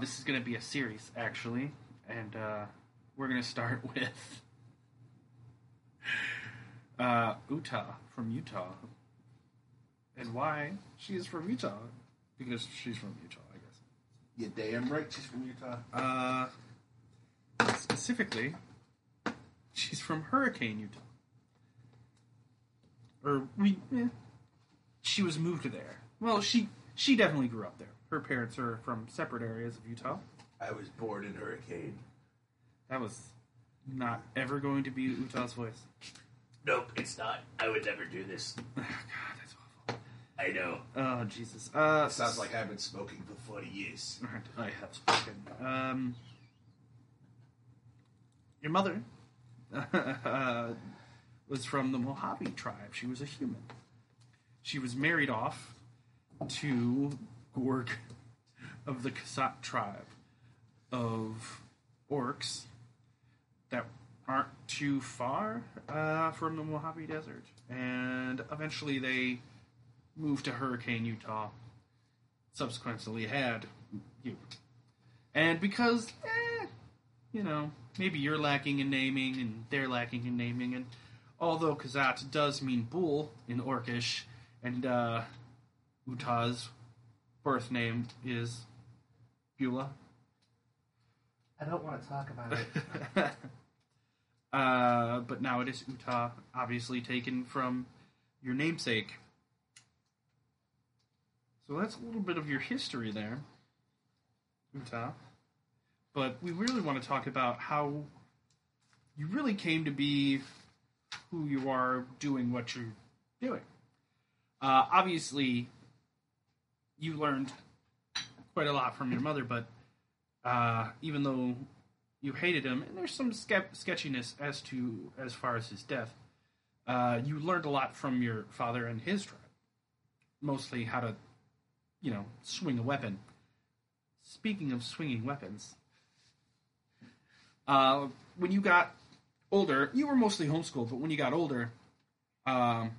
this is going to be a series, actually, and uh, we're going to start with uh, Utah from Utah. And why she is from Utah? Because she's from Utah, I guess. You're damn right she's from Utah. Uh, specifically, she's from Hurricane, Utah. Or we, eh, she was moved there. Well, she she definitely grew up there. Her parents are from separate areas of Utah. I was born in Hurricane. That was not ever going to be Utah's voice. Nope, it's not. I would never do this. God, that's awful. I know. Oh Jesus. Uh, Sounds like I've been smoking for 40 years. I have spoken. Um, your mother uh, was from the Mojave tribe. She was a human. She was married off to Gorg of the Kasat tribe of orcs that aren't too far uh, from the Mojave Desert. And eventually they moved to Hurricane, Utah. Subsequently had you. And because, eh, you know, maybe you're lacking in naming and they're lacking in naming, and although Kazat does mean bull in Orcish, and uh, Utah's birth name is Beulah. I don't want to talk about it. uh, but now it is Utah, obviously taken from your namesake. So that's a little bit of your history there, Utah. But we really want to talk about how you really came to be who you are doing what you're doing. Uh, obviously, you learned quite a lot from your mother, but uh, even though you hated him, and there's some ske- sketchiness as to as far as his death, uh, you learned a lot from your father and his tribe. Mostly how to, you know, swing a weapon. Speaking of swinging weapons, uh, when you got older, you were mostly homeschooled, but when you got older, um,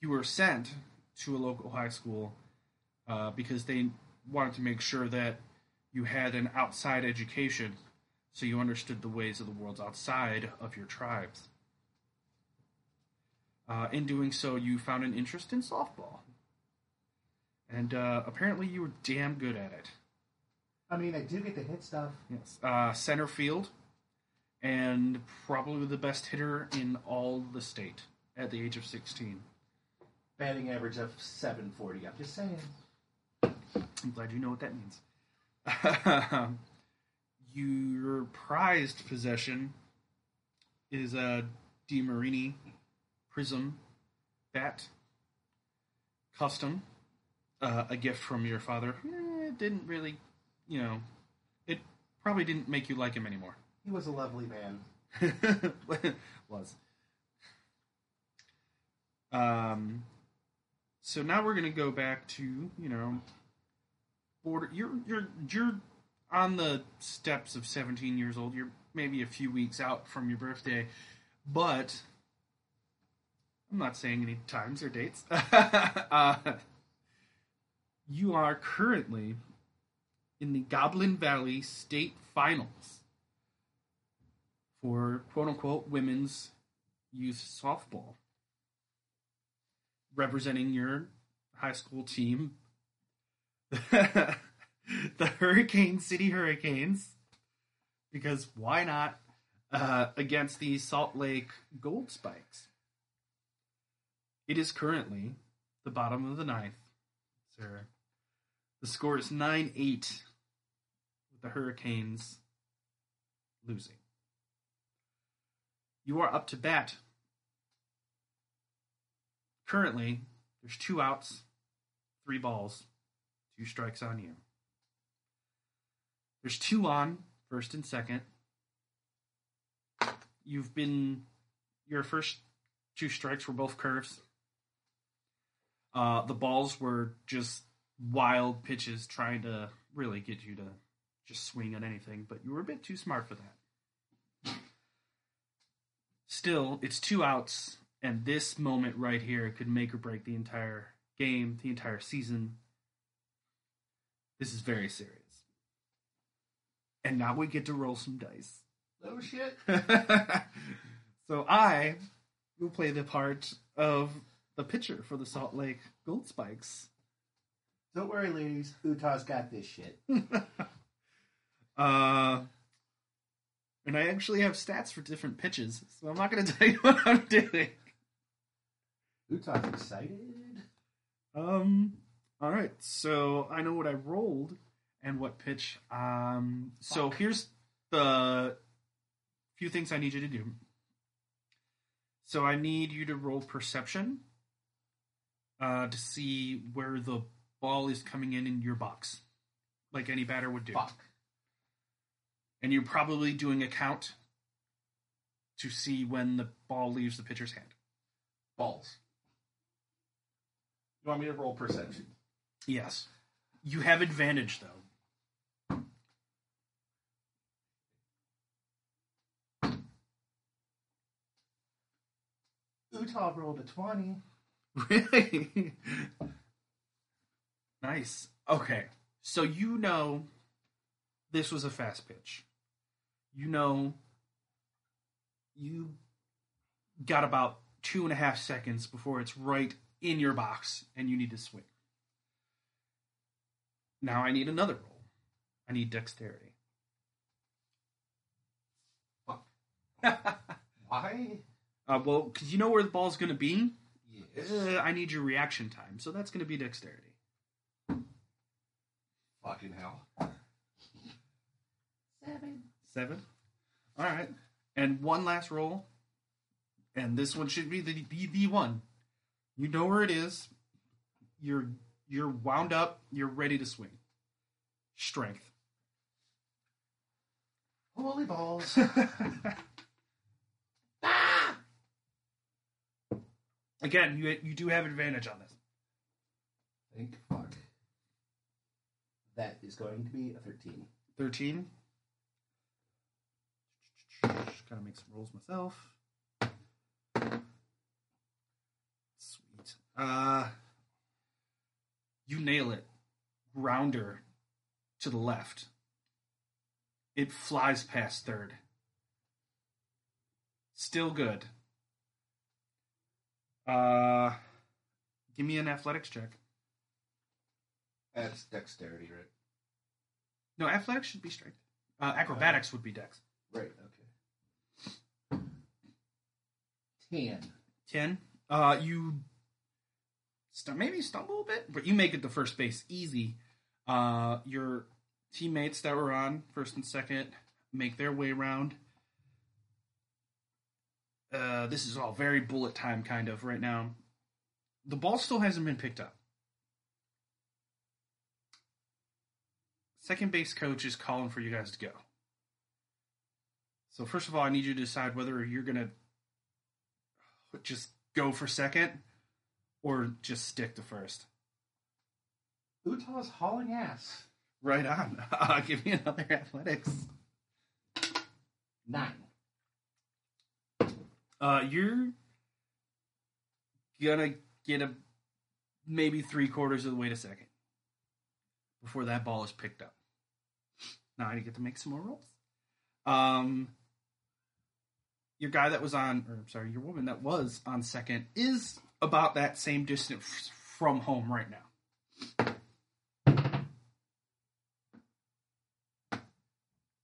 you were sent to a local high school uh, because they wanted to make sure that you had an outside education so you understood the ways of the world outside of your tribes. Uh, in doing so, you found an interest in softball. And uh, apparently, you were damn good at it. I mean, I do get the hit stuff. Yes. Uh, center field, and probably the best hitter in all the state at the age of 16. Batting average of 740. I'm just saying. I'm glad you know what that means. Your prized possession is a DeMarini Prism bat, custom, uh, a gift from your father. Eh, It didn't really, you know, it probably didn't make you like him anymore. He was a lovely man. was. Um, so now we're gonna go back to you know, border. You're you're you're on the steps of 17 years old. You're maybe a few weeks out from your birthday, but I'm not saying any times or dates. uh, you are currently in the Goblin Valley State Finals for quote unquote women's youth softball. Representing your high school team, the Hurricane City Hurricanes, because why not, uh, against the Salt Lake Gold Spikes. It is currently the bottom of the ninth, sir. The score is 9 8 with the Hurricanes losing. You are up to bat. Currently, there's two outs, three balls, two strikes on you. There's two on, first and second. You've been, your first two strikes were both curves. Uh, the balls were just wild pitches trying to really get you to just swing at anything, but you were a bit too smart for that. Still, it's two outs, and this moment right here could make or break the entire game, the entire season. This is very serious. And now we get to roll some dice. Oh shit. so I will play the part of the pitcher for the Salt Lake Gold Spikes. Don't worry, ladies. Utah's got this shit. Uh, and I actually have stats for different pitches, so I'm not going to tell you what I'm doing. Utah's excited. Um. All right. So I know what I rolled and what pitch. Um. So here's the few things I need you to do. So I need you to roll perception uh, to see where the ball is coming in in your box, like any batter would do. Fuck. And you're probably doing a count to see when the ball leaves the pitcher's hand. Balls. You want me to roll perception? Yes. You have advantage though. Utah rolled a 20. Really? nice. Okay. So you know this was a fast pitch. You know you got about two and a half seconds before it's right in your box and you need to swing. Now I need another roll. I need dexterity. Why? Uh, well, because you know where the ball's going to be. Yes. Uh, I need your reaction time, so that's going to be dexterity. Fucking hell. Seven. Seven. All right. And one last roll. And this one should be the, the the one. You know where it is. You're you're wound up. You're ready to swing. Strength. Holy balls. Again, you you do have advantage on this. Thank fuck. That is going to be a 13. Thirteen. Gotta make some rolls myself. Sweet. Uh, you nail it. Grounder to the left. It flies past third. Still good. Uh, give me an athletics check. That's dexterity, right? No, athletics should be strength. Uh, acrobatics would be dex. Right, okay. 10. 10. Uh, you st- maybe stumble a bit, but you make it to first base easy. Uh, your teammates that were on first and second make their way around. Uh, this is all very bullet time kind of right now. The ball still hasn't been picked up. Second base coach is calling for you guys to go. So first of all, I need you to decide whether you're gonna just go for second or just stick to first. Utah's hauling ass. Right on. Give me another athletics. Nine. Uh, you're gonna get a maybe three quarters of the way to second before that ball is picked up. Now I get to make some more rolls. Um, your guy that was on, or I'm sorry, your woman that was on second is about that same distance from home right now.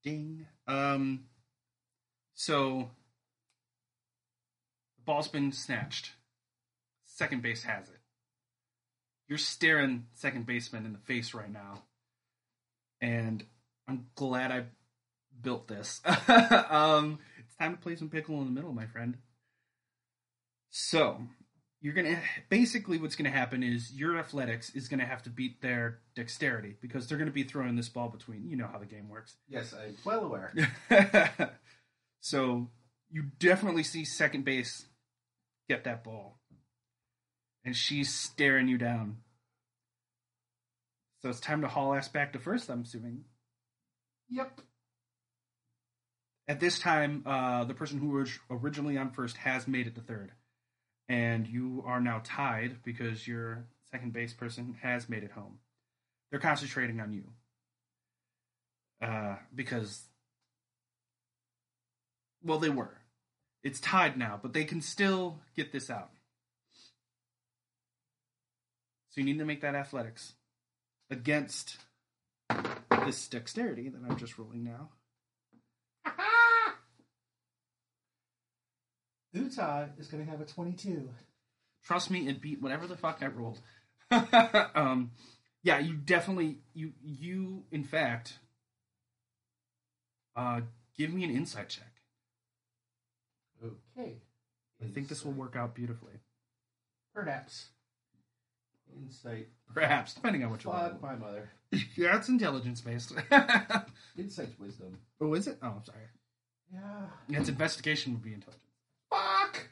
Ding. Um, so the ball's been snatched. Second base has it. You're staring second baseman in the face right now. And I'm glad I built this. um, it's time to play some pickle in the middle, my friend. So, you're going to basically what's going to happen is your athletics is going to have to beat their dexterity because they're going to be throwing this ball between, you know how the game works. Yes, I'm well aware. so you definitely see second base get that ball. And she's staring you down. So it's time to haul ass back to first, I'm assuming. Yep. At this time, uh, the person who was originally on first has made it to third. And you are now tied because your second base person has made it home. they're concentrating on you. Uh, because, well, they were. It's tied now, but they can still get this out. So you need to make that athletics against this dexterity that I'm just rolling now. Utah is going to have a 22. Trust me, it beat whatever the fuck I rolled. um, yeah, you definitely you you in fact uh, give me an insight check. Okay. I think this will work out beautifully. Perhaps. Insight. Perhaps, depending on what you Fuck my mother. yeah, it's intelligence based. Insight's wisdom. oh, is it? Oh, I'm sorry. Yeah. Its investigation would be intelligence. Fuck!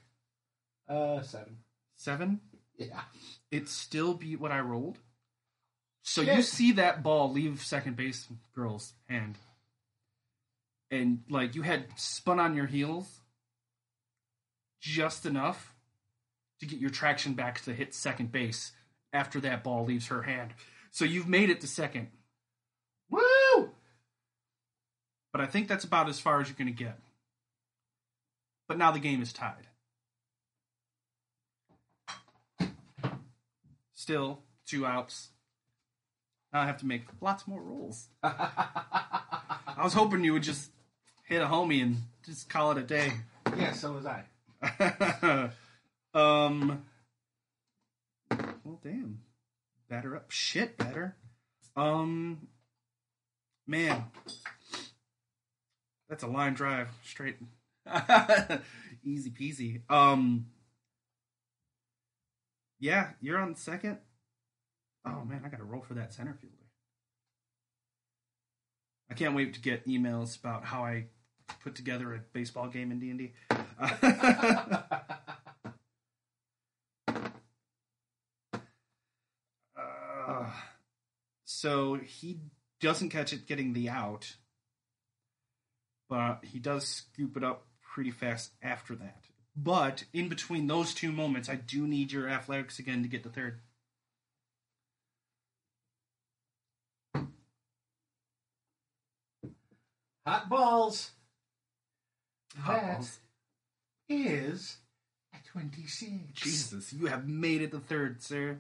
Uh, seven. Seven. Yeah. It still beat what I rolled. So Shit. you see that ball leave second base girl's hand. And like you had spun on your heels just enough to get your traction back to hit second base after that ball leaves her hand. So you've made it to second. Woo! But I think that's about as far as you're going to get. But now the game is tied. Still, two outs. Now I have to make lots more rolls. I was hoping you would just hit a homie and just call it a day. Yeah, so was I. um. Well, damn. Batter up. Shit, batter. Um. Man. That's a line drive. Straight. Easy peasy. Um. Yeah, you're on second. Oh man, I gotta roll for that center fielder. I can't wait to get emails about how I put together a baseball game in D and D. Uh, So he doesn't catch it getting the out, but he does scoop it up pretty fast after that. But in between those two moments, I do need your athletics again to get the third. Hot balls. Hot That balls. Is a 26. Jesus, you have made it the third, sir.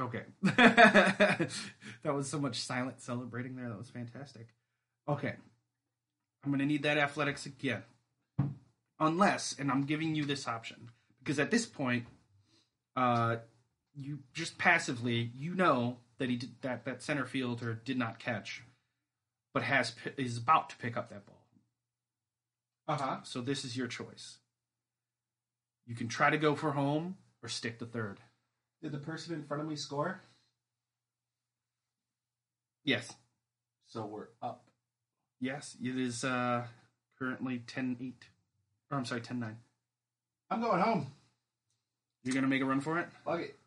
Okay. that was so much silent celebrating there. That was fantastic. Okay. I'm going to need that athletics again. Unless, and I'm giving you this option, because at this point, uh, you just passively, you know that he did, that that center fielder did not catch, but has is about to pick up that ball. Uh huh. So this is your choice. You can try to go for home or stick to third. Did the person in front of me score? Yes. So we're up. Yes, it is uh, currently 10-8. Or I'm sorry, 10-9. I'm going home. You're going to make a run for it? Fuck it.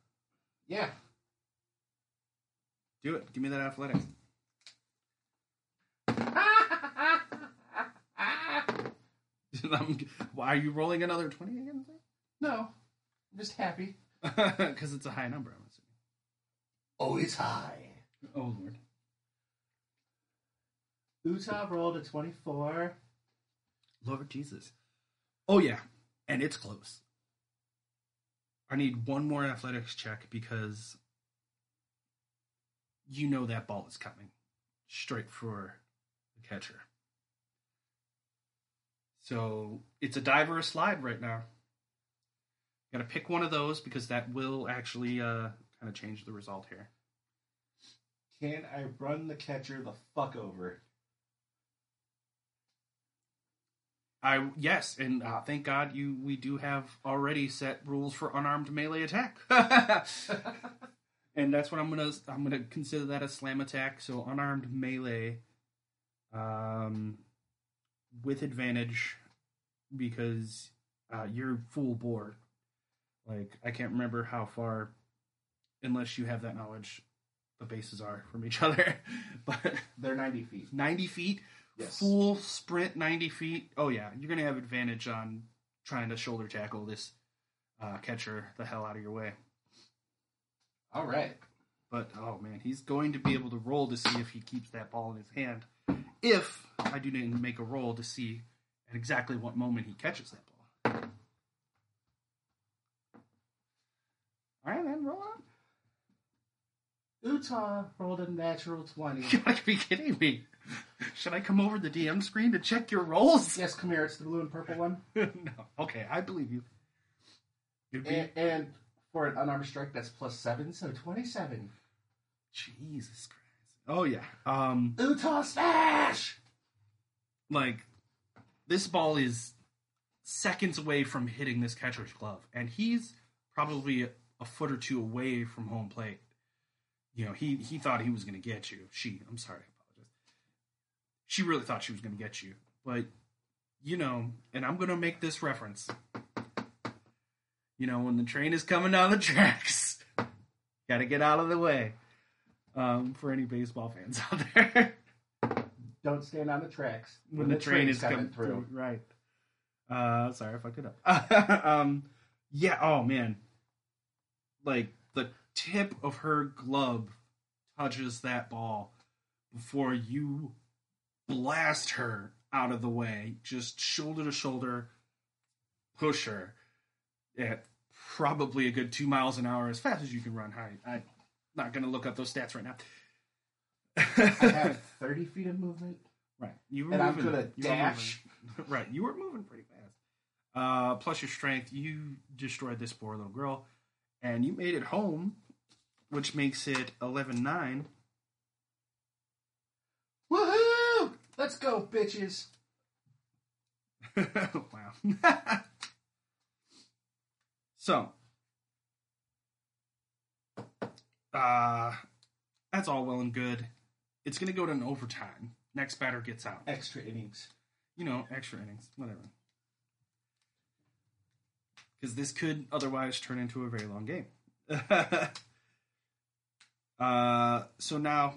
Yeah. Do it. Give me that athletic. Why are you rolling another 20 again? no. I'm just happy. Because it's a high number, I'm assuming. Oh, it's high. Oh, Lord. Utah rolled a 24. Lord Jesus. Oh yeah, and it's close. I need one more athletics check because you know that ball is coming straight for the catcher. So it's a dive or a slide right now. Got to pick one of those because that will actually uh, kind of change the result here. Can I run the catcher the fuck over? I yes, and uh, thank God you we do have already set rules for unarmed melee attack, and that's what I'm gonna I'm gonna consider that a slam attack. So unarmed melee, um, with advantage because uh, you're full bore. Like I can't remember how far, unless you have that knowledge, the bases are from each other, but They're 90 feet. ninety feet. Yes. Full sprint 90 feet. Oh, yeah. You're going to have advantage on trying to shoulder tackle this uh, catcher the hell out of your way. All right. But oh man, he's going to be able to roll to see if he keeps that ball in his hand. If I do not make a roll to see at exactly what moment he catches that ball. All right, then roll on. Utah rolled a natural 20. You gotta be kidding me. Should I come over the DM screen to check your rolls? yes, come here. It's the blue and purple one. no. Okay, I believe you. Be And, and for an unarmed strike, that's plus 7, so 27. Jesus Christ. Oh yeah. Um Utah smash! like this ball is seconds away from hitting this catcher's glove and he's probably a, a foot or two away from home plate. You know he he thought he was going to get you. She i'm sorry i apologize. She really thought she was going to get you but you know and i'm going to make this reference. You know when the train is coming down the tracks got to get out of the way um, for any baseball fans out there Don't stand on the tracks when the, train train's is coming through. Right. Uh, sorry, I fucked it up. um, yeah. Oh man, like the tip of her glove touches that ball before you blast her out of the way, just shoulder to shoulder, push her at probably a good two miles an hour, as fast as you can run. I, I'm not going to look up those stats right now. I have 30 feet of movement. Right. You were And I'm moving. gonna dash. right. You were moving pretty fast. Uh, plus your strength, you destroyed this poor little girl, and you made it home, which makes it 11-9. Woohoo! Let's go, bitches. wow. so, uh, that's all well and good. It's going to go to an overtime. Next batter gets out. Extra innings. you know, extra innings, whatever. Because this could otherwise turn into a very long game. uh, so now,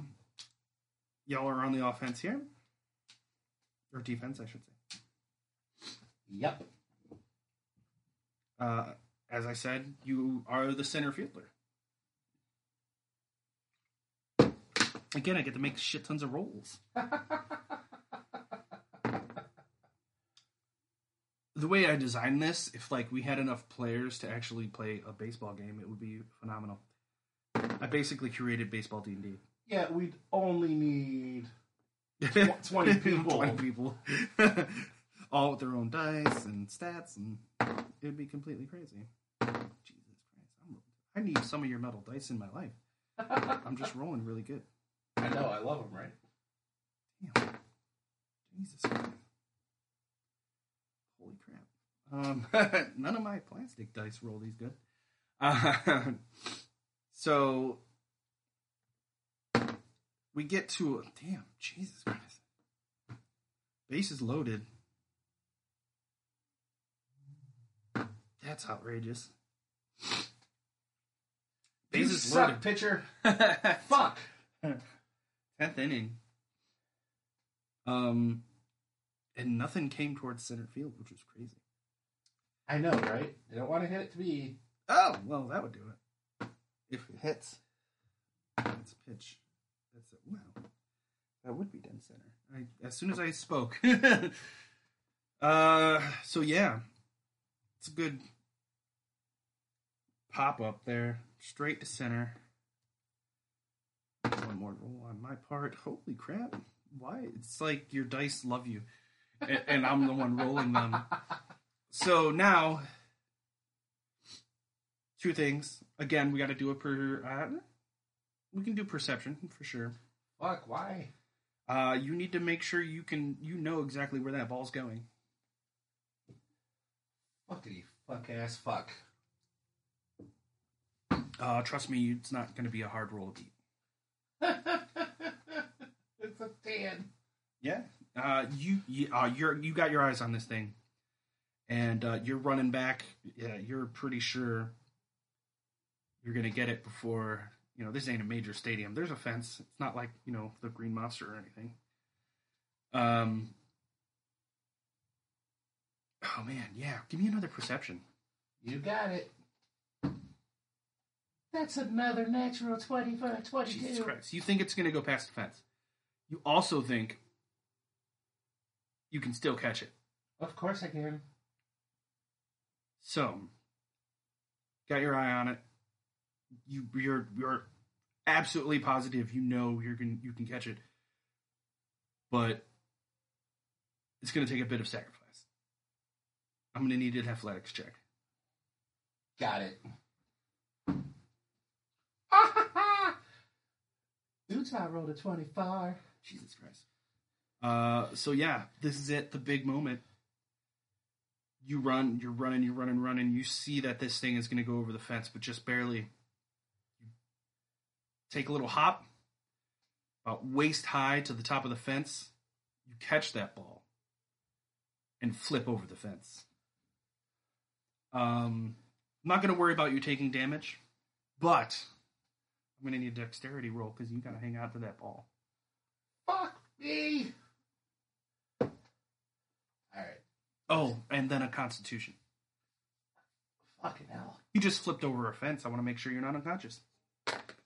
y'all are on the offense here, or defense, I should say. Yep. Uh, as I said, you are the center fielder. Again, I get to make shit tons of rolls. the way I designed this, if like we had enough players to actually play a baseball game, it would be phenomenal. I basically created baseball D and D. Yeah, we'd only need Tw- 20 people. Twenty people, all with their own dice and stats, and it would be completely crazy. Jesus Christ, I'm, I need some of your metal dice in my life. I'm just rolling really good. I know, I love them, right? Damn. Jesus Christ. Holy crap. Um, none of my plastic dice roll these good. Uh, so we get to damn Jesus Christ. Base is loaded. That's outrageous. You Base is suck, pitcher. Fuck. Tenth inning. Um, and nothing came towards center field, which was crazy. I know, right? They don't want to hit it to be. Oh well, that would do it. If it hits, it's a pitch. That's it. Wow, that would be dead center. I, as soon as I spoke. uh, so yeah, it's a good pop up there, straight to center. One more roll on my part. Holy crap! Why? It's like your dice love you, and, and I'm the one rolling them. So now, two things. Again, we got to do a per. Uh, we can do perception for sure. Fuck, why? Uh, you need to make sure you can you know exactly where that ball's going. Fuckity fuck ass fuck. Uh, trust me, it's not going to be a hard roll to beat. it's a 10. Yeah. Uh, you you uh, you're you got your eyes on this thing, and uh, you're running back. Yeah, you're pretty sure you're gonna get it before you know. This ain't a major stadium. There's a fence. It's not like you know the Green Monster or anything. Um. Oh man, yeah. Give me another perception. You got it. That's another natural 20 for 22. Jesus Christ. You think it's going to go past the fence. You also think you can still catch it. Of course I can. So, got your eye on it. You you're you're absolutely positive you know you're going you can catch it. But it's going to take a bit of sacrifice. I'm going to need an athletics check. Got it. Utah rolled a 24. Jesus Christ. Uh, so yeah, this is it, the big moment. You run, you're running, you're running, running. You see that this thing is going to go over the fence, but just barely. You take a little hop, about waist high to the top of the fence. You catch that ball and flip over the fence. Um, I'm not going to worry about you taking damage, but I'm to need a dexterity roll because you got to hang out to that ball. Fuck me. All right. Oh, and then a constitution. Fucking hell. You just flipped over a fence. I want to make sure you're not unconscious.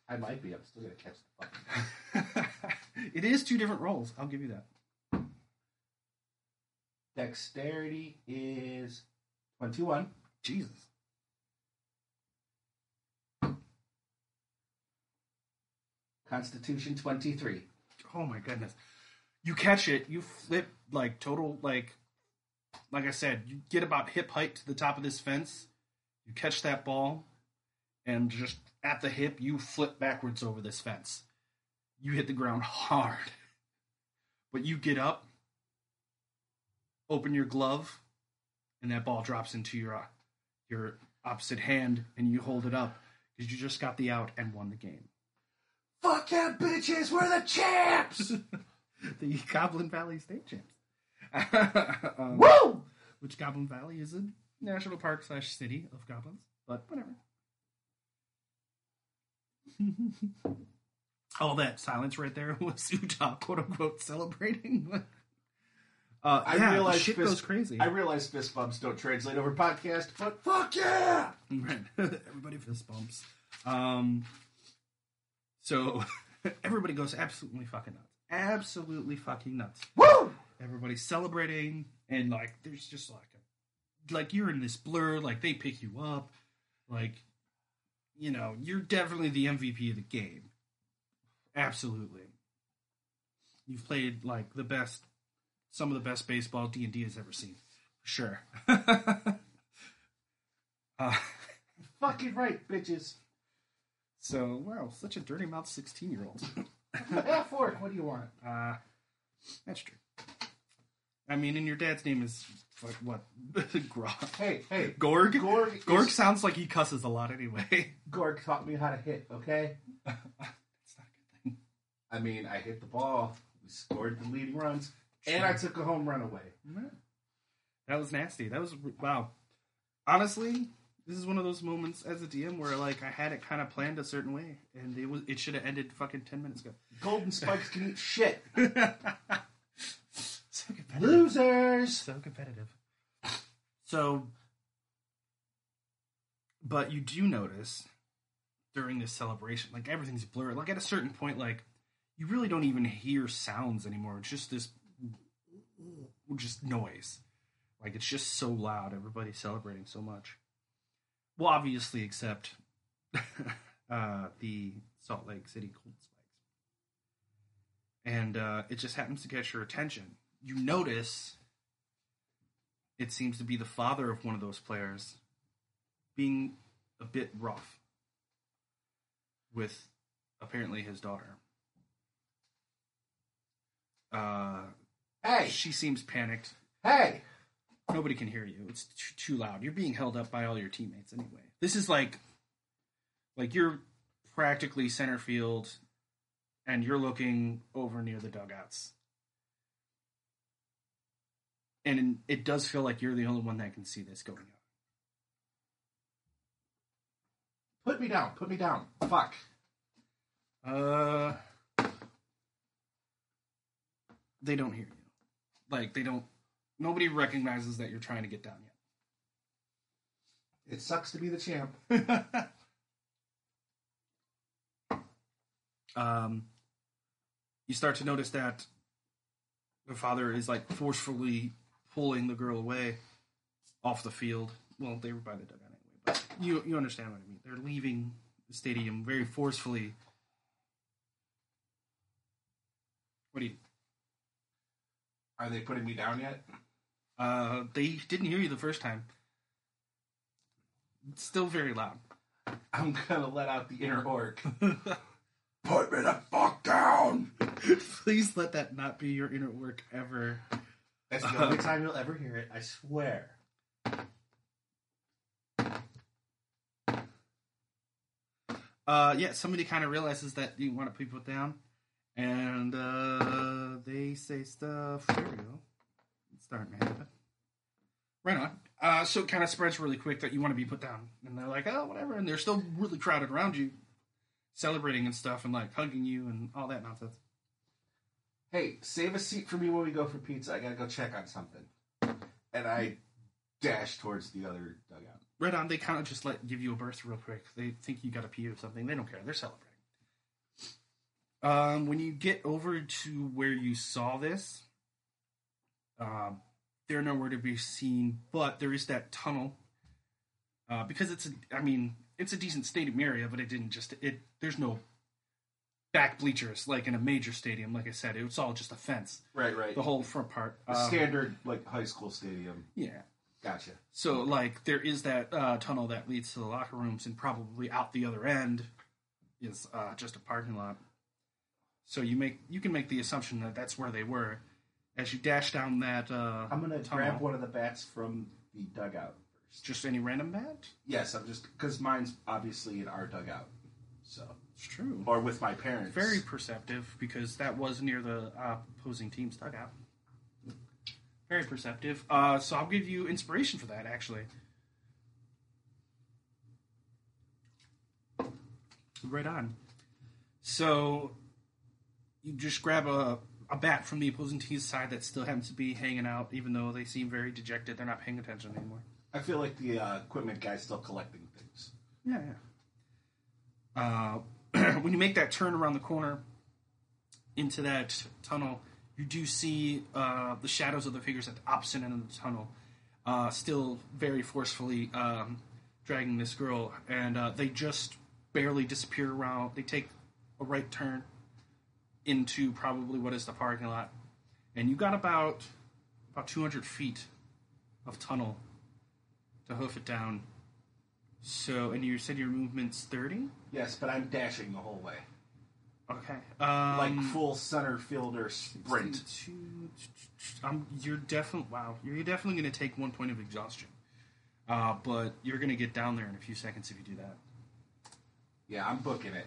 I might be. I'm still gonna catch the fucking. it is two different rolls. I'll give you that. Dexterity is twenty-one. Jesus. Constitution twenty-three. Oh my goodness. You catch it, you flip like total like like I said, you get about hip height to the top of this fence. You catch that ball and just at the hip you flip backwards over this fence. You hit the ground hard. But you get up, open your glove, and that ball drops into your uh, your opposite hand and you hold it up because you just got the out and won the game. Fuck yeah, bitches! We're the champs. the Goblin Valley State Champs. um, Woo! Which Goblin Valley is a national park slash city of goblins, but whatever. All that silence right there was Utah, quote unquote, celebrating. uh, I yeah, realize shit fist- goes crazy. I realize fist bumps don't translate over podcast, but fuck yeah! Right. everybody fist bumps. Um, so everybody goes absolutely fucking nuts. Absolutely fucking nuts. Woo! Everybody's celebrating, and like, there's just like a, like you're in this blur. Like they pick you up, like, you know, you're definitely the MVP of the game. Absolutely. You've played like the best, some of the best baseball D and D has ever seen, for sure. uh, Fucking right, bitches. So, wow, such a dirty mouth 16 year old. Yeah, fork. What do you want? Uh, that's true. I mean, and your dad's name is, like, what? Grog. Hey, hey, Gorg? Gorg. is- Gorg sounds like he cusses a lot anyway. Gorg taught me how to hit, okay? That's not a good thing. I mean, I hit the ball. We scored the leading runs, and I took a home run away. That was nasty. That was, wow. Honestly, this is one of those moments as a DM where, like, I had it kind of planned a certain way, and it was it should have ended fucking 10 minutes ago. Golden spikes can eat shit. so competitive. Losers! so competitive. So, but you do notice during this celebration, like everything's blurred. Like at a certain point, like you really don't even hear sounds anymore. It's just this, just noise. Like it's just so loud. Everybody's celebrating so much. Well, obviously, except uh, the Salt Lake City Gold Spikes, and uh, it just happens to catch your attention. You notice it seems to be the father of one of those players being a bit rough with apparently his daughter. Uh, Hey, she seems panicked. hey! Nobody can hear you. It's t- too loud. You're being held up by all your teammates anyway. This is like, like you're practically center field, and you're looking over near the dugouts, and it does feel like you're the only one that can see this going on. Put me down. Put me down. Fuck. Uh, they don't hear you. Like they don't. Nobody recognizes that you're trying to get down yet. It sucks to be the champ. um, you start to notice that the father is like forcefully pulling the girl away off the field. Well, they were by the dugout anyway, but you you understand what I mean. They're leaving the stadium very forcefully. What do you? Are they putting me down yet? Uh, they didn't hear you the first time. It's still very loud. I'm gonna let out the inner orc. Put me the fuck down. Please let that not be your inner work ever. That's the only time you'll ever hear it. I swear. Uh, yeah, somebody kind of realizes that you want to put down, and uh, they say stuff. There we go. Starting to happen. Right on. Uh, so it kind of spreads really quick that you want to be put down, and they're like, "Oh, whatever," and they're still really crowded around you, celebrating and stuff, and like hugging you and all that nonsense. Hey, save a seat for me when we go for pizza. I gotta go check on something. And I dash towards the other dugout. Right on. They kind of just let give you a berth real quick. They think you got a pee or something. They don't care. They're celebrating. Um, when you get over to where you saw this, um, they're nowhere to be seen. But there is that tunnel. Uh, because it's a, I mean, it's a decent stadium area, but it didn't just it. There's no back bleachers like in a major stadium. Like I said, it was all just a fence. Right, right. The whole front part. A Um, standard like high school stadium. yeah. Gotcha. So like there is that uh, tunnel that leads to the locker rooms, and probably out the other end is uh, just a parking lot. So you make you can make the assumption that that's where they were. As you dash down that, uh, I'm gonna tunnel, grab one of the bats from the dugout first. Just any random bat. Yes, I'm just because mine's obviously in our dugout. So It's true. or with my parents. Very perceptive because that was near the uh, opposing team's dugout. Very perceptive. Uh, so I'll give you inspiration for that. Actually. Right on. So you just grab a, a bat from the opposing team's side that still happens to be hanging out, even though they seem very dejected. They're not paying attention anymore. I feel like the uh, equipment guy's still collecting things. Yeah, yeah. Uh, when you make that turn around the corner into that tunnel, you do see uh, the shadows of the figures at the opposite end of the tunnel, uh, still very forcefully um, dragging this girl, and uh, they just barely disappear around. They take a right turn into probably what is the parking lot, and you got about about 200 feet of tunnel to hoof it down. So, and you said your movement's 30? Yes, but I'm dashing the whole way, Okay. Um, like full center fielder sprint. Um, you're definitely, wow, you're definitely going to take one point of exhaustion. Uh, but you're going to get down there in a few seconds if you do that. Yeah, I'm booking it.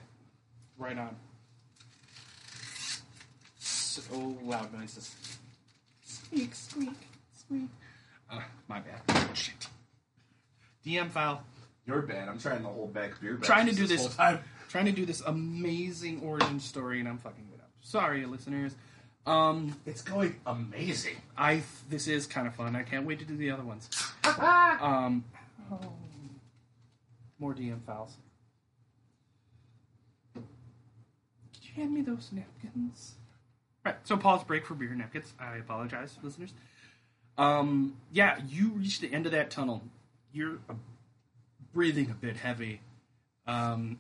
Right on. So loud noises. Squeak, squeak, squeak. Uh, my bad. Shit. DM file. You're bad. I'm trying to hold back beer. Trying to do whole this. time. Trying to do this amazing origin story, and I'm fucking it up. Sorry, listeners. Um, It's going amazing. I this is kind of fun. I can't wait to do the other ones. um, oh, more DM files. Could you hand me those napkins? Right. So pause break for beer napkins. I apologize, listeners. Um, yeah, you reach the end of that tunnel. You're uh, breathing a bit heavy, um,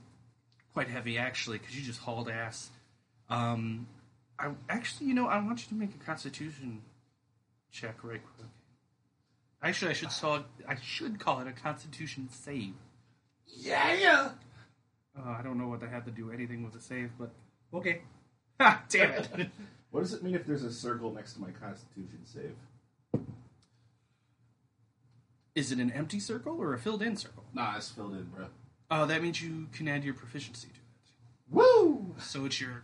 quite heavy actually, because you just hauled ass. Um, I actually, you know, I want you to make a Constitution check right quick. Actually, I should saw I should call it a Constitution save. Yeah. Uh, I don't know what they had to do anything with a save, but okay. Ha! Damn it. What does it mean if there's a circle next to my Constitution save? Is it an empty circle or a filled-in circle? Nah, it's filled in, bro. Uh, that means you can add your proficiency to it. Woo! So it's your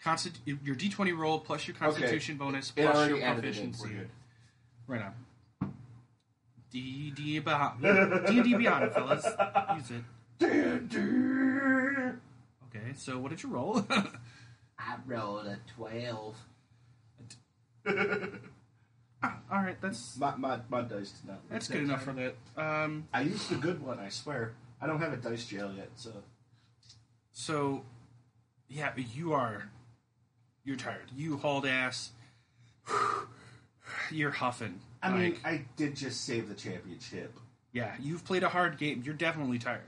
constant your D twenty roll plus your Constitution bonus It plus already your added it in. proficiency. We're good. Right on. D D beyond D D beyond fellas. Use it. D&D. Okay, so what did you roll? I rolled a 12. Ah, all right, that's My, my, my dice did not. that's good enough for that. Um, I used the good one, I swear. I don't have a dice jail yet, so. so yeah, you are you're tired. You hauled ass. You're huffing. I mean, Like, I did just save the championship. yeah, you've played a hard game. You're definitely tired.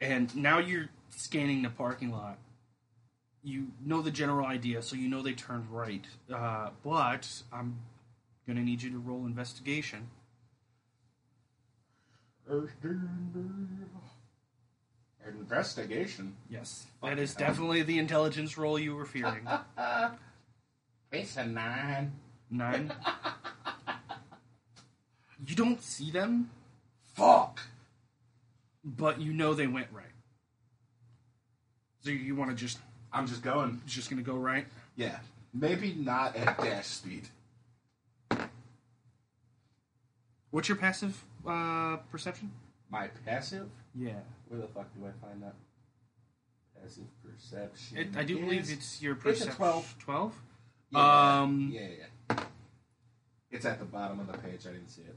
And now you're scanning the parking lot. You know the general idea, so you know they turned right. Uh, but I'm gonna need you to roll investigation. Investigation. Yes, that is definitely the intelligence roll you were fearing. It's a nine. Nine. you don't see them, Fuck. but you know they went right. So you want to just I'm just going. It's just gonna go right? Yeah. Maybe not at dash speed. What's your passive uh, perception? My passive? Yeah, Where the fuck do I find that? Passive perception. it, I do is- believe it's your it's a perception. 12. Twelve. Yeah, Um, yeah, yeah. It's at the bottom of the page. I didn't see it.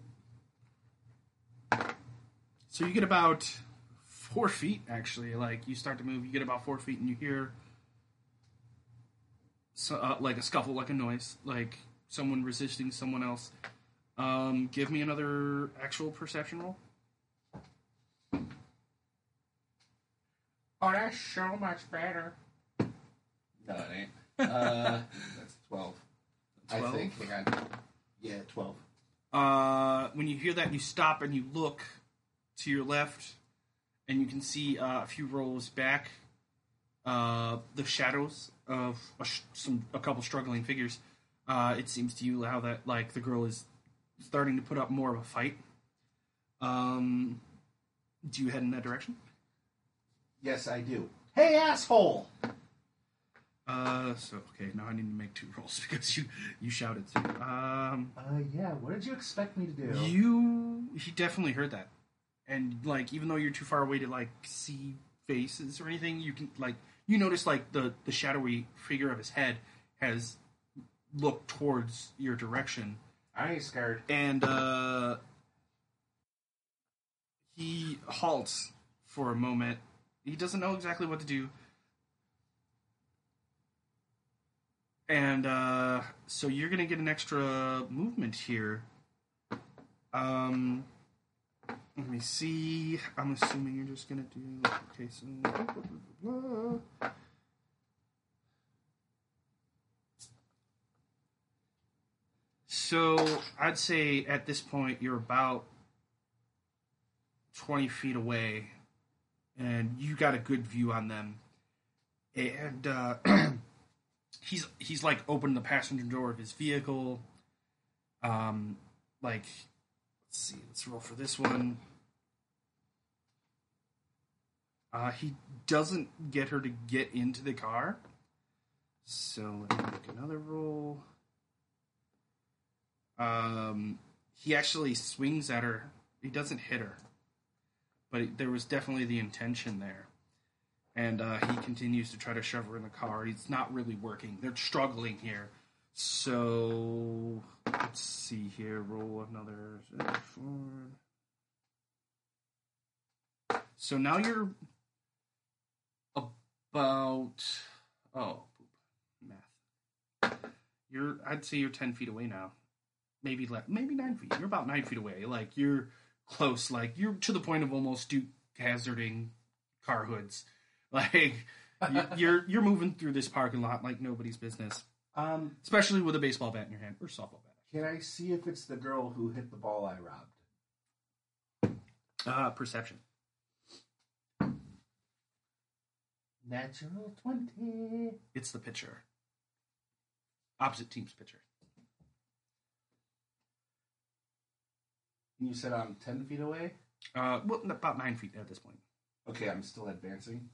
So you get about four feet, actually. Like you start to move, you get about four feet, and you hear so, uh, like a scuffle, like a noise, like someone resisting someone else. Um, give me another actual perception roll. Oh, that's so much better. No, it ain't. Uh, that's 12. I think. Hang on. Yeah, 12. Uh, when you hear that, you stop and you look to your left, and you can see uh, a few rows back uh, the shadows of a, sh- some a couple struggling figures. Uh, it seems to you how that like the girl is starting to put up more of a fight. Um, do you head in that direction? Yes, I do. Hey, asshole! Uh, so okay, now I need to make two rolls because you you shouted too. Um, Uh, yeah. What did you expect me to do? You he definitely heard that, and like even though you're too far away to like see faces or anything, you can like you notice like the the shadowy figure of his head has looked towards your direction, I ain't scared. and uh he halts for a moment. He doesn't know exactly what to do. And uh, so you're gonna get an extra movement here. Um, let me see. I'm assuming you're just gonna do. Okay, so. So I'd say at this point you're about 20 feet away, and you got a good view on them. And uh, he's he's like opened the passenger door of his vehicle. Um, like let's see, let's roll for this one. Uh, he doesn't get her to get into the car. So let me make another roll. Um, he actually swings at her. He doesn't hit her, but it, there was definitely the intention there. And uh, he continues to try to shove her in the car. It's not really working. They're struggling here. So let's see here. Roll another. So now you're about oh math. You're I'd say you're ten feet away now. Maybe less maybe nine feet. You're about nine feet away. Like you're close. Like you're to the point of almost Duke hazarding car hoods. Like you- you're you're moving through this parking lot like nobody's business. Um, Especially with a baseball bat in your hand or softball bat. can I see if it's the girl who hit the ball I robbed? Uh perception. Natural twenty. It's the pitcher. Opposite team's pitcher. You said I'm 10 feet away? Uh well about nine feet at this point. Okay, I'm still advancing.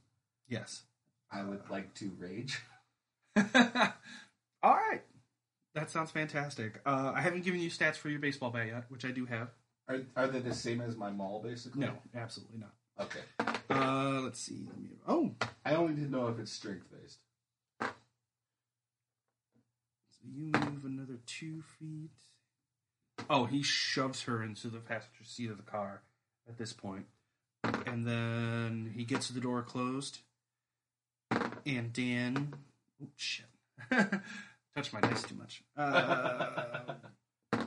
Yes. I would like to rage. All right. That sounds fantastic. Uh, I haven't given you stats for your baseball bat yet, which I do have. Are, are they the same as my maul, basically? No, absolutely not. Okay. Uh, let's see. Let me. Oh, I only didn't know if it's strength based. so you move another two feet. Oh, he shoves her into the passenger seat of the car at this point. And then he gets the door closed. And Dan. Oh, shit. Touch my dice too much. Uh,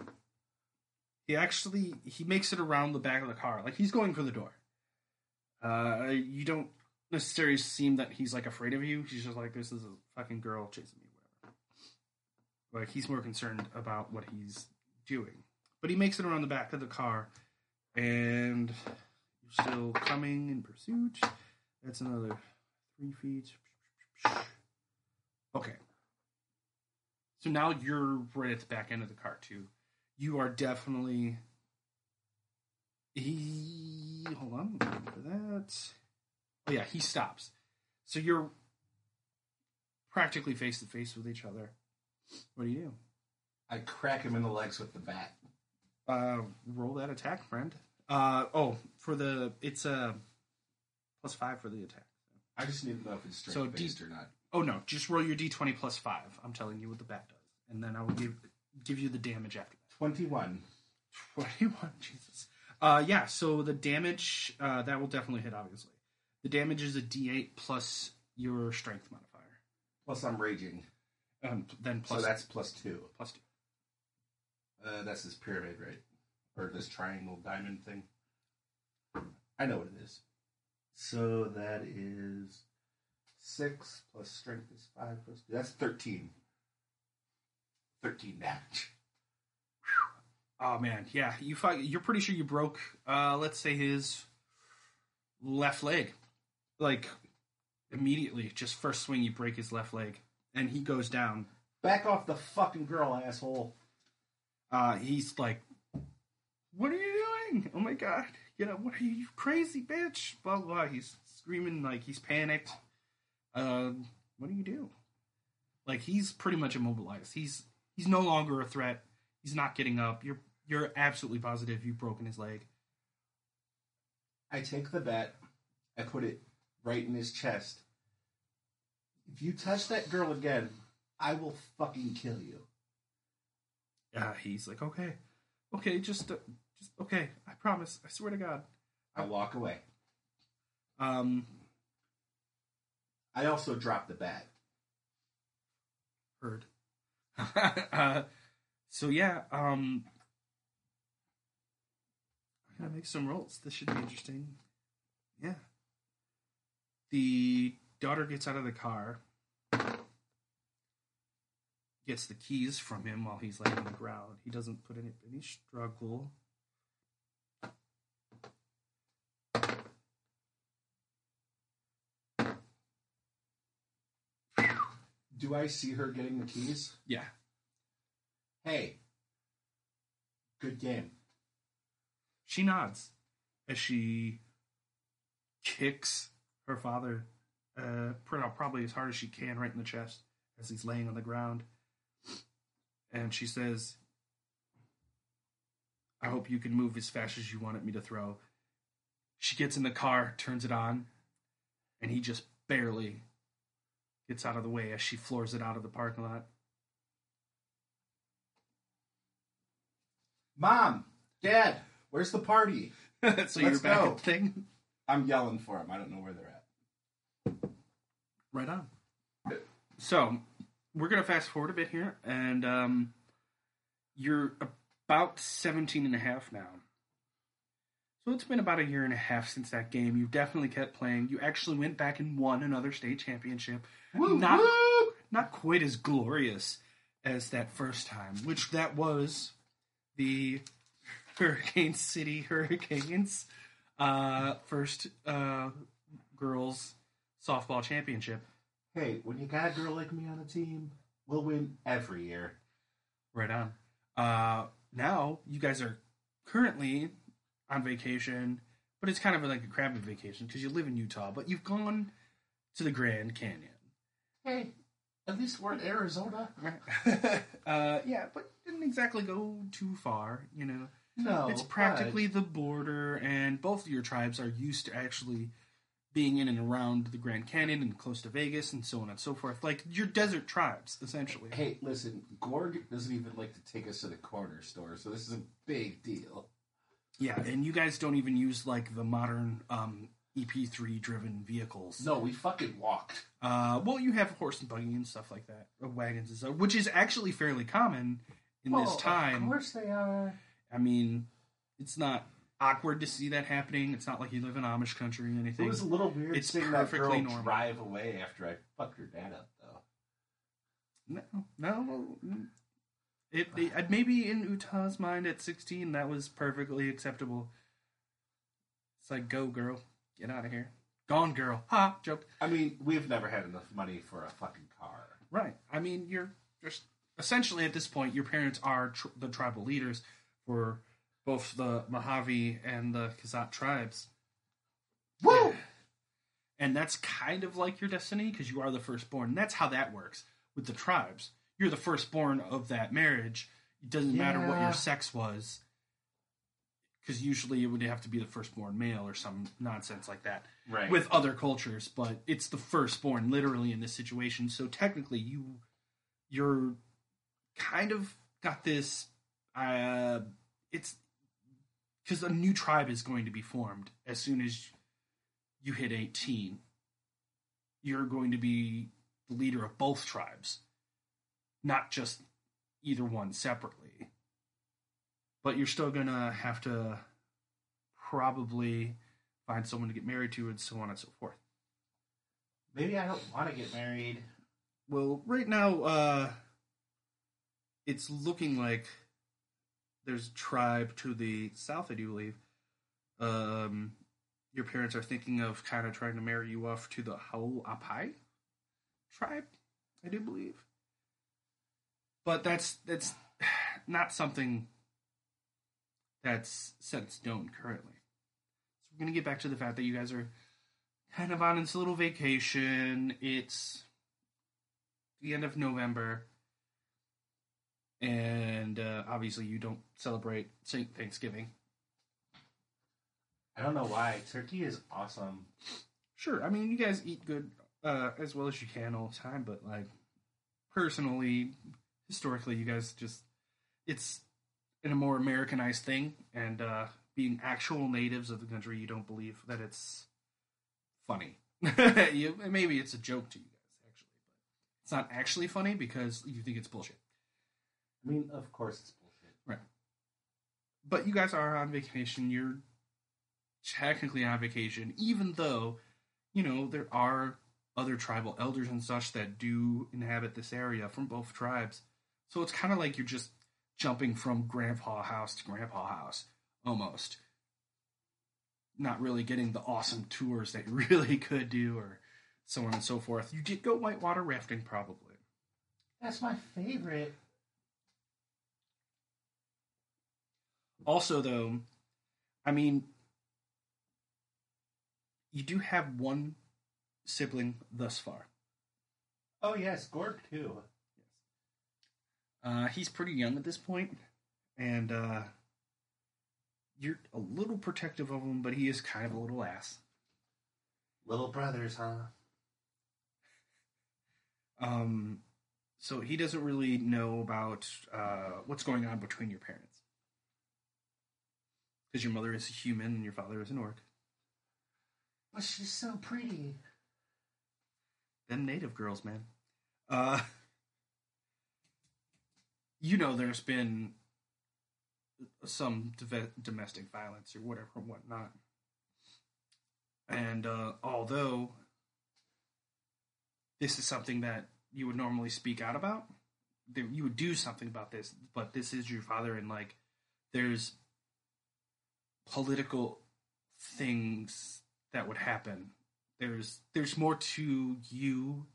he actually he makes it around the back of the car. Like he's going for the door. Uh, you don't necessarily seem that he's like afraid of you. He's just like, this is a fucking girl chasing me, whatever. Like he's more concerned about what he's doing. But he makes it around the back of the car, and you're still coming in pursuit. That's another three feet. Okay. So now you're right at the back end of the car too. You are definitely. He hold on that. Oh yeah, he stops. So you're practically face to face with each other. What do you do? I crack him in the legs with the bat. Uh, roll that attack, friend. Uh oh, for the it's a plus five for the attack. I just need to know if it's straight So based D- or not. Oh no, just roll your d20 plus five. I'm telling you what the bat does, and then I will give give you the damage after that. Twenty-one. 21 jesus uh yeah so the damage uh that will definitely hit obviously the damage is a d8 plus your strength modifier Plus, I'm raging, um then plus so that's plus two. plus two Uh, that's this pyramid, right? Or this triangle diamond thing. I know what it is. So that is six plus strength is five plus two. That's thirteen. Thirteen damage. Oh man. Yeah you fight you're pretty sure you broke uh let's say his left leg. Like immediately just first swing you break his left leg and he goes down. Back off the fucking girl, asshole. uh he's like what are you doing? Oh my god. You know what are you, you crazy bitch? Blah blah blah. He's screaming like he's panicked. Um what do you do? Like he's pretty much immobilized. He's he's no longer a threat he's not getting up you're you're absolutely positive you've broken his leg I take the bat, I put it right in his chest. If you touch that girl again, I will fucking kill you. Yeah, he's like okay okay just uh, just okay i promise i swear to god I walk away. um I also drop the bat. heard. uh, so yeah, um, I gotta make some rolls. This should be interesting. Yeah. The daughter gets out of the car, gets the keys from him while he's laying on the ground. He doesn't put any any struggle. Do I see her getting the keys? Yeah. Hey, good game. She nods as she kicks her father, uh, pr- probably as hard as she can, right in the chest as he's laying on the ground. And she says, I hope you can move as fast as you wanted me to throw. She gets in the car, turns it on, and he just barely gets out of the way as she floors it out of the parking lot. Mom, Dad, where's the party? so you're Let's back go. at the thing. I'm yelling for them. I don't know where they're at. Right on. So we're gonna fast forward a bit here, and um, you're about 17 and a half now. So it's been about a year and a half since that game. You've definitely kept playing. You actually went back and won another state championship. Woo, not woo! not quite as glorious as that first time, which that was the Hurricane City Hurricanes uh, first uh, girls softball championship. Hey, when you got a girl like me on the team, we'll win every year. Right on. Uh, now you guys are currently on vacation, but it's kind of like a crappy vacation because you live in Utah, but you've gone to the Grand Canyon. Hey, at least we're in Arizona. uh, yeah, but didn't exactly go too far, you know. No, it's practically the border, and both of your tribes are used to actually being in and around the Grand Canyon and close to Vegas and so on and so forth. Like your desert tribes, essentially. Hey, listen, Gorg doesn't even like to take us to the corner store, so this is a big deal. Yeah, and you guys don't even use like the modern um, EP3 driven vehicles. No, we fucking walked. Uh, well, you have horse and buggy and stuff like that, or wagons and stuff, which is actually fairly common in this time. Of course they are. I mean, it's not awkward to see that happening. It's not like you live in Amish country or anything. It was a little weird It's seeing that girl normal. drive away after I fucked her dad up, though. No, no. It, it maybe in Utah's mind at sixteen that was perfectly acceptable. It's like, go girl, get out of here, gone girl. Ha, joke. I mean, we've never had enough money for a fucking car. Right. I mean, you're just essentially at this point, your parents are tr- the tribal leaders for both the Mojave and the Kazat tribes. Woo! And that's kind of like your destiny because you are the firstborn. And that's how that works with the tribes. You're the firstborn of that marriage. It doesn't matter what your sex was. Because usually it would have to be the firstborn male or some nonsense like that Right. with other cultures, but it's the firstborn literally in this situation. So technically, you you're kind of got this. Uh, it's because a new tribe is going to be formed as soon as you hit eighteen. You're going to be the leader of both tribes, not just either one separately. But you're still gonna have to probably find someone to get married to, and so on and so forth. Maybe I don't want to get married. Well, right now, uh, it's looking like there's a tribe to the south, I do believe. Um, your parents are thinking of kind of trying to marry you off to the Hualapai tribe, I do believe. But that's that's not something that's set in stone currently. So we're gonna get back to the fact that you guys are kind of on this little vacation. It's the end of November, and uh, obviously you don't celebrate Saint Thanksgiving. I don't know why. Turkey is awesome. Sure, I mean you guys eat good uh, as well as you can all the time, but like personally, historically, you guys just it's in a more Americanized thing, and uh, being actual natives of the country, you don't believe that it's funny. you, maybe it's a joke to you guys, actually, but it's not actually funny because you think it's bullshit. I mean, of course it's bullshit. Right? But you guys are on vacation. You're technically on vacation, even though, you know, there are other tribal elders and such that do inhabit this area from both tribes. So it's kind of like you're just jumping from grandpa house to grandpa house, almost. Not really getting the awesome tours that you really could do, or so on and so forth. You did go whitewater rafting, probably. That's my favorite. Also, though, I mean, you do have one sibling thus far. Oh yes, Gorg two. Uh, he's pretty young at this point, and uh, you're a little protective of him, but he is kind of a little ass. Little brothers, huh? Um, so he doesn't really know about uh, what's going on between your parents. Because your mother is a human and your father is an orc. But she's so pretty. Them native girls, man. Uh, you know, there's been some domestic violence or whatever, and whatnot. And uh, although this is something that you would normally speak out about, you would do something about this, but this is your father, and like, there's political things that would happen there's there's more to you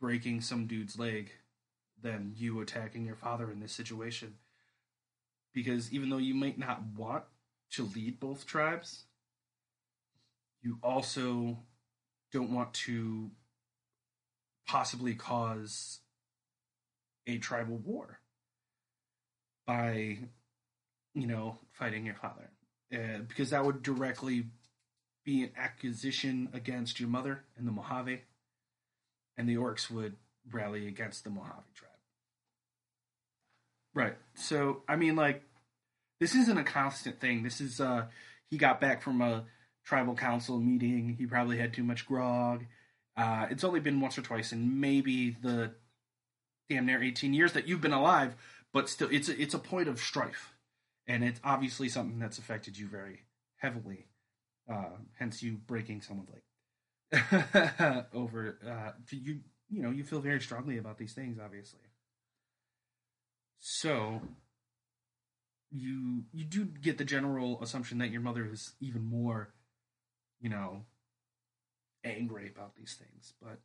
breaking some dude's leg than you attacking your father in this situation. Because even though you might not want to lead both tribes, you also don't want to possibly cause a tribal war by, you know, fighting your father. Uh, because that would directly be an accusation against your mother and the Mojave, and the orcs would rally against the Mojave tribe. Right. So, I mean, like, this isn't a constant thing. This is, uh, he got back from a tribal council meeting. He probably had too much grog. Uh, it's only been once or twice in maybe the damn near 18 years that you've been alive, but still, it's a, it's a point of strife. And it's obviously something that's affected you very heavily. Uh, hence you breaking someone's leg over, uh, you, you know, you feel very strongly about these things, obviously. So you you do get the general assumption that your mother is even more, you know, angry about these things, but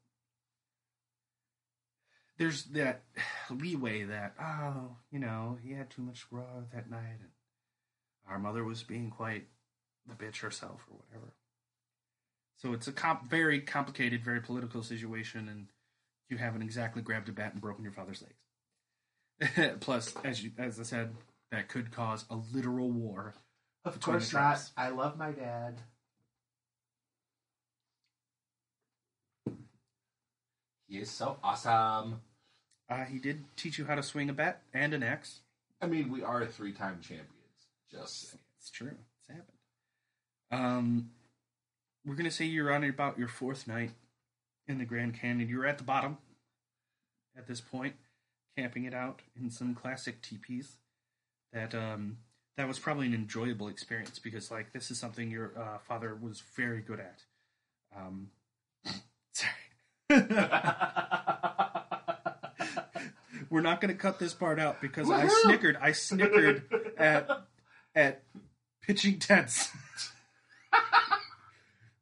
there's that leeway that oh, you know, he had too much grog that night, and our mother was being quite the bitch herself or whatever. So it's a comp- very complicated, very political situation, and you haven't exactly grabbed a bat and broken your father's legs. Plus, as you, as I said, that could cause a literal war. Of Between course the not. tribes. I love my dad. He is so awesome. Uh, he did teach you how to swing a bat and an axe. I mean, we are three-time champions. Just saying. It's true. It's happened. Um, we're gonna say you're on about your fourth night in the Grand Canyon. You're at the bottom at this point, camping it out in some classic teepees. That um, that was probably an enjoyable experience because like this is something your uh, father was very good at. Um, sorry. We're not going to cut this part out because I snickered. I snickered at at pitching tents.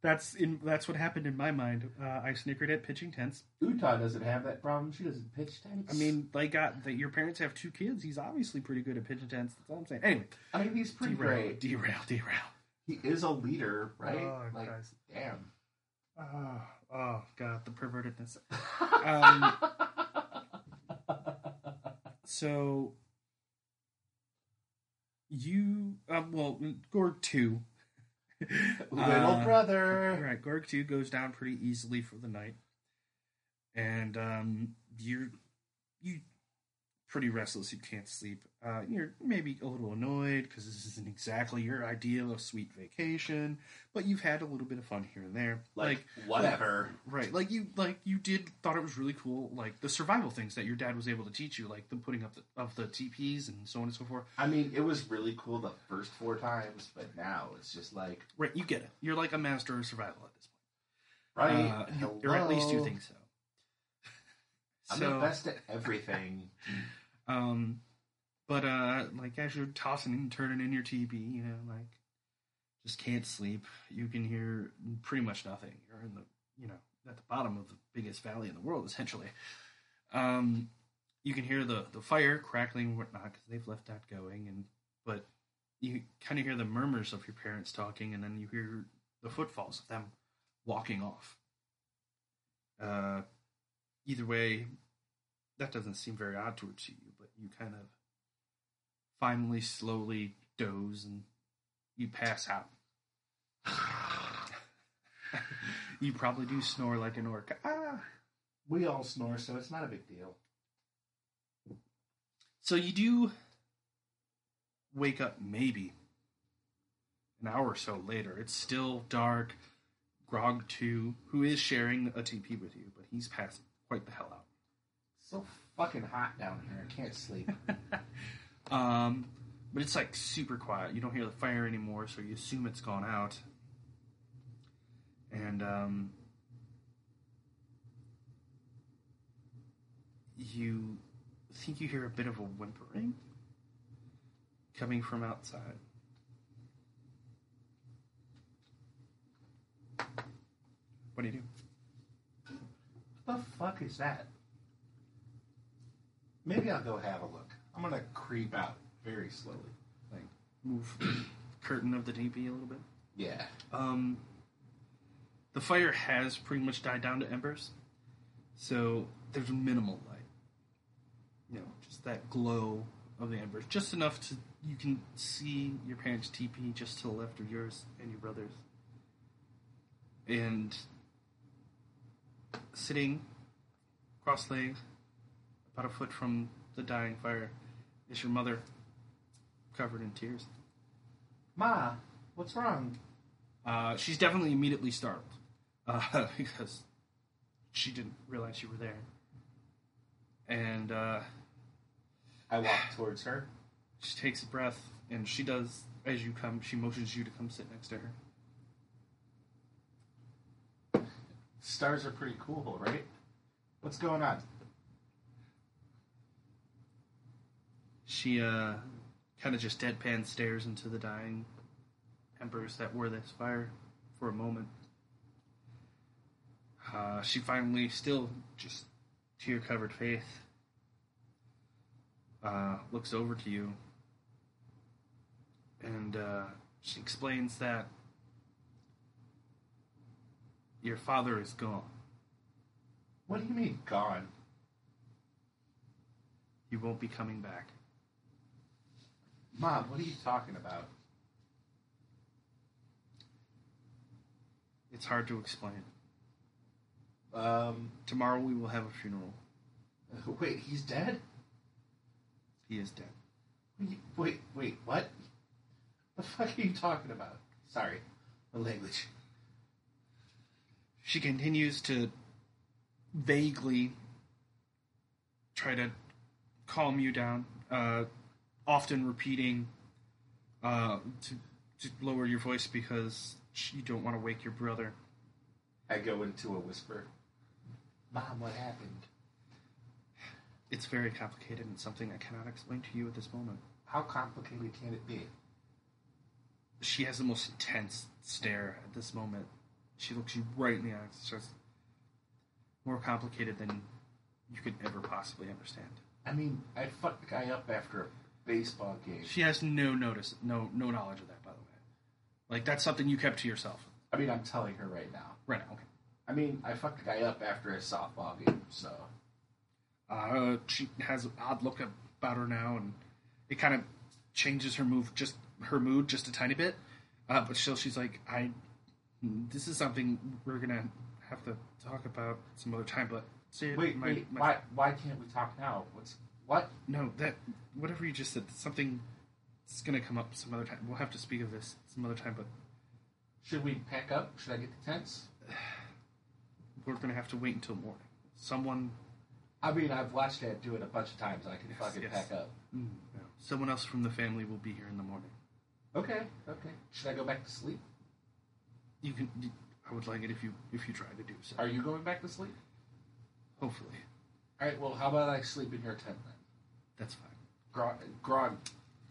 that's in that's what happened in my mind. Uh, I snickered at pitching tents. Utah doesn't have that problem. She doesn't pitch tents. I mean, they got that. Your parents have two kids. He's obviously pretty good at pitching tents. That's all I'm saying. Anyway, I mean, he's pretty derail, great. derail, derail. He is a leader, right? Oh, like, guys. damn. Oh, oh God, the pervertedness. Um, so you, um, well, Gorg two. Little Uh, brother. Right, Gorg two goes down pretty easily for the night, and um, you're you pretty restless. You can't sleep. Uh, you're maybe a little annoyed because this isn't exactly your ideal of sweet vacation, but you've had a little bit of fun here and there. Like, whatever. Right, like you like you did thought it was really cool, like the survival things that your dad was able to teach you, like the putting up the, of the TPs and so on and so forth. I mean, it was really cool the first four times, but now it's just like, Right, you get it. You're like a master of survival at this right? point, uh, you- or at least you think so. I'm so, the best at everything. um, but uh, like as you're tossing and turning in your TP, you know, like just can't sleep. You can hear pretty much nothing. You're in the, you know, at the bottom of the biggest valley in the world, essentially. Um, you can hear the the fire crackling and whatnot because they've left that going, and but you kind of hear the murmurs of your parents talking, and then you hear the footfalls of them walking off. Uh, either way, that doesn't seem very odd towards you, but you kind of finally slowly doze and you pass out. you probably do snore like an orc. Ah. We all snore, so it's not a big deal. So you do wake up maybe an hour or so later. It's still dark. Grog 2, who is sharing a TP with you, but he's passed quite the hell out. So fucking hot down here. I can't sleep. Um, but it's like super quiet. You don't hear the fire anymore, so you assume it's gone out. And um, you think you hear a bit of a whimpering coming from outside. What do you do? The fuck is that? Maybe I'll go have a look. I'm gonna creep out very slowly. Like move the curtain of the TP a little bit. Yeah. Um, the fire has pretty much died down to embers, so there's minimal light. You know, just that glow of the embers, just enough to you can see your parents' TP just to the left of yours and your brother's. and sitting cross-legged, about a foot from the dying fire, is your mother, covered in tears. Ma, what's wrong? Uh, she's definitely immediately startled uh, because she didn't realize you were there. And uh, I walk towards her. she takes a breath, and she does as you come. She motions you to come sit next to her. Stars are pretty cool, right? What's going on? She uh, kind of just deadpan stares into the dying embers that were this fire for a moment. Uh, she finally, still just tear covered face, uh, looks over to you and uh, she explains that your father is gone. What do you mean, gone? He won't be coming back. Mom, what are you talking about? It's hard to explain. Um, Tomorrow we will have a funeral. Wait, he's dead? He is dead. Wait, wait, what? The fuck are you talking about? Sorry, the language. She continues to vaguely try to calm you down, uh, often repeating uh, to, to lower your voice because you don't want to wake your brother. I go into a whisper. Mom, what happened? It's very complicated and something I cannot explain to you at this moment. How complicated can it be? She has the most intense stare at this moment. She looks you right in the eyes. It's just more complicated than you could ever possibly understand. I mean, I fucked the guy up after a baseball game. She has no notice, no no knowledge of that, by the way. Like that's something you kept to yourself. I mean, I'm telling her right now. Right now, okay. I mean, I fucked the guy up after a softball game, so. Uh, she has an odd look about her now, and it kind of changes her move, just her mood, just a tiny bit. Uh, but still, she's like, "I, this is something we're gonna have to talk about some other time." But say Wait, my- wait, my- why, why can't we talk now? What's what? No, that whatever you just said, something is gonna come up some other time. We'll have to speak of this some other time, but Should we pack up? Should I get the tents? we're gonna have to wait until morning. Someone, I mean, I've watched Dad do it a bunch of times. I can Yes, fucking yes. pack up. Mm, no, someone else from the family will be here in the morning. Okay, okay. Should I go back to sleep? You can. I would like it if you if you try to do so. Are you going back to sleep? Hopefully, All right. Well, how about I sleep in your tent then? that's fine. Grog, Grog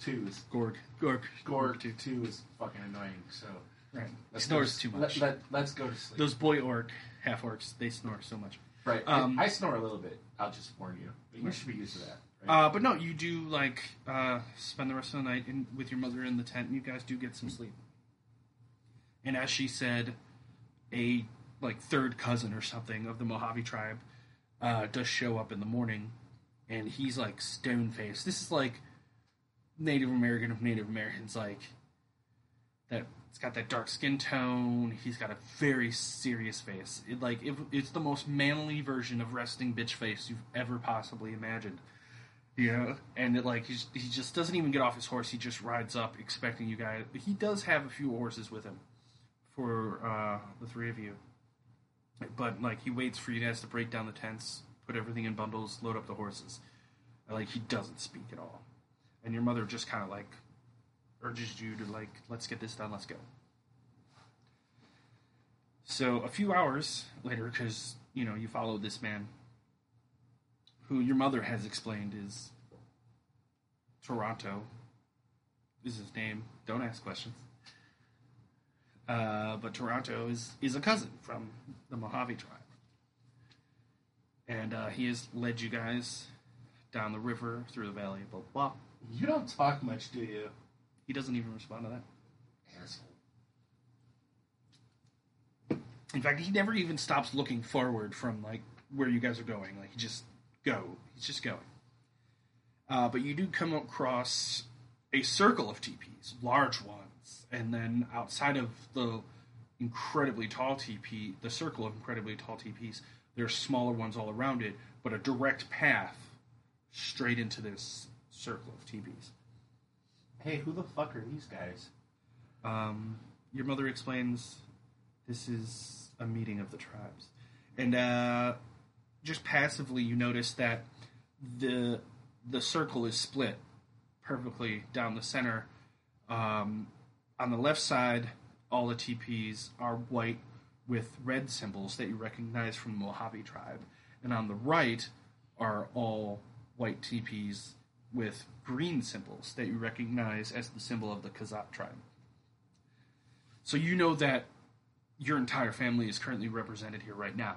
two is Gorg, Gorg, Gorg too. two is fucking annoying. So Right. let's snores go, too much. Let, let, us go to sleep. Those boy orc, half orcs, they snore so much. right. um, I, snore a little bit. I'll just warn you. But you should be used to that. Right? Uh, but no, you do like uh, spend the rest of the night in, with your mother in the tent, and you guys do get some sleep. And as she said, a like third cousin or something of the Mojave tribe uh, does show up in the morning, and he's like stone faced. This is like Native American of Native Americans, like that. It's got that dark skin tone. He's got a very serious face. It, like it, it's the most manly version of resting bitch face you've ever possibly imagined. Know, and it, like he's, he just doesn't even get off his horse. He just rides up, expecting you guys. He does have a few horses with him for uh, the three of you, but like he waits for you guys to break down the tents, put everything in bundles, load up the horses. Like he doesn't speak at all, and your mother just kind of like urges you to like let's get this done, let's go. So a few hours later, because you know you followed this man who your mother has explained is Toronto, is his name. Don't ask questions. Uh, but Toronto is, is a cousin from the Mojave tribe. And uh, he has led you guys down the river, through the valley, blah, blah, blah. you don't talk much, do you, He doesn't even respond to that. asshole? In fact, he never even stops looking forward from like where you guys are going. Like he just go. He's just going. Uh, but you do come across a circle of teepees, large ones, and then outside of the incredibly tall TP, the circle of incredibly tall TPs. There are smaller ones all around it, but a direct path straight into this circle of TPs. Hey, who the fuck are these guys? Um, your mother explains this is a meeting of the tribes, and uh, just passively you notice that the the circle is split perfectly down the center. Um, on the left side, all the TPs are white with red symbols that you recognize from the Mojave tribe, and on the right are all white TPs with green symbols that you recognize as the symbol of the Kazat tribe. So you know that your entire family is currently represented here right now.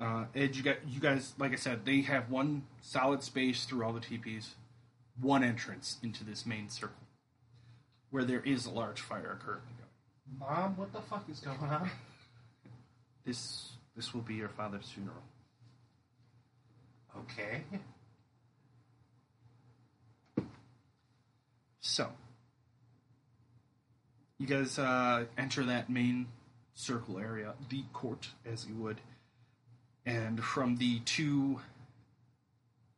Uh, Ed, you got you guys, like I said, they have one solid space through all the TPs, one entrance into this main circle, where there is a large fire currently going. Mom, what the fuck is going on? This this will be your father's funeral. Okay. So, you guys uh, enter that main circle area, the court, as you would, and from the two,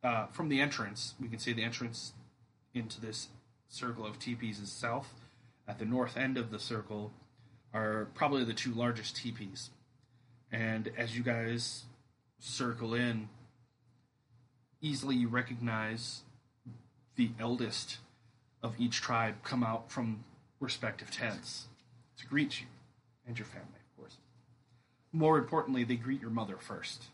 uh, from the entrance, we can see the entrance into this circle of teepees is south. At the north end of the circle are probably the two largest teepees, and as you guys circle in, easily you recognize the eldest of each tribe come out from respective tents to greet you and your family, of course. More importantly, they greet your mother first.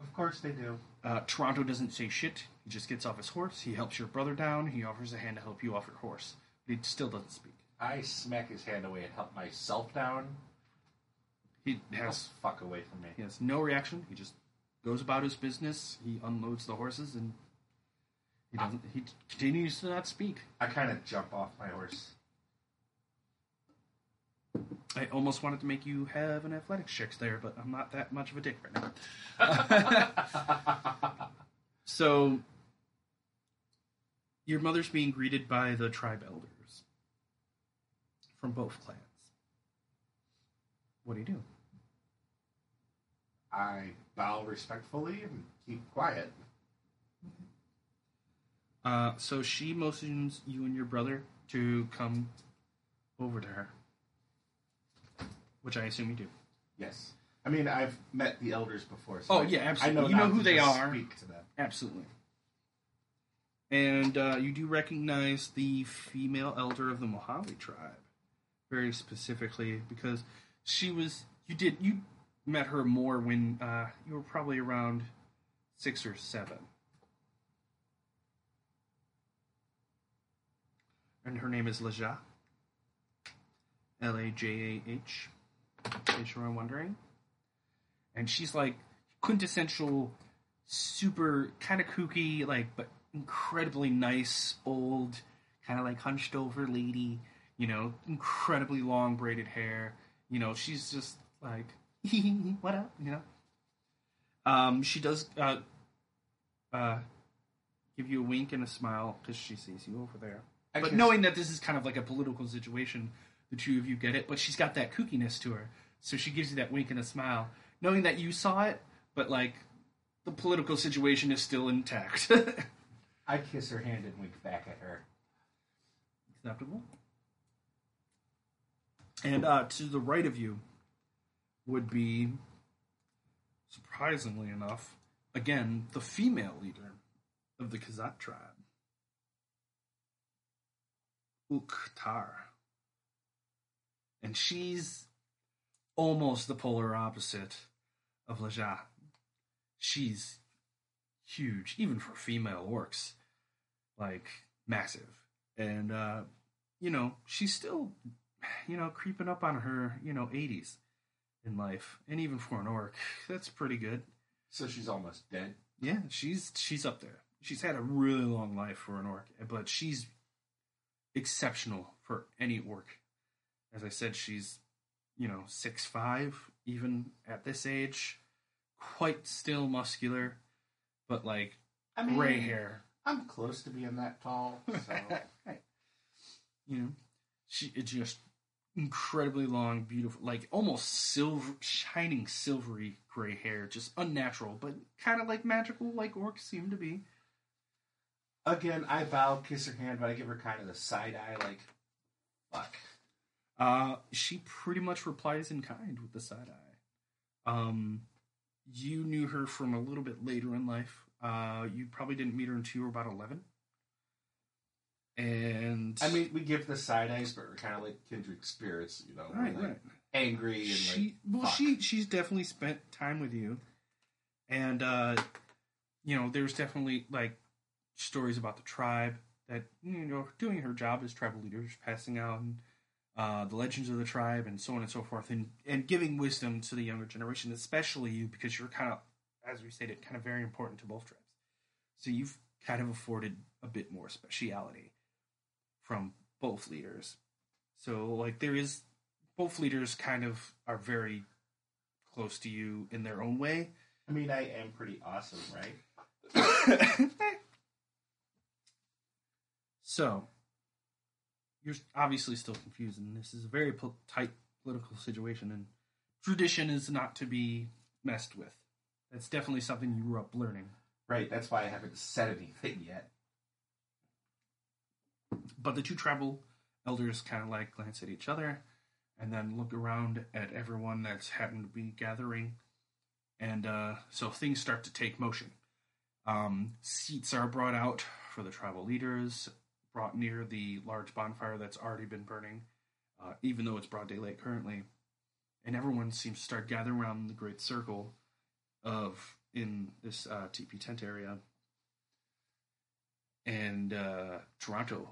Of course they do. Uh, Toronto doesn't say shit. He just gets off his horse. He helps your brother down. He offers a hand to help you off your horse. But he still doesn't speak. I smack his hand away and help myself down. He has Has fuck away from me. he has no reaction. He just goes about his business. He unloads the horses and he doesn't. He continues to not speak. I kind of jump off my horse. I almost wanted to make you have an athletics check there, but I'm not that much of a dick right now. so, your mother's being greeted by the tribe elders from both clans. What do you do? I bow respectfully and keep quiet. Uh, so she motions you and your brother to come over to her, which I assume you do. Yes. I mean, I've met the elders before. So Oh, I- yeah, I absolutely. know You know who they are. Speak to them. Absolutely. And uh, you do recognize the female elder of the Mojave tribe, very specifically because she was. You did you met her more when uh, you were probably around six or seven, and her name is Lajah. L A J A H. In case you were wondering, and she's like quintessential super kind of kooky, like but incredibly nice, old, kind of like hunched over lady. You know, incredibly long braided hair. You know, she's just like, what up? You know. Um, she does uh, uh, give you a wink and a smile because she sees you over there. I but knowing that this is kind of like a political situation, the two of you get it. But she's got that kookiness to her, so she gives you that wink and a smile, knowing that you saw it, but like the political situation is still intact. I kiss her hand and wink back at her. Acceptable. And uh, to the right of you would be, surprisingly enough, again the female leader of the Kazat tribe, Uktar. And she's almost the polar opposite of Lajah. She's huge, even for female orcs, like massive. And, uh, you know, she's still, you know, creeping up on her, you know, 80s in life. And even for an orc, that's pretty good. So she's almost dead. Yeah, she's she's up there. She's had a really long life for an orc, but she's exceptional for any orc. As I said, she's you know six five, even at this age, quite still muscular, but like I mean, gray hair. I'm close to being that tall. So You know, she it's just incredibly long, beautiful, like almost silver, shining silvery gray hair, just unnatural, but kind of like magical, like orcs seem to be. Again, I bow, kiss her hand, but I give her kind of the side eye, like, fuck. Uh, she pretty much replies in kind with the side eye. Um, you knew her from a little bit later in life. Uh, you probably didn't meet her until you were about eleven. And I mean, we give the side eyes, but we're kind of like kindred spirits, you know, right, like, right. angry and she like. well fuck. she she's definitely spent time with you and uh you know there's definitely like stories about the tribe that you know doing her job as tribal leaders passing out and uh the legends of the tribe and so on and so forth and and giving wisdom to the younger generation especially you because you're kind of as we stated kind of very important to both tribes so you've kind of afforded a bit more speciality from both leaders so like there is both leaders kind of are very close to you in their own way. I mean, I am pretty awesome, right? so, you're obviously still confused, and this is a very po- tight political situation, and tradition is not to be messed with. That's definitely something you grew up learning. Right, that's why I haven't said anything yet. But the two tribal elders kind of like glance at each other and then look around at everyone that's happened to be gathering. And uh, so things start to take motion. Um, seats are brought out for the tribal leaders, brought near the large bonfire that's already been burning, uh, even though it's broad daylight currently. And everyone seems to start gathering around the great circle of in this uh, TP tent area. And uh, Toronto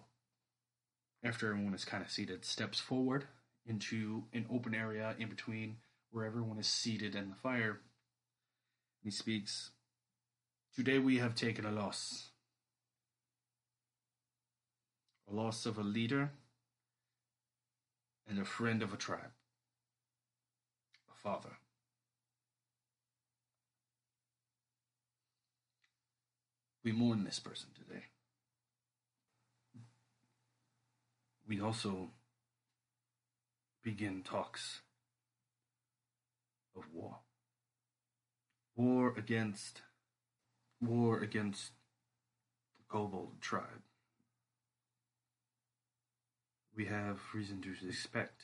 after everyone is kind of seated, steps forward into an open area in between where everyone is seated and the fire. He speaks, Today we have taken a loss. A loss of a leader and a friend of a tribe. A father. We mourn this person today. we also begin talks of war. War against war against the Kobold tribe. We have reason to suspect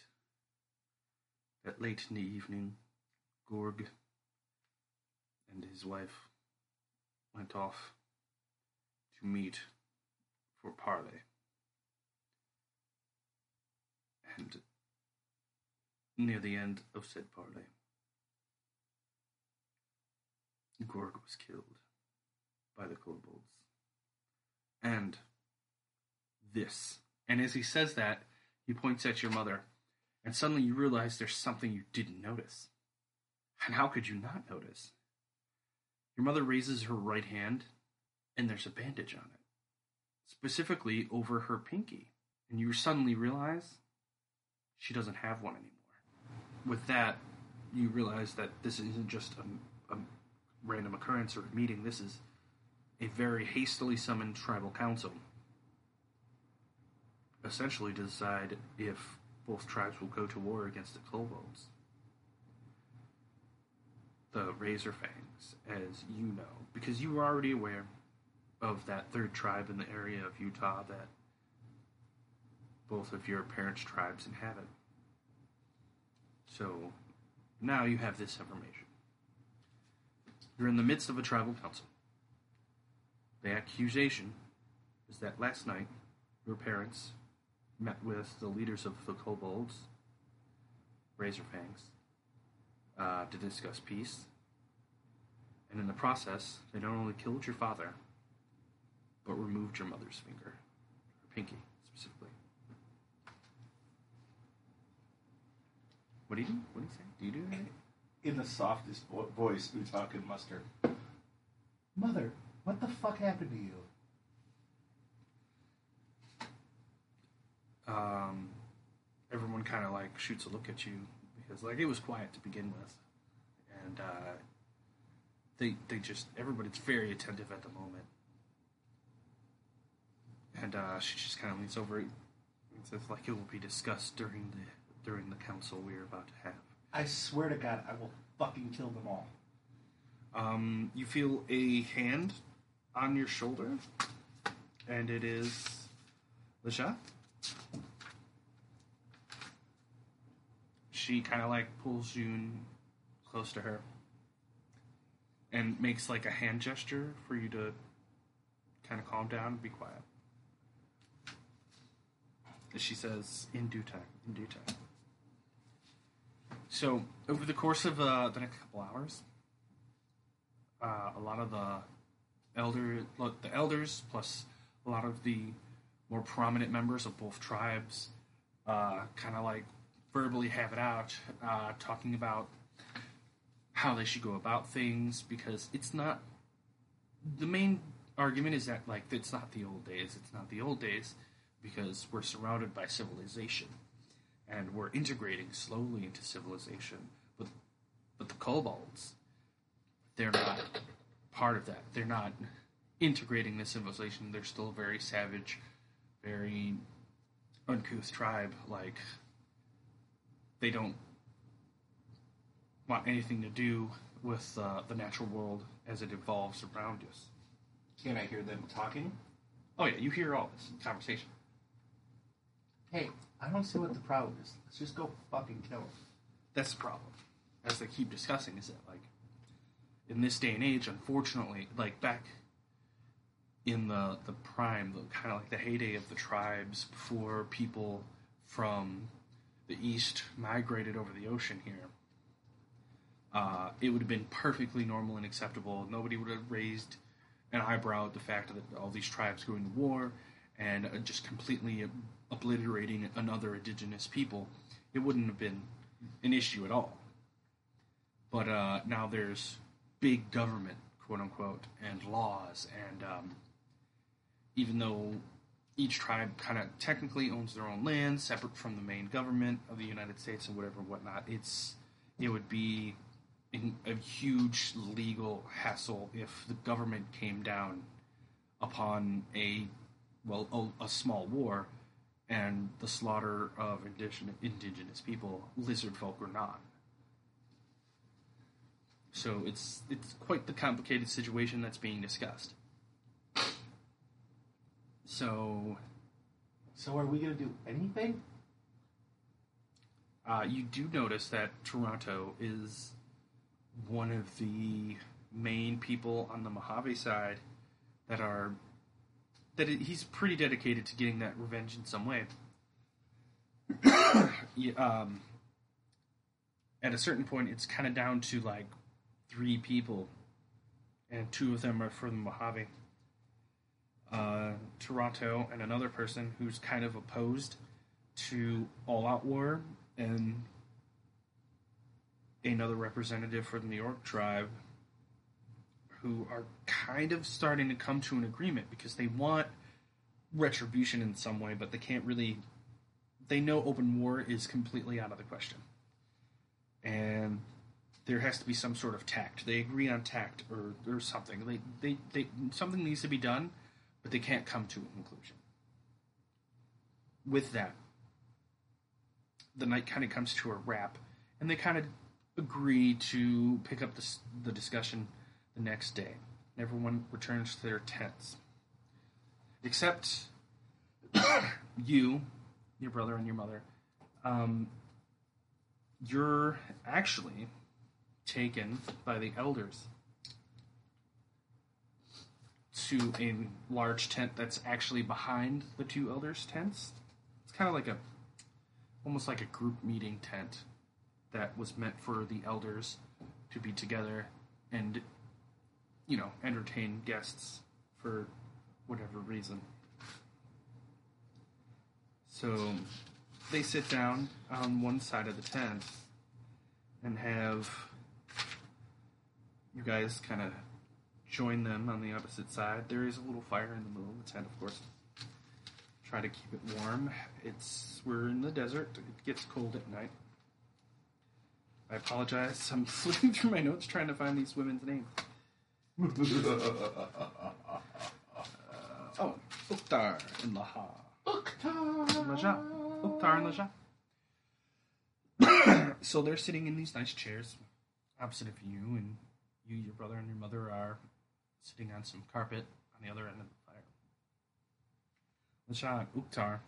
that late in the evening, Gorg and his wife went off to meet for parley. and near the end of said parley, Gorg was killed by the kobolds. And this. And as he says that, he points at your mother, and suddenly you realize there's something you didn't notice. And how could you not notice? Your mother raises her right hand, and there's a bandage on it, specifically over her pinky. And you suddenly realize she doesn't have one anymore. With that, you realize that this isn't just a, a random occurrence or a meeting. This is a very hastily summoned tribal council, essentially to decide if both tribes will go to war against the kobolds. The Razor Fangs, as you know, because you were already aware of that third tribe in the area of Utah that both of your parents' tribes inhabit. So now you have this information. You're in the midst of a tribal council. The accusation is that last night your parents met with the leaders of the kobolds, Razorfangs, uh, to discuss peace. And in the process, they not only killed your father, but removed your mother's finger, her pinky specifically. What do you do? What do you say? Do you do anything? In the softest vo- voice, Utak and Mustard. Mother, what the fuck happened to you? Um, everyone kind of like shoots a look at you because like it was quiet to begin with, and uh, they they just everybody's very attentive at the moment, and uh, she just kind of leans over and says like it will be discussed during the during the council we are about to have. I swear to God, I will fucking kill them all. Um, you feel a hand on your shoulder, and it is Lisha. She kind of like pulls in close to her and makes like a hand gesture for you to kind of calm down and be quiet. And she says, "In due time, in due time." So, over the course of uh, the next couple hours, uh, a lot of the elder, the elders, plus a lot of the more prominent members of both tribes, uh, kind of like verbally have it out, uh, talking about how they should go about things because it's not. The main argument is that like it's not the old days. It's not the old days because we're surrounded by civilization and we're integrating slowly into civilization. But but the kobolds, they're not part of that. They're not integrating the civilization. They're still very savage, very uncouth tribe. Like they don't want anything to do with uh, the natural world as it evolves around us. Can I hear them talking? Oh yeah, you hear all this conversation. Hey, I don't see what the problem is. Let's just go fucking kill them. That's the problem. As they keep discussing, is that like in this day and age, unfortunately, like back in the the prime, the kind of like the heyday of the tribes before people from the east migrated over the ocean here, uh, it would have been perfectly normal and acceptable. Nobody would have raised an eyebrow at the fact that all these tribes going to war and uh, just completely obliterating another indigenous people. It wouldn't have been an issue at all. But uh, now there's big government, quote unquote, and laws, and um, even though each tribe kind of technically owns their own land, separate from the main government of the United States and whatever and whatnot, it's it would be a huge legal hassle if the government came down upon a well a, a small war and the slaughter of indigenous, indigenous people, lizard folk or not. So it's it's quite the complicated situation that's being discussed. So So are we gonna do anything? uh, you do notice that Toronto is one of the main people on the Mojave side that are that it, he's pretty dedicated to getting that revenge in some way. Yeah, um, at a certain point, it's kind of down to like three people, and two of them are from the Mojave. Uh, Toronto and another person who's kind of opposed to all-out war, and another representative for the New York tribe who are kind of starting to come to an agreement because they want retribution in some way, but they can't really. They know open war is completely out of the question. And there has to be some sort of tact. They agree on tact or, or something. They, they, they, something needs to be done, but they can't come to a conclusion. With that, the night kind of comes to a wrap, and they kind of agree to pick up the, the discussion the next day. Everyone returns to their tents. Except you, your brother, and your mother. Um, you're actually taken by the elders to a large tent that's actually behind the two elders' tents. It's kind of like a, almost like a group meeting tent that was meant for the elders to be together and you know, entertain guests for whatever reason. So they sit down on one side of the tent and have you guys kind of join them on the opposite side. There is a little fire in the middle of the tent, of course. Try to keep it warm. It's we're in the desert. It gets cold at night. I apologize. I'm flipping through my notes trying to find these women's names. Oh, Uktar and Laha. Laja. Uktar and Laja. so they're sitting in these nice chairs opposite of you, and you, your brother, and your mother are sitting on some carpet on the other end of the fire. Lasha and Uktar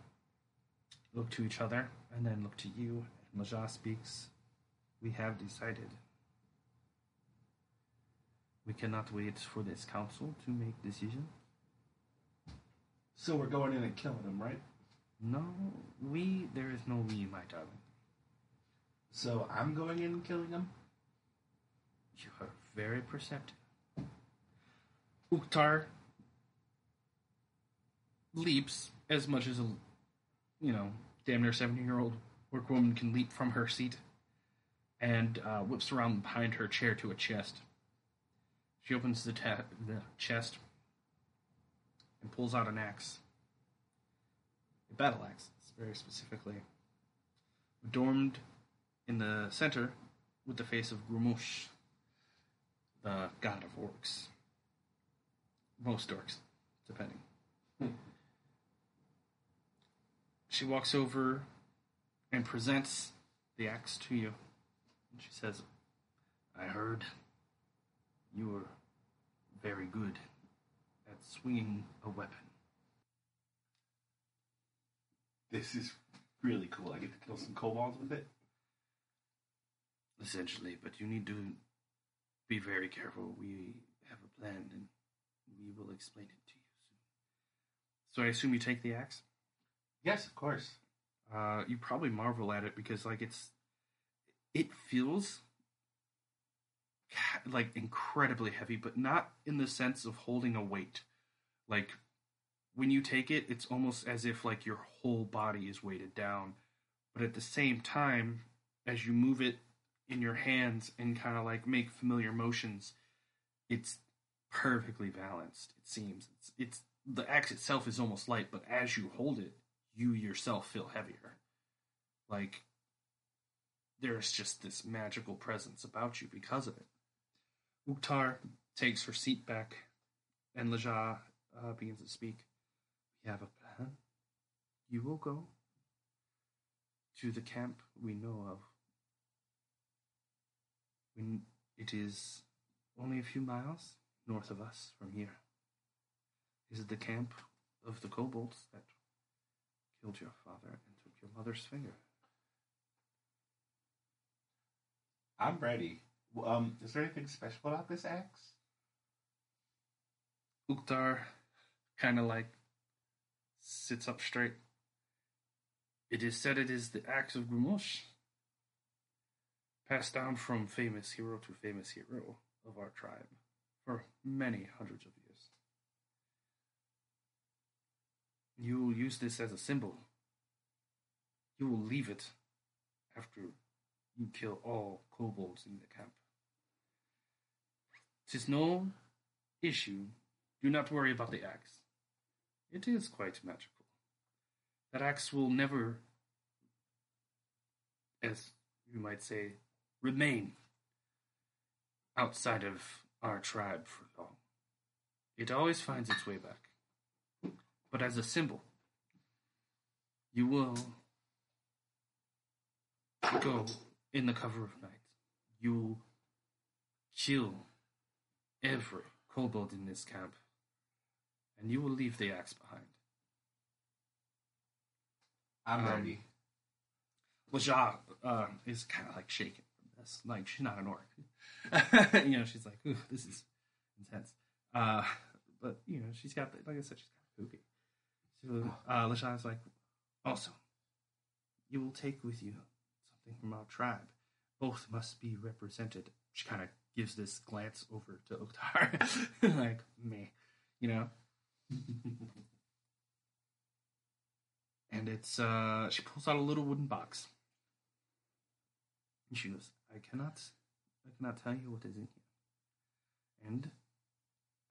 look to each other and then look to you, and Lasha speaks. We have decided. We cannot wait for this council to make decision. So we're going in and killing him, right? No, we. There is no we, my darling. So I'm going in and killing him? You are very perceptive. Uktar leaps as much as a, you know, damn near 70 year old orc woman can leap from her seat and uh, whips around behind her chair to a chest. She opens the, ta- the chest and pulls out an axe. A battle axe, very specifically. Adorned in the center with the face of Gruumsh, the god of orcs. Most dorks, depending. Hmm. She walks over and presents the axe to you. And she says, I heard you were very good at swinging a weapon. This is really cool. I get to kill some kobolds with it. essentially, but you need to be very careful. We have a plan and we will explain it to you soon. So I assume you take the axe? Yes, of course. Uh, you probably marvel at it because like it's it feels like incredibly heavy, but not in the sense of holding a weight. Like when you take it, it's almost as if like your whole body is weighted down. But at the same time, as you move it in your hands and kind of like make familiar motions, it's perfectly balanced. It seems it's, it's the axe itself is almost light, but as you hold it, you yourself feel heavier. Like there's just this magical presence about you because of it. Uktar takes her seat back, and Laja uh, begins to speak. We have a plan. You will go to the camp we know of. When it is only a few miles north of us from here is the camp of the kobolds that killed your father and took your mother's finger. I'm ready. Um, is there anything special about this axe? Uktar kind of like sits up straight. It is said it is the axe of Gruumsh, passed down from famous hero to famous hero of our tribe for many hundreds of years. You will use this as a symbol. You will leave it after you kill all kobolds in the camp. Tis no issue do not worry about the axe. It is quite magical. That axe will never, as you might say, remain outside of our tribe for long. It always finds its way back. But as a symbol, you will go in the cover of night. You will kill every kobold in this camp, and you will leave the axe behind. I'm Um, ready. Laja uh, is kind of like shaken from this. Like she's not an orc, you know. She's like, Ooh, this is intense. Uh, but you know, she's got like I said, she's of kooky. So uh, Laja is like, also, you will take with you something from our tribe. Both must be represented. She kind of gives this glance over to Uktar, like me, you know. and it's uh she pulls out a little wooden box and she goes i cannot i cannot tell you what is in here. And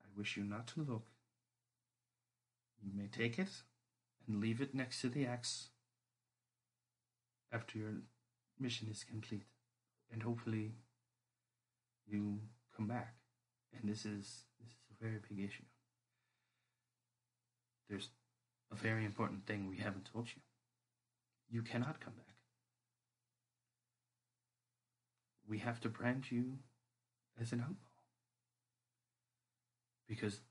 i wish you not to look. You may take it and leave it next to the axe after your mission is complete. And hopefully you come back. And this is this is a very big issue. There's a very important thing we haven't told you. You cannot come back. We have to brand you as an outlaw. Because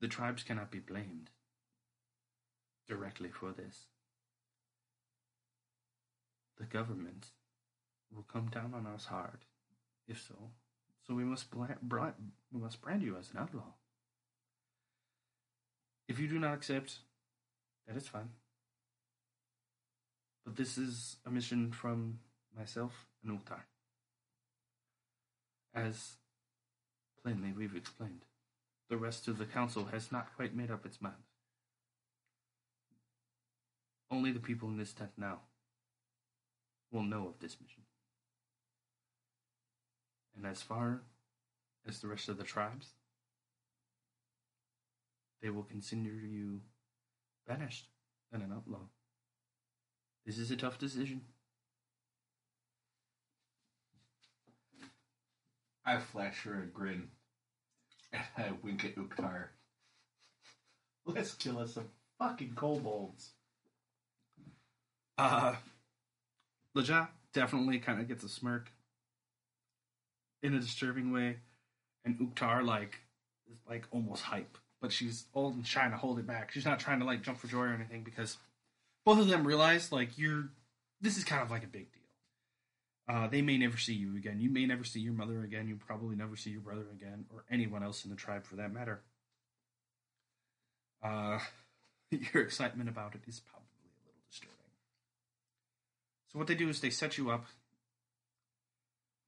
the tribes cannot be blamed directly for this. The government will come down on us hard, if so. So we must we must brand you as an outlaw. If you do not accept, that is fine. But this is a mission from myself and Uktar. As plainly we've explained, the rest of the council has not quite made up its mind. Only the people in this tent now will know of this mission. And as far as the rest of the tribes, they will consider you banished and an outlaw. This is a tough decision. I flash her a grin and I wink at Uktar. Let's kill us some fucking kobolds. Uh, Leja definitely kind of gets a smirk in a disturbing way, and Uktar like is like almost hype, but she's old and trying to hold it back. She's not trying to like jump for joy or anything because both of them realize like you're. This is kind of like a big deal. Uh, they may never see you again. You may never see your mother again. You probably never see your brother again, or anyone else in the tribe for that matter. Uh, your excitement about it is probably a little disturbing. So what they do is they set you up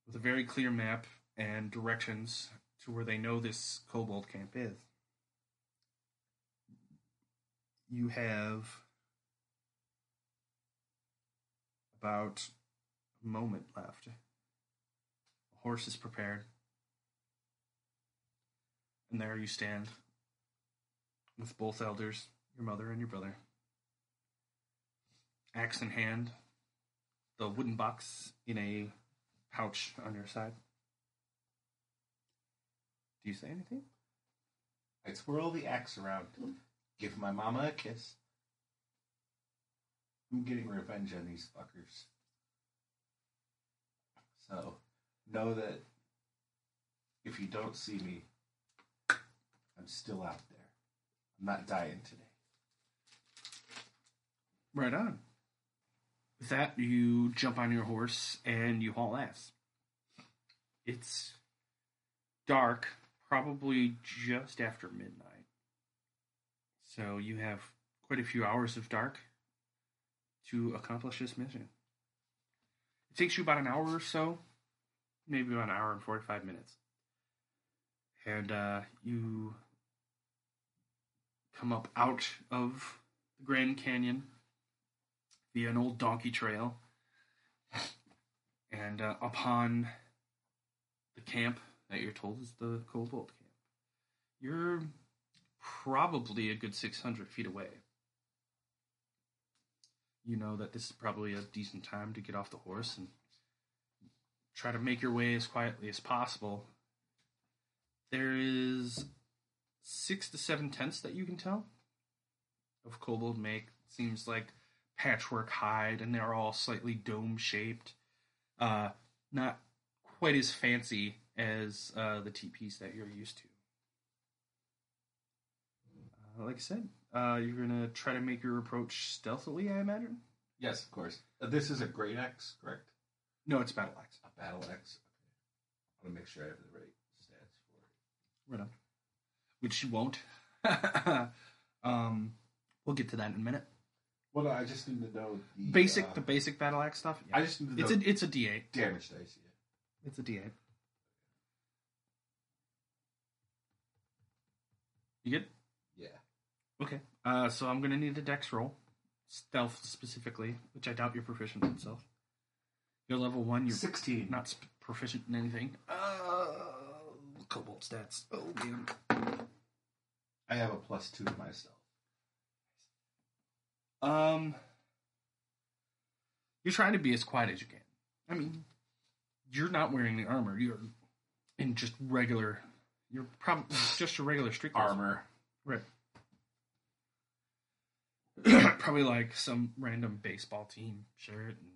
with a very clear map and directions to where they know this kobold camp is. You have about moment left. The horse is prepared. And there you stand with both elders, your mother and your brother. Axe in hand, the wooden box in a pouch on your side. Do you say anything? I twirl the axe around, give my mama a kiss. I'm getting revenge on these fuckers. So, know that if you don't see me, I'm still out there. I'm not dying today. Right on. With that, you jump on your horse and you haul ass. It's dark, probably just after midnight. So you have quite a few hours of dark to accomplish this mission. Takes you about an hour or so, maybe about an hour and 45 minutes. And uh, you come up out of the Grand Canyon via an old donkey trail. And uh, upon the camp that you're told is the Kobold camp, you're probably a good 600 feet away. You know that this is probably a decent time to get off the horse and try to make your way as quietly as possible. There is six to seven tents that you can tell of kobold make. Seems like patchwork hide, and they're all slightly dome shaped. Uh, not quite as fancy as uh, the teepees that you're used to. Uh, like I said, uh, you're gonna try to make your approach stealthily, I imagine. Yes, of course. Uh, this is a great axe, correct? No, it's battle axe. A battle axe. Okay. I want to make sure I have the right stats for it. Right on. Which you won't. um, we'll get to that in a minute. Well, no, I just need to know the Basic, uh, the basic battle axe stuff. I just need to it's know a it's a D8. damage dice. Yeah. It's a D8. You good? Yeah. Okay. Uh, so I'm gonna need a dex roll, stealth specifically, which I doubt you're proficient in stealth. You're level one. You're Sixteen. not sp- proficient in anything. Uh, kobold stats. Oh man. I have a plus two to myself. Um, you're trying to be as quiet as you can. I mean, you're not wearing the armor. You're in just regular. You're probably just your regular street clothes. Armor. Right. Probably like some random baseball team shirt and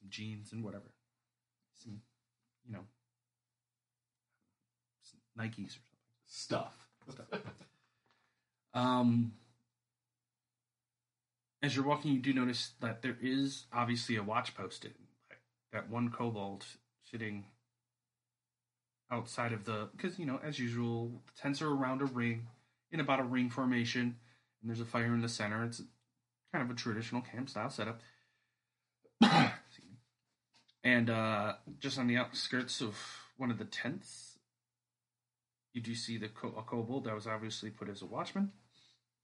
some jeans and whatever. Some you know, Nikes or Stuff. something. Um, as you're walking, you do notice that there is obviously a watch posted. Like that one kobold sitting outside of the because you know as usual the tents are around a ring in about a ring formation and there's a fire in the center it's kind of a traditional camp style setup. And uh just on the outskirts of one of the tents you do see the co- a kobold that was obviously put as a watchman.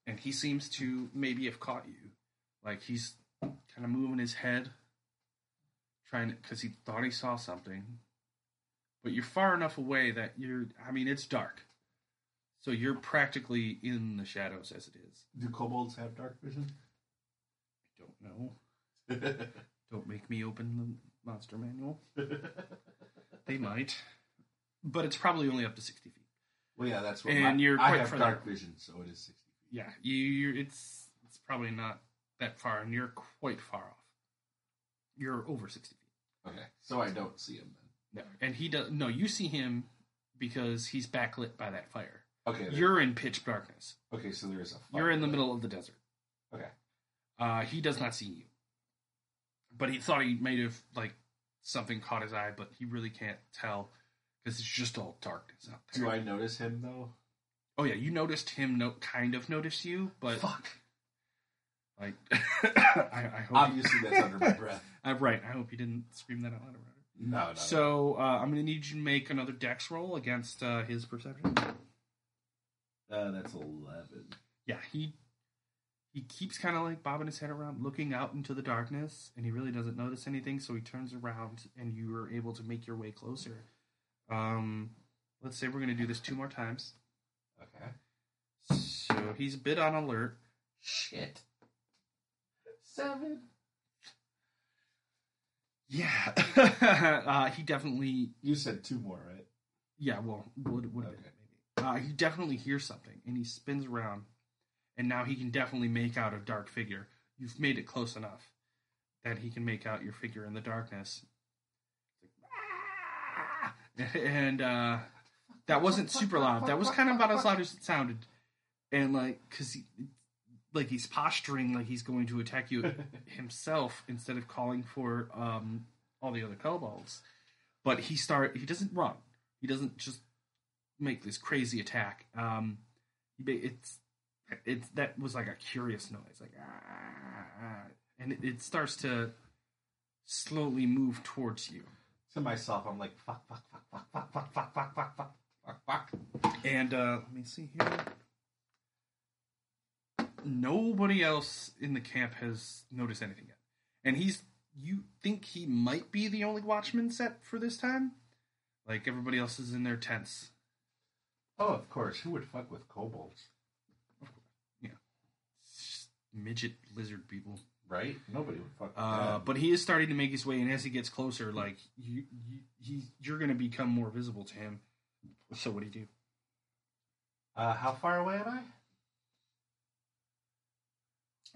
And he seems to maybe have caught you. Like he's kind of moving his head trying because he thought he saw something. But you're far enough away that you're i mean it's dark. So you're practically in the shadows as it is. Do kobolds have dark vision? Don't know don't make me open the monster manual they might but it's probably only up to 60 feet well, yeah, that's what. And my, you're I have dark vision, so it is sixty feet. yeah you it's it's probably not that far and you're quite far off you're over 60 feet Okay, so I don't see him then. no and he does no you see him because he's backlit by that fire. Okay, there- you're in pitch darkness okay. So there is a. You're in the fire. middle of the desert. Okay. Uh, he does not see you, but he thought he might have like something caught his eye, but he really can't tell because it's just all darkness out there. Do I notice him though? Oh yeah, you noticed him. No, kind of noticed you, but Fuck. like, I, I hope. Obviously, that's under my breath. Uh, right. I hope you didn't scream that out loud. Around. No, no. So uh, I'm gonna need you to make another dex roll against uh, his perception. uh, that's eleven. yeah, he he keeps kind of like bobbing his head around, looking out into the darkness, and he really doesn't notice anything. So he turns around, and you are able to make your way closer. Um, let's say we're gonna do this two more times. Okay. So he's a bit on alert. Shit. Seven. Yeah, uh, he definitely. You said two more, right? Yeah, well, would would have Okay. been maybe. Uh, he definitely hears something, and he spins around, and now he can definitely make out a dark figure. You've made it close enough that he can make out your figure in the darkness. And uh, that wasn't super loud. That was kind of about as loud as it sounded, and like, cause he, like he's posturing like he's going to attack you himself instead of calling for um, all the other kobolds. But he start he doesn't run. He doesn't just make this crazy attack. Um, it's it's that was like a curious noise, like ah, ah, and it, it starts to slowly move towards you. To myself, I'm like, fuck, fuck, fuck, fuck, fuck, fuck, fuck, fuck, fuck, fuck, fuck, fuck. And uh, let me see here. Nobody else in the camp has noticed anything yet, and he's. You think he might be the only watchman set for this time? Like everybody else is in their tents. Oh, of course. Who would fuck with kobolds? Midget lizard people. Right? Nobody would fuck with Uh, that. but he is starting to make his way, and as he gets closer, like you, you he, you're going to become more visible to him. So what do you do? Uh, how far away am I?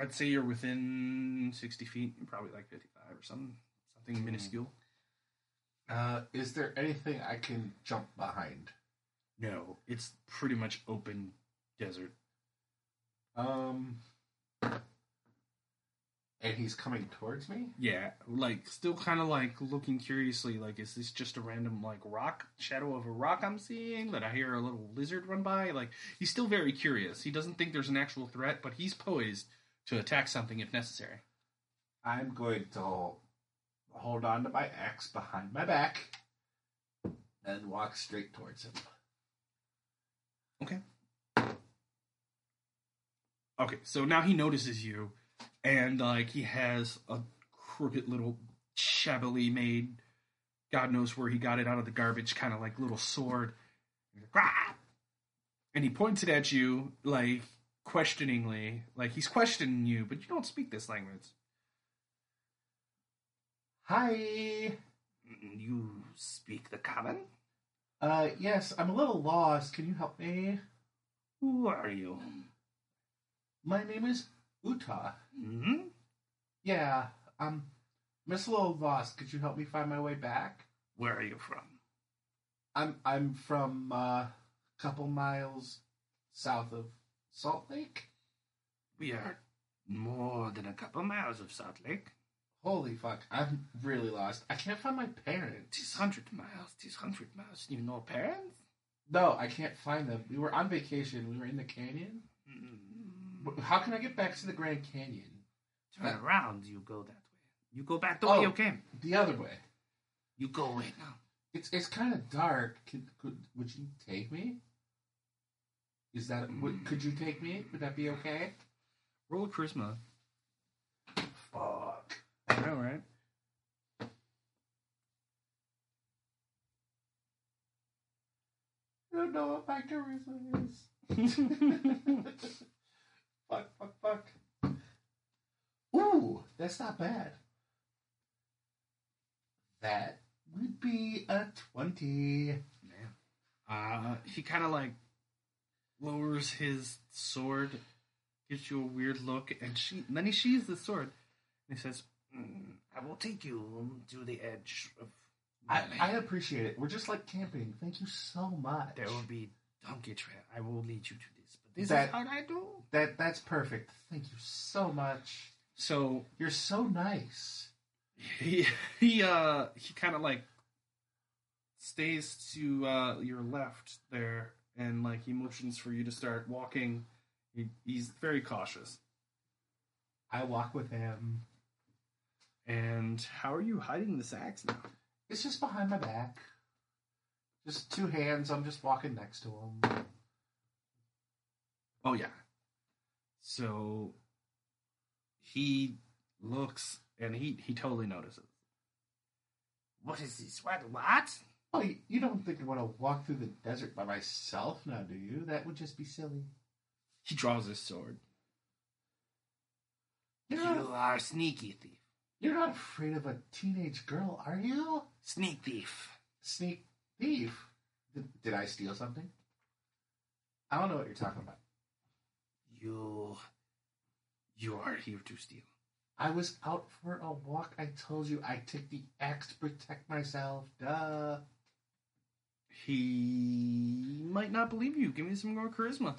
I'd say you're within sixty feet, probably like fifty-five or something, something Hmm. minuscule. Uh, is there anything I can jump behind? No, it's pretty much open desert. Um, and he's coming towards me. Yeah, like still kind of like looking curiously, like is this just a random like rock shadow of a rock I'm seeing that I hear a little lizard run by? Like he's still very curious. He doesn't think there's an actual threat, but he's poised to attack something if necessary. I'm going to hold on to my axe behind my back and walk straight towards him. Okay. Okay, so now he notices you, and like he has a crooked little shabbily made, God knows where he got it out of the garbage, kind of like little sword. He's like, "Rah!" And he points it at you, like questioningly, like he's questioning you, but you don't speak this language. Hi. You speak the common? Uh, yes, I'm a little lost. Can you help me? Who are you? My name is Uta. hmm Yeah, um, I'm a little lost. Could you help me find my way back? Where are you from? I'm I'm from uh, a couple miles south of Salt Lake. We are more than a couple miles of Salt Lake. Holy fuck! I'm really lost. I can't find my parents. Tis hundred miles. Tis hundred miles. You know parents? No, I can't find them. We were on vacation. We were in the canyon. Mm. How can I get back to the Grand Canyon? Turn around. You go that way. You go back the Oh. way you came. The other way. You go away now. It's it's kind of dark. Could, could would you take me? Is that would, hmm. could you take me? Would that be okay? Roll charisma. Fuck. I know, right? I don't know what my charisma is. fuck, fuck, fuck. Ooh, that's not bad. That would be a 20. Uh, he kind of like lowers his sword, gives you a weird look, and she and then he sheathes the sword. And he says, "Mm, "I will take you to the edge of I. I appreciate it. We're just like camping. Thank you so much. There will be donkey trail. I will lead you to this, this That- is what I do." That that's perfect. Thank you so much. So You're so nice. he he uh he kind of like stays to uh your left there and like he motions for you to start walking he, he's very cautious I walk with him. and how are you hiding this axe now It's just behind my back. Just two hands. I'm just walking next to him. Oh yeah so he looks and he he totally notices what is this what what Oh, you- you don't think I want to walk through the desert by myself now, do you? That would just be silly. he draws his sword You're you not, are a sneaky thief you're not afraid of a teenage girl, are you? sneak thief Sneak thief. Did, did I steal something? I don't know what you're talking about. You. You are here to steal. I was out for a walk. I told you I took the axe to protect myself. Duh. He might not believe you. Give me some more charisma.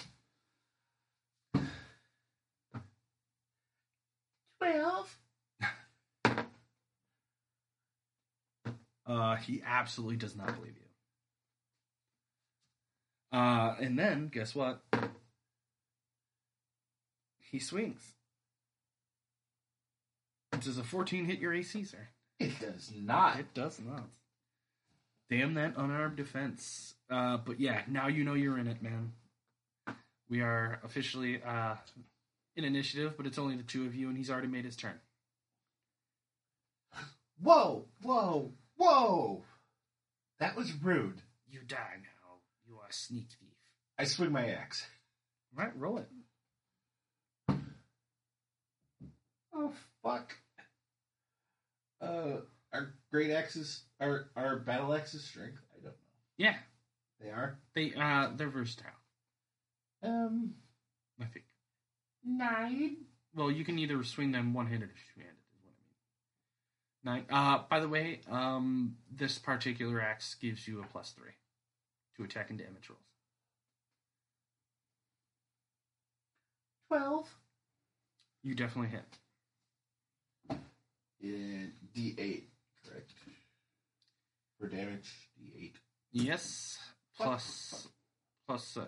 Twelve. Uh, he absolutely does not believe you. Uh, and then guess what? He swings. Does a 14 hit your AC, sir? It does not. It does not. Damn that unarmed defense. Uh, but yeah, now you know you're in it, man. We are officially uh, in initiative, but it's only the two of you, and he's already made his turn. Whoa, whoa, whoa! That was rude. You die now. You are a sneak thief. I swing my axe. All right, roll it. Oh fuck. Uh, are great axes are are battle axes strength? I don't know. Yeah, They are. they uh, they're versatile. Um, I think. nine. Well, you can either swing them one-handed or two-handed. Is what I mean. Nine. Uh, by the way, um, this particular axe gives you a plus three to attack and damage rolls. Twelve. You definitely hit. In D eight, correct. For damage, D eight. Yes. Plus, plus. Uh,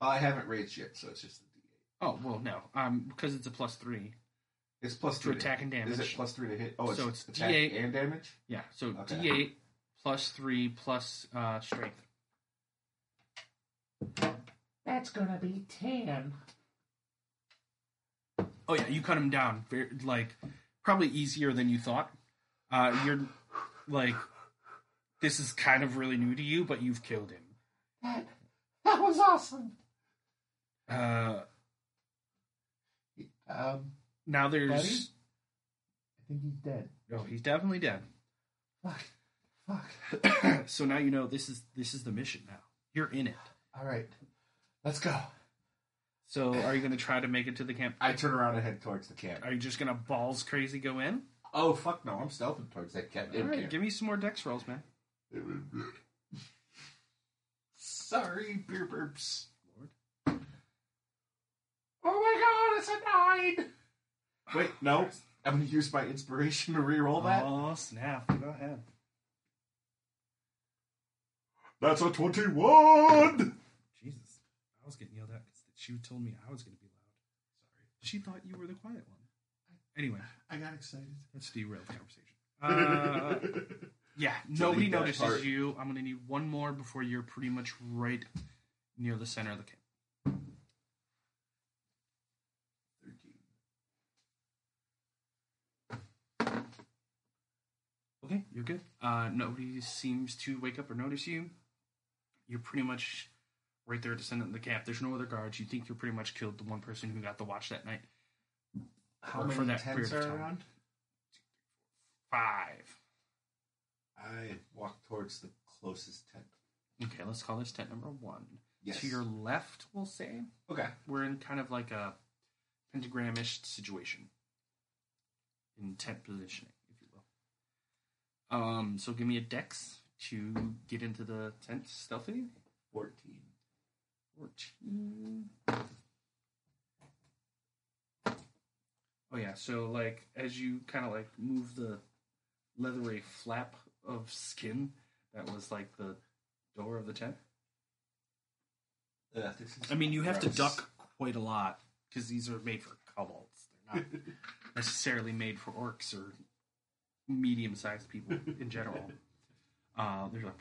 I haven't raised yet, so it's just D eight. oh well, no. Um, because it's a plus three It's plus to three attack and damage. Is it plus three to hit? Oh, it's, So it's attack D8. and damage. Yeah. So Okay. D8 plus three plus uh, strength. That's gonna be ten. Oh yeah, you cut him down. Very, like probably easier than you thought. Uh, you're like this is kind of really new to you, but you've killed him. That that was awesome. Uh, Um, now there's Buddy? I think he's dead. oh, he's definitely dead. Fuck. Fuck. so now you know this is this is the mission. Now you're in it. All right, let's go. So are you going to try to make it to the camp? I turn around and head towards the camp. Are you just going to balls crazy go in? Oh fuck no! I'm stealthing towards that camp. All right, give me some more dex rolls, man. Sorry, beer burps. Lord. Oh my god, it's a nine! Wait, no. I'm gonna use my inspiration to reroll that. Oh snap! Go ahead. That's a 21! Jesus, I was getting yelled at because she told me I was going to be loud. Sorry, she thought you were the quiet one. Anyway, I got excited. let's derail the conversation. Uh, yeah, nobody that notices part. you. I'm going to need one more before you're pretty much right near the center of the camp. 13. Okay, you're good. Uh, nobody seems to wake up or notice you. You're pretty much right there at the center of the camp. There's no other guards. You think you're pretty much killed the one person who got the watch that night. How many for that tents period of are time. around? Five. I walk towards the closest tent. Okay, let's call this tent number one. Yes. To your left, we'll say. Okay. We're in kind of like a pentagramish situation. In tent positioning, if you will. Um, so give me a dex to get into the tent stealthily. 14. 14. Oh yeah, so like as you kind of like move the leathery flap of skin that was like the door of the tent. Uh, this is I mean, you have to duck quite a lot because these are made for kobolds. They're not necessarily made for orcs or medium-sized people in general. Uh, there's a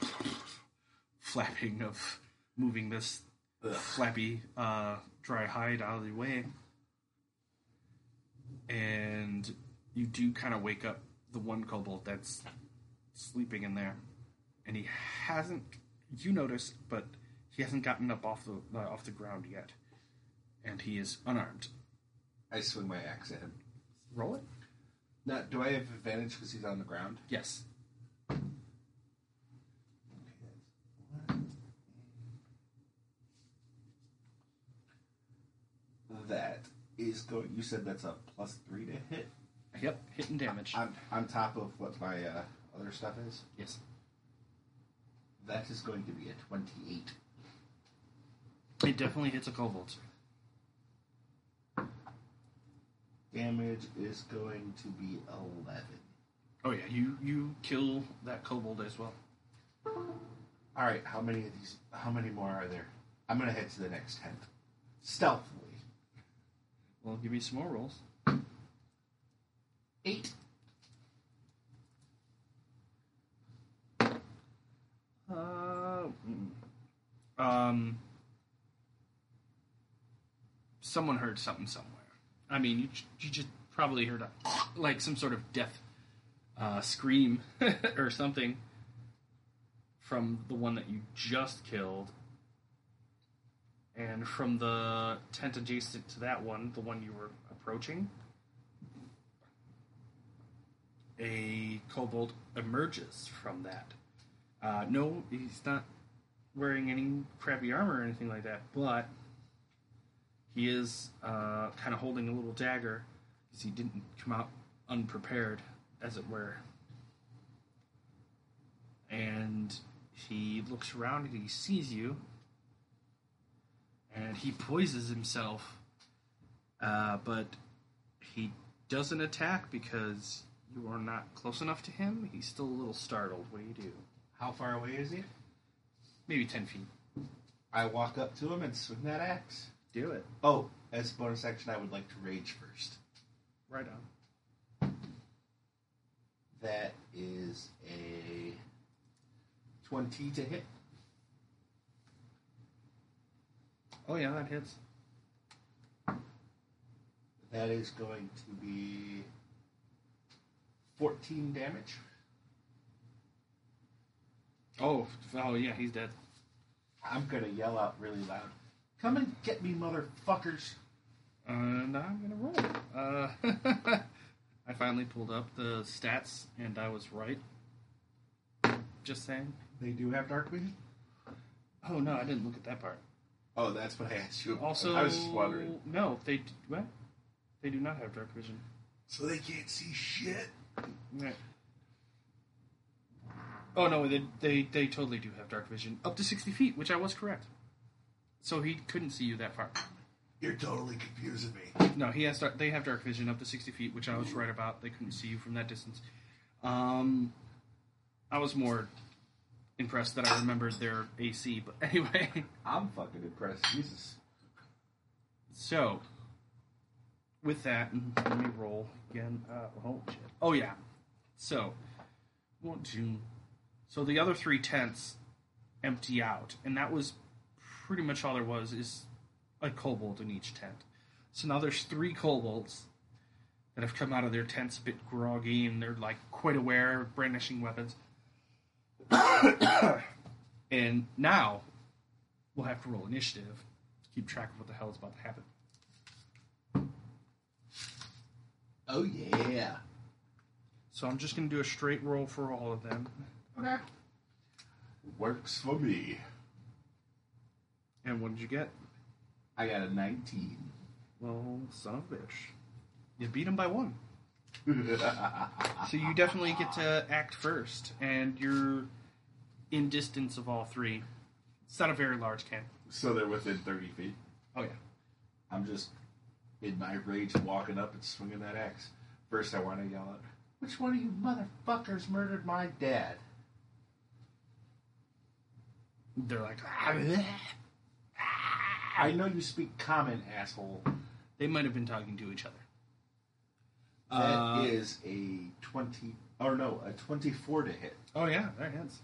flapping of moving this Ugh. flappy uh, dry hide out of the way, and you do kind of wake up the one kobold that's sleeping in there, and he hasn't. You notice, but he hasn't gotten up off the uh, off the ground yet, and he is unarmed. I swing my axe at him. Roll it. Now, do I have advantage because he's on the ground? Yes. That is going. You said that's a plus three to hit. Yep. Hitting damage. On on top of what my uh, other stuff is. yes. That is going to be a twenty-eight. It definitely hits a kobold. Damage is going to be eleven. Oh yeah, you you kill that kobold as well. All right. How many of these? How many more are there? I'm gonna head to the next tent, stealthily. Well, give me some more rolls. Eight. Uh, mm. um, someone heard something somewhere. I mean, you you just probably heard a like some sort of death uh, scream or something from the one that you just killed, and from the tent adjacent to that one, the one you were approaching. A kobold emerges from that. Uh, no, he's not wearing any crappy armor or anything like that, but he is uh, kind of holding a little dagger because he didn't come out unprepared, as it were. And he looks around and he sees you, and he poises himself, uh, but he doesn't attack because you are not close enough to him. He's still a little startled. What do you do? How far away is he? Maybe 10 feet. I walk up to him and swing that axe. Do it. Oh, as a bonus action, I would like to rage first. Right on. That is a 20 to hit. Oh, yeah, that hits. That is going to be 14 damage. Oh, oh yeah, he's dead. I'm to yell out really loud. Come and get me, motherfuckers. And I'm gonna roll. Uh, I finally pulled up the stats, and I was right. Just saying. They do have dark vision? Oh no, I didn't look at that part. Oh, that's what I asked you. about. Also, I was just wondering. No, they d- what? They do not have dark vision. So they can't see shit? Right. Oh no, they, they they totally do have dark vision up to sixty feet, which I was correct. So he couldn't see you that far. You're totally confusing me. No, he has. Dark, they have dark vision up to sixty feet, which I was right about. They couldn't see you from that distance. Um, I was more impressed that I remembered their AC, but anyway. I'm fucking impressed. Jesus. So, with that, let me roll again. Uh, oh shit. Oh yeah. So, one, two. So the other three tents empty out, and that was pretty much all there was. Is a kobold in each tent. So now there's three kobolds that have come out of their tents a bit groggy, and they're like quite aware, brandishing weapons. and now we'll have to roll initiative to keep track of what the hell is about to happen. Oh yeah. So I'm just going to do a straight roll for all of them. Okay. Works for me. And what did you get? I got a 19. Well, son of a bitch. You beat him by one. So you definitely get to act first, and you're in distance of all three. It's not a very large camp. so they're within 30 feet. Oh, yeah. I'm just in my rage walking up and swinging that axe. First, I want to yell out, Which one of you motherfuckers murdered my dad? They're like, "Ah, bleh." I know you speak common, asshole. they might have been talking to each other. That Uh, is a 20, or no, a 24 to hit. Oh, yeah, that hits.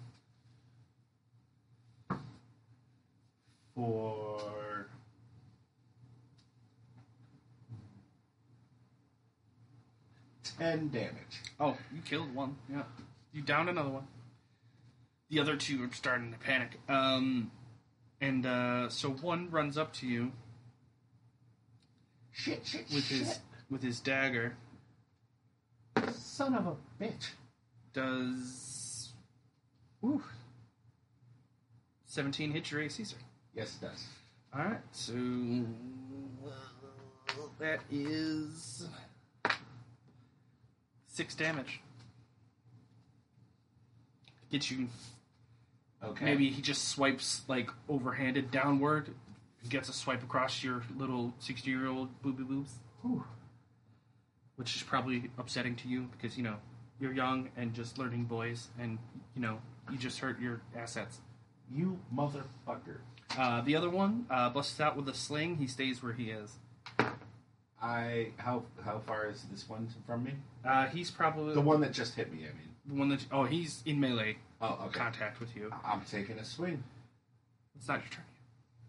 For. Ten damage. Oh, you killed one. Yeah. You downed another one. The other two are starting to panic. Um, and uh, so one runs up to you Shit, shit, with shit. his with his dagger. Son of a bitch. Does woo, seventeen hit your AC, sir? Yes, it does. All right, so that is six damage. Get you Okay. Maybe he just swipes like overhanded downward, gets a swipe across your little sixty-year-old booby boobs, Whew. which is probably upsetting to you because you know you're young and just learning boys, and you know you just hurt your assets. You motherfucker. Uh, the other one uh, busts out with a sling. He stays where he is. I how how far is this one from me? Uh, he's probably The one that just hit me. I mean. the one that. Oh, he's in melee Oh, okay. contact with you. I'm taking a swing. It's not your turn.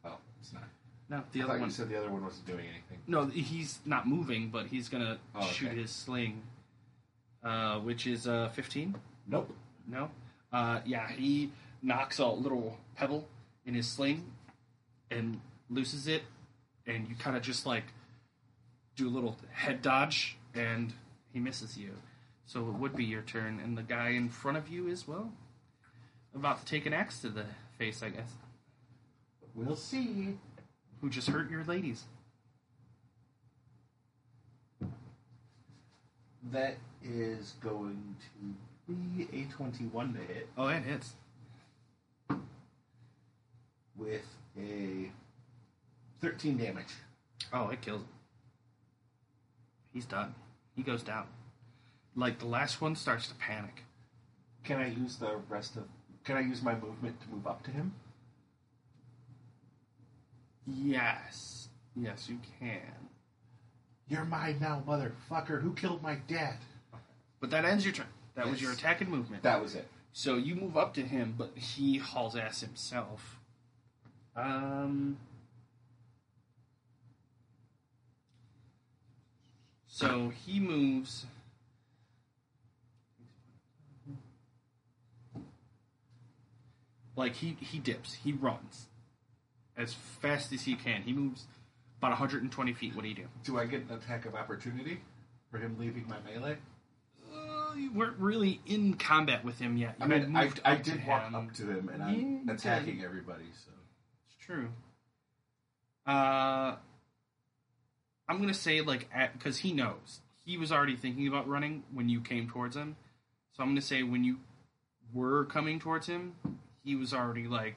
Oh, it's not. No, the I other thought one. you said the other one wasn't doing anything. No, he's not moving, but he's gonna Oh, okay. shoot his sling, uh, which is uh, fifteen. Nope. No, uh, yeah, he knocks a little pebble in his sling and looses it, and you kind of just like do a little head dodge, and he misses you. So it would be your turn, and the guy in front of you is well about to take an axe to the face, I guess. We'll see. Who just hurt your ladies? That is going to be a 21 to hit Oh, it hits. With a 13 damage. Oh, it kills him. He's done. He goes down. Like the last one starts to panic. Can I use the rest of? Can I use my movement to move up to him? Yes. Yes, you can. You're mine now, motherfucker. Who killed my dad? But that ends your turn. That was Yes. your attack and movement. That was it. So you move up to him, but he hauls ass himself. Um. So he moves. Like he he dips, he runs as fast as he can. He moves about 120 feet. What do you do? Do I get an attack of opportunity for him leaving my melee? Uh, you weren't really in combat with him yet. You I mean, I, I did walk him. up to him, and I'm you attacking did. everybody. So true. Uh, I'm gonna say like because he knows he was already thinking about running when you came towards him. So I'm gonna say when you were coming towards him, he was already like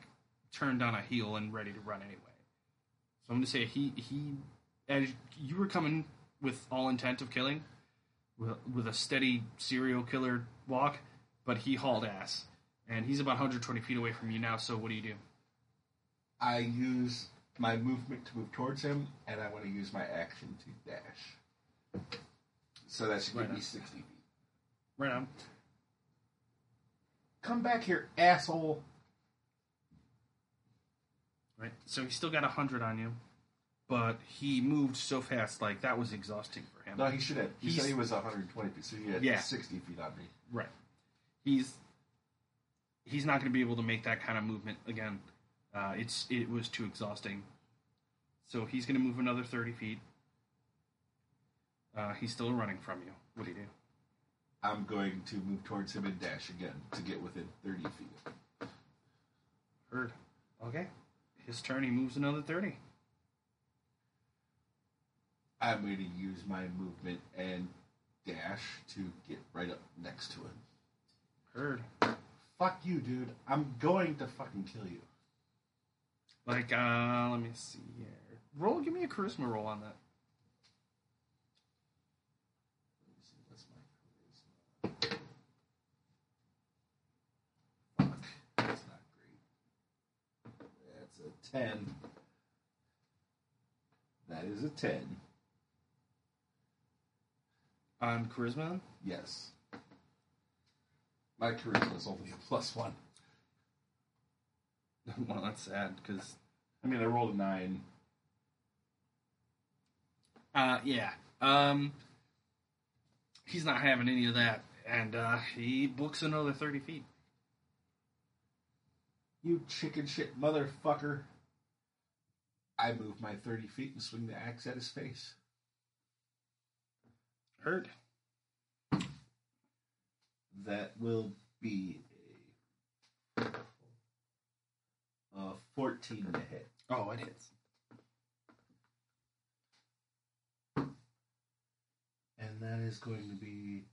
turned on a heel and ready to run anyway. So I'm gonna say he he as you were coming with all intent of killing, with, with a steady serial killer walk, but he hauled ass, and he's about 120 feet away from you now. So what do you do? I use my movement to move towards him, and I want to use my action to dash. So that should give Right me 60 feet. Right on. Come back here, asshole. Right. So he's still got 100 on you, but he moved so fast, like that was exhausting for him. No, he should have. He He's- said he was 120 feet, so he had Yeah. 60 feet on me. Right. He's he's not going to be able to make that kind of movement again. Uh, it's it was too exhausting. So he's going to move another thirty feet. Uh, he's still running from you. What do you do? I'm going to move towards him and dash again to get within 30 feet. Heard. Okay. His turn. He moves another thirty. I'm going to use my movement and dash to get right up next to him. Heard. Fuck you, dude. I'm going to fucking kill you. Like, uh, let me see here. Roll. Give me a charisma roll on that. Let me see, what's my charisma? Fuck, that's not great. That's a 10. That is a 10. On charisma. Yes. My charisma is only a plus one. well, that's sad because I mean, I rolled a 9. Uh, yeah. Um, he's not having any of that, and uh, he books another thirty feet. You chicken shit motherfucker. I move my 30 feet and swing the axe at his face. Hurt. That will be a, a 14 to hit. Oh, it hits. And that is going to be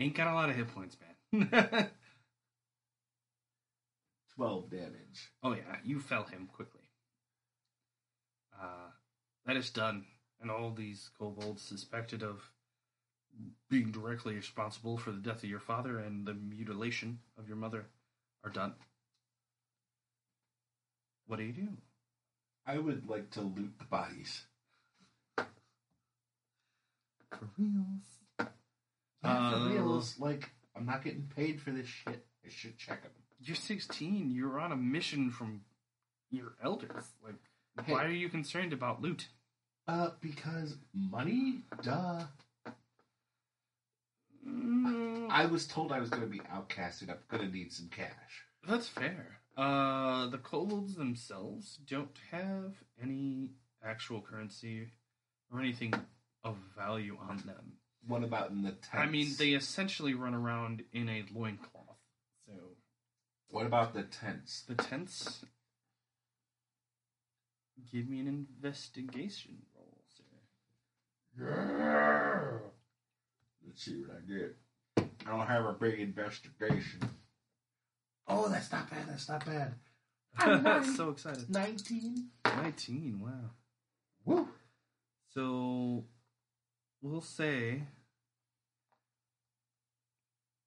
Ain't got a lot of hit points, man. 12 damage. oh yeah, you fell him quickly. Uh, that is done, and all these kobolds suspected of being directly responsible for the death of your father and the mutilation of your mother are done. What do you do? I would like to loot the bodies. For reals. Not Uh, for reals. Like, I'm not getting paid for this shit. I should check them. You're 16. You're on a mission from your elders. Like, Hey. why are you concerned about loot? Uh, because money? Duh. I was told I was going to be outcasted. I'm going to need some cash. that's fair. Uh, the kobolds themselves don't have any actual currency or anything of value on them. What about in the tents? I mean, they essentially run around in a loincloth. So What about the tents? the tents. Give me an investigation roll, sir. Let's see what I get. I don't have a big investigation. Oh, that's not bad. That's not bad. I'm nine- so excited. 19. 19, wow. Woo. So we'll say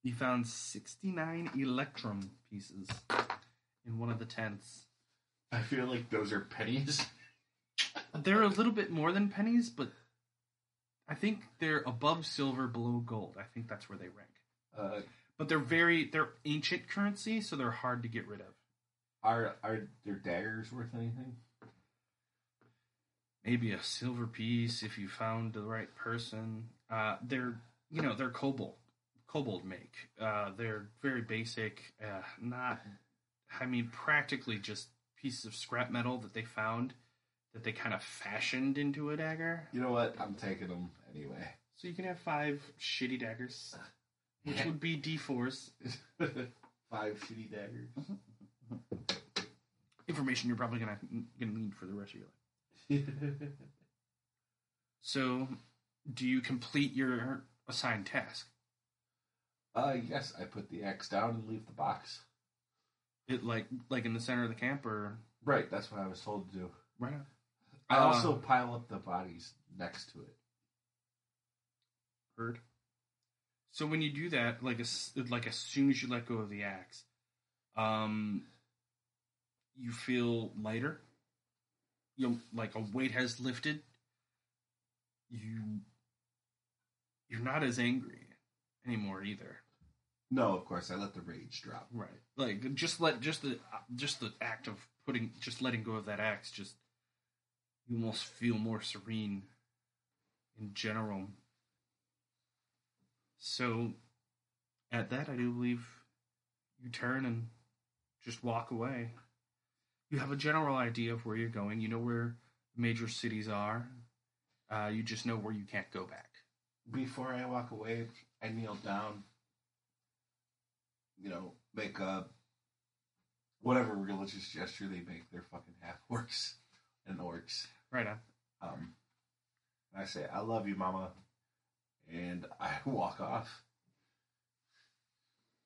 you found 69 electrum pieces in one of the tents. I feel like those are pennies. They're a little bit more than pennies, but I think they're above silver, below gold. I think that's where they rank. Uh, But they're very they're ancient currency, so they're hard to get rid of. are are their daggers worth anything? Maybe a silver piece if you found the right person. Uh, they're you know they're kobold kobold make. Uh, they're very basic. Uh, not I mean practically just pieces of scrap metal that they found that they kind of fashioned into a dagger. You know what? I'm taking them anyway. So you can have five shitty daggers, which would be D4s. Five shitty daggers. Information you're probably gonna gonna need for the rest of your life. So do you complete your assigned task? Uh, yes, I put the axe down and leave the box. It like like in the center of the camp or Right, that's what I was told to do. right on. I Uh, also pile up the bodies next to it. Heard. So when you do that, like as like as soon as you let go of the axe, um, you feel lighter. You like a weight has lifted. You you're not as angry anymore either. No, of course, I let the rage drop. Right. Like just let just the just the act of putting just letting go of that axe just you almost feel more serene in general. So at that I do believe you turn and just walk away. You have a general idea of where you're going. You know where major cities are. Uh, you just know where you can't go back. Before I walk away, I kneel down. You know, make a whatever religious gesture they make. They're fucking half orcs and orcs. Right on. Um, and I say, "I love you, Mama," and I walk off.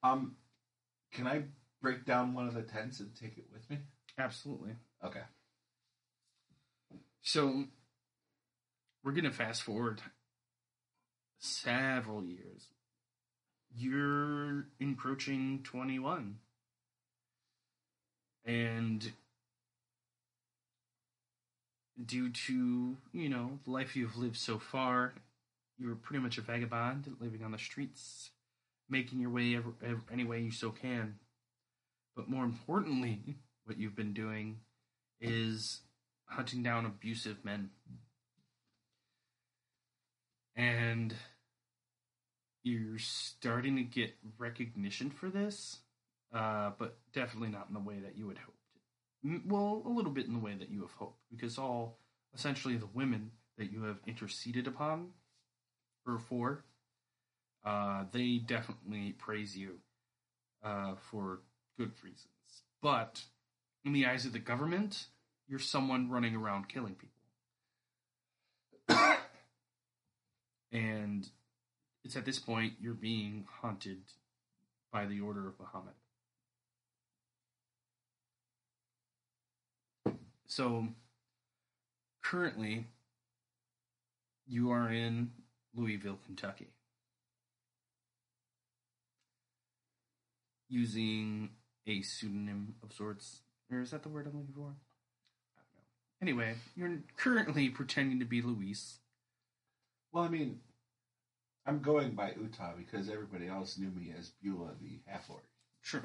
Um, can I break down one of the tents and take it with me? Absolutely. Okay. So we're gonna fast forward several years. You're encroaching twenty one. And due to, you know, the life you've lived so far, you're pretty much a vagabond living on the streets, making your way ever, ever, any way you so can. But more importantly, what you've been doing is hunting down abusive men. And you're starting to get recognition for this, uh, but definitely not in the way that you had hoped. Well, a little bit in the way that you have hoped, because all essentially the women that you have interceded upon or for, uh, they definitely praise you uh, for good reasons. But in the eyes of the government, you're someone running around killing people. and it's at this point you're being haunted by the Order of Muhammad. So currently you are in Louisville, Kentucky. Using a pseudonym of sorts. Or is that the word I'm looking for? I don't know. Anyway, you're currently pretending to be Luis. Well, I mean, I'm going by Utah because everybody else knew me as Beulah the half orc. Sure.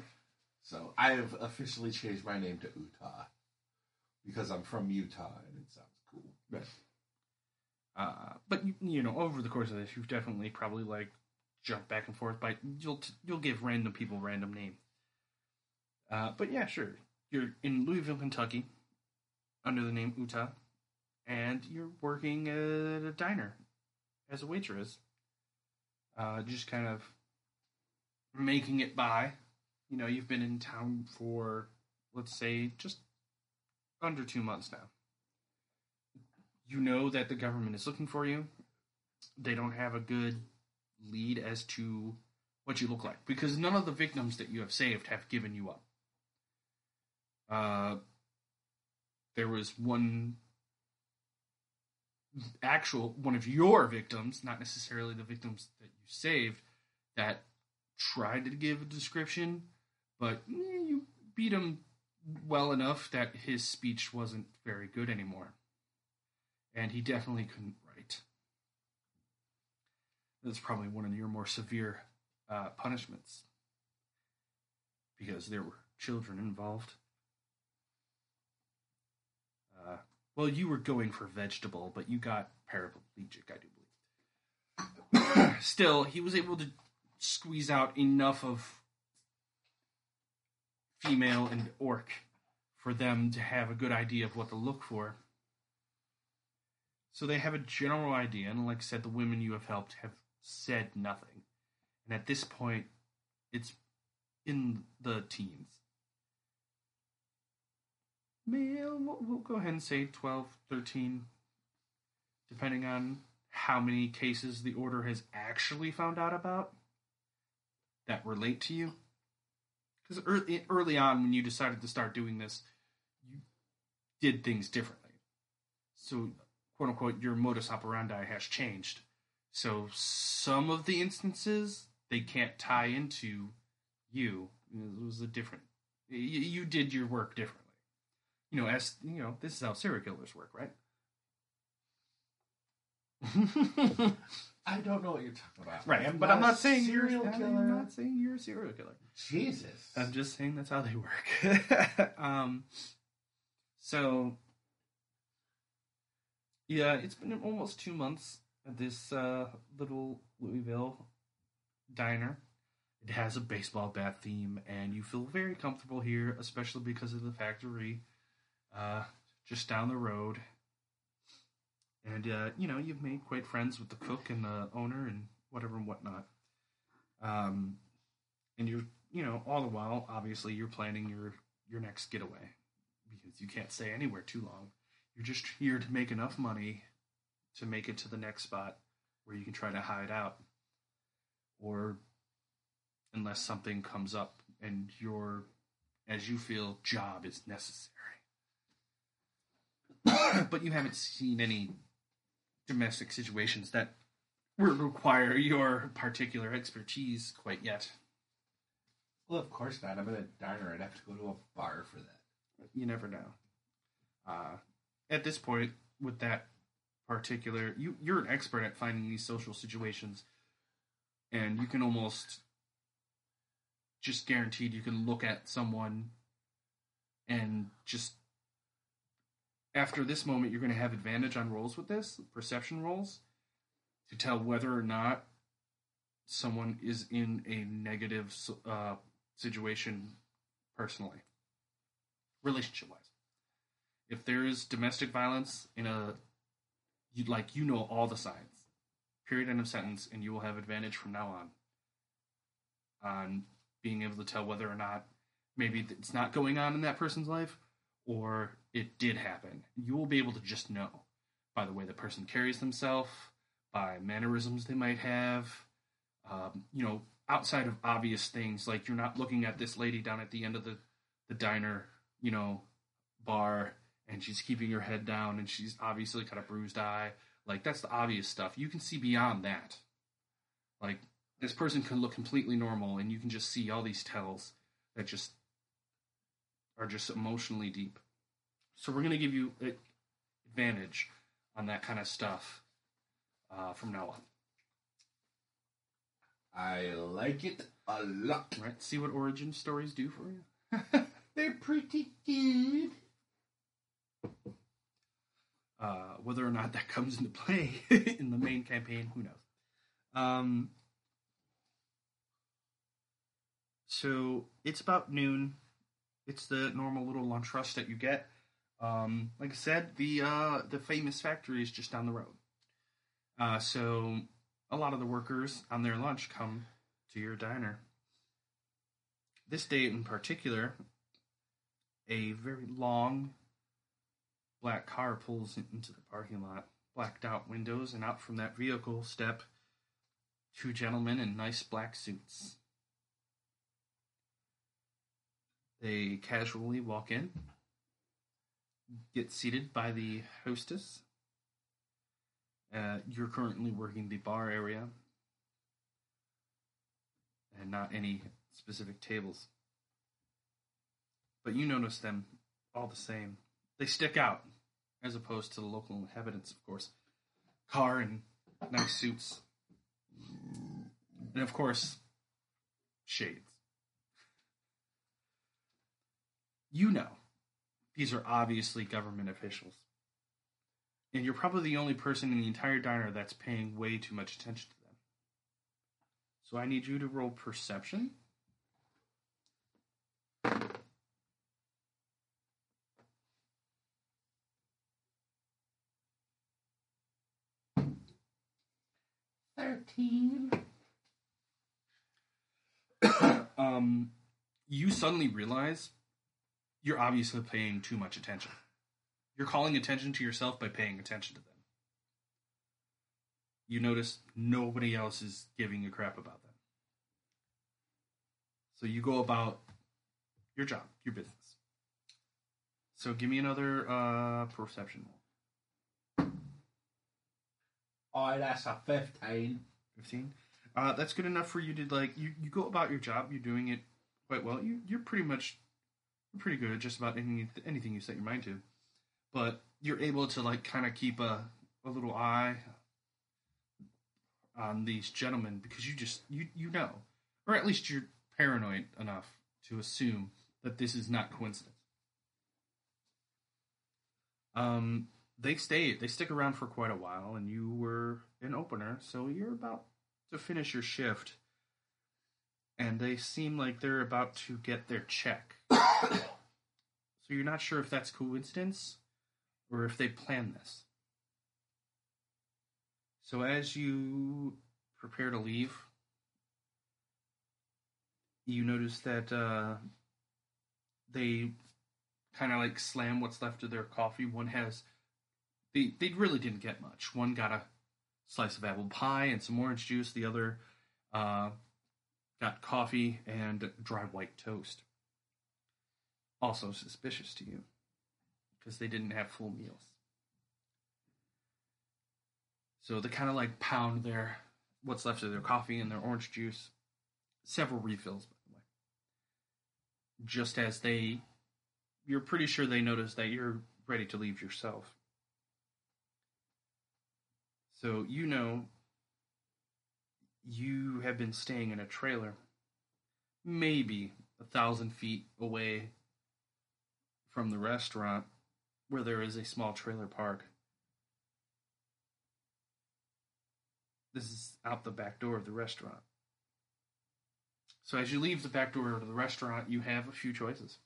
So I have officially changed my name to Utah because I'm from Utah and it sounds cool. Right. Uh, but you, know, over the course of this, you've definitely probably like jumped back and forth. By you'll t- you'll give random people random names. Uh, but yeah, sure. You're in Louisville, Kentucky, under the name Utah, and you're working at a diner as a waitress. Uh, just kind of making it by. You know, you've been in town for let's say just under two months now you know that the government is looking for you. They don't have a good lead as to what you look like because none of the victims that you have saved have given you up. Uh, there was one actual one of your victims, not necessarily the victims that you saved, that tried to give a description, but eh, you beat him well enough that his speech wasn't very good anymore and he definitely couldn't write. That's probably one of your more severe uh, punishments because there were children involved. Uh, well, you were going for vegetable, but you got paraplegic, I do believe. Still, he was able to squeeze out enough of female and orc for them to have a good idea of what to look for. So they have a general idea, and like I said, the women you have helped have said nothing. And at this point, it's in the teens. Male, we'll, go ahead and say 12, 13, depending on how many cases the order has actually found out about that relate to you. Because early, early on, when you decided to start doing this, you did things differently. So, quote unquote, your modus operandi has changed. So, some of the instances they can't tie into you. It was a different. You, you did your work differently. You know, as you know, this is how serial killers work, right? I don't know what you're talking about. Right, I am but I'm not saying serial you're, killer. I'm not saying you're a serial killer. Jesus. I'm just saying that's how they work. um, so yeah, it's been almost two months at this uh, little Louisville diner. It has a baseball bat theme, and you feel very comfortable here, especially because of the factory uh, just down the road. And uh, you know, you've made quite friends with the cook and the owner and whatever and whatnot. Um, and you're, you know, all the while, obviously, you're planning your your next getaway because you can't stay anywhere too long. You're just here to make enough money to make it to the next spot where you can try to hide out, or unless something comes up and your, as you feel, job is necessary. but you haven't seen any domestic situations that would require your particular expertise quite yet. well, of course not. I'm in a diner. I'd have to go to a bar for that. You never know. Uh, at this point, with that particular, you you're an expert at finding these social situations, and you can almost just guaranteed you can look at someone and just after this moment you're going to have advantage on rolls with this perception rolls to tell whether or not someone is in a negative uh, situation personally relationship wise if there is domestic violence in a you like you know all the signs. Period end of sentence and you will have advantage from now on on being able to tell whether or not maybe it's not going on in that person's life or it did happen. You will be able to just know by the way the person carries themselves by mannerisms they might have um, you know outside of obvious things like you're not looking at this lady down at the end of the, the diner you know bar and she's keeping her head down and she's obviously got a bruised eye. Like that's the obvious stuff. You can see beyond that. Like this person can look completely normal and you can just see all these tells that just are just emotionally deep. So we're going to give you a- advantage on that kind of stuff uh, from now on. I like it a lot. right. See what origin stories do for you? They're pretty good. Uh, whether or not that comes into play in the main campaign, who knows? Um, so it's about noon. It's the normal little lunch rush that you get. Um, like I said, the uh, the famous factory is just down the road. Uh, so a lot of the workers on their lunch come to your diner. This day in particular, a very long black car pulls into the parking lot. Blacked out windows, and out from that vehicle step two gentlemen in nice black suits. They casually walk in, get seated by the hostess. Uh, you're currently working the bar area and not any specific tables. But you notice them all the same. They stick out as opposed to the local inhabitants, of course. Car and nice suits. And of course, shades. You know, these are obviously government officials. And you're probably the only person in the entire diner that's paying way too much attention to them. So I need you to roll perception. Thirteen. um, you suddenly realize you're obviously paying too much attention. You're calling attention to yourself by paying attention to them. you notice nobody else is giving a crap about that. So you go about your job, your business. So give me another uh, perception roll. Oh, that's a 15. 15 uh, that's good enough for you to like you, you go about your job you're doing it quite well you, you're pretty much pretty good at just about anything, anything you set your mind to. But you're able to like kind of keep a, a little eye on these gentlemen because you just you you know. Or at least you're paranoid enough to assume that this is not coincidence. Um they stay they stick around for quite a while and you were an opener so you're about to finish your shift and they seem like they're about to get their check. So you're not sure if that's coincidence or if they planned this. So as you prepare to leave you notice that uh, they kind of like slam what's left of their coffee. One has they they really didn't get much. One got a slice of apple pie and some orange juice. The other uh, got coffee and dry white toast. Also suspicious to you because they didn't have full meals. So they kind of like pound their what's left of their coffee and their orange juice. Several refills, by the way. Just as they, you're pretty sure they notice that you're ready to leave yourself. So you know you have been staying in a trailer, maybe a thousand feet away from the restaurant where there is a small trailer park. This is out the back door of the restaurant. So as you leave the back door of the restaurant, you have a few choices.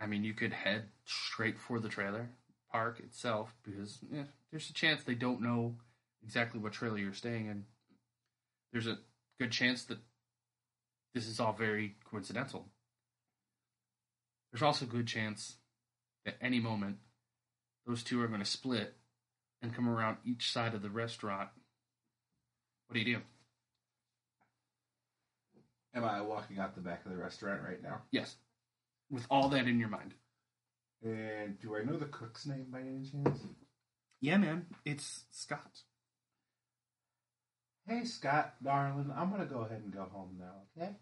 I mean, you could head straight for the trailer park itself because eh, there's a chance they don't know exactly what trailer you're staying in. There's a good chance that this is all very coincidental. There's also a good chance that any moment those two are going to split and come around each side of the restaurant. What do you do? Am I walking out the back of the restaurant right now? Yes. With all that in your mind. And do I know the cook's name by any chance? Yeah, man. It's Scott. Hey, Scott, darling, I'm gonna go ahead and go home now, okay?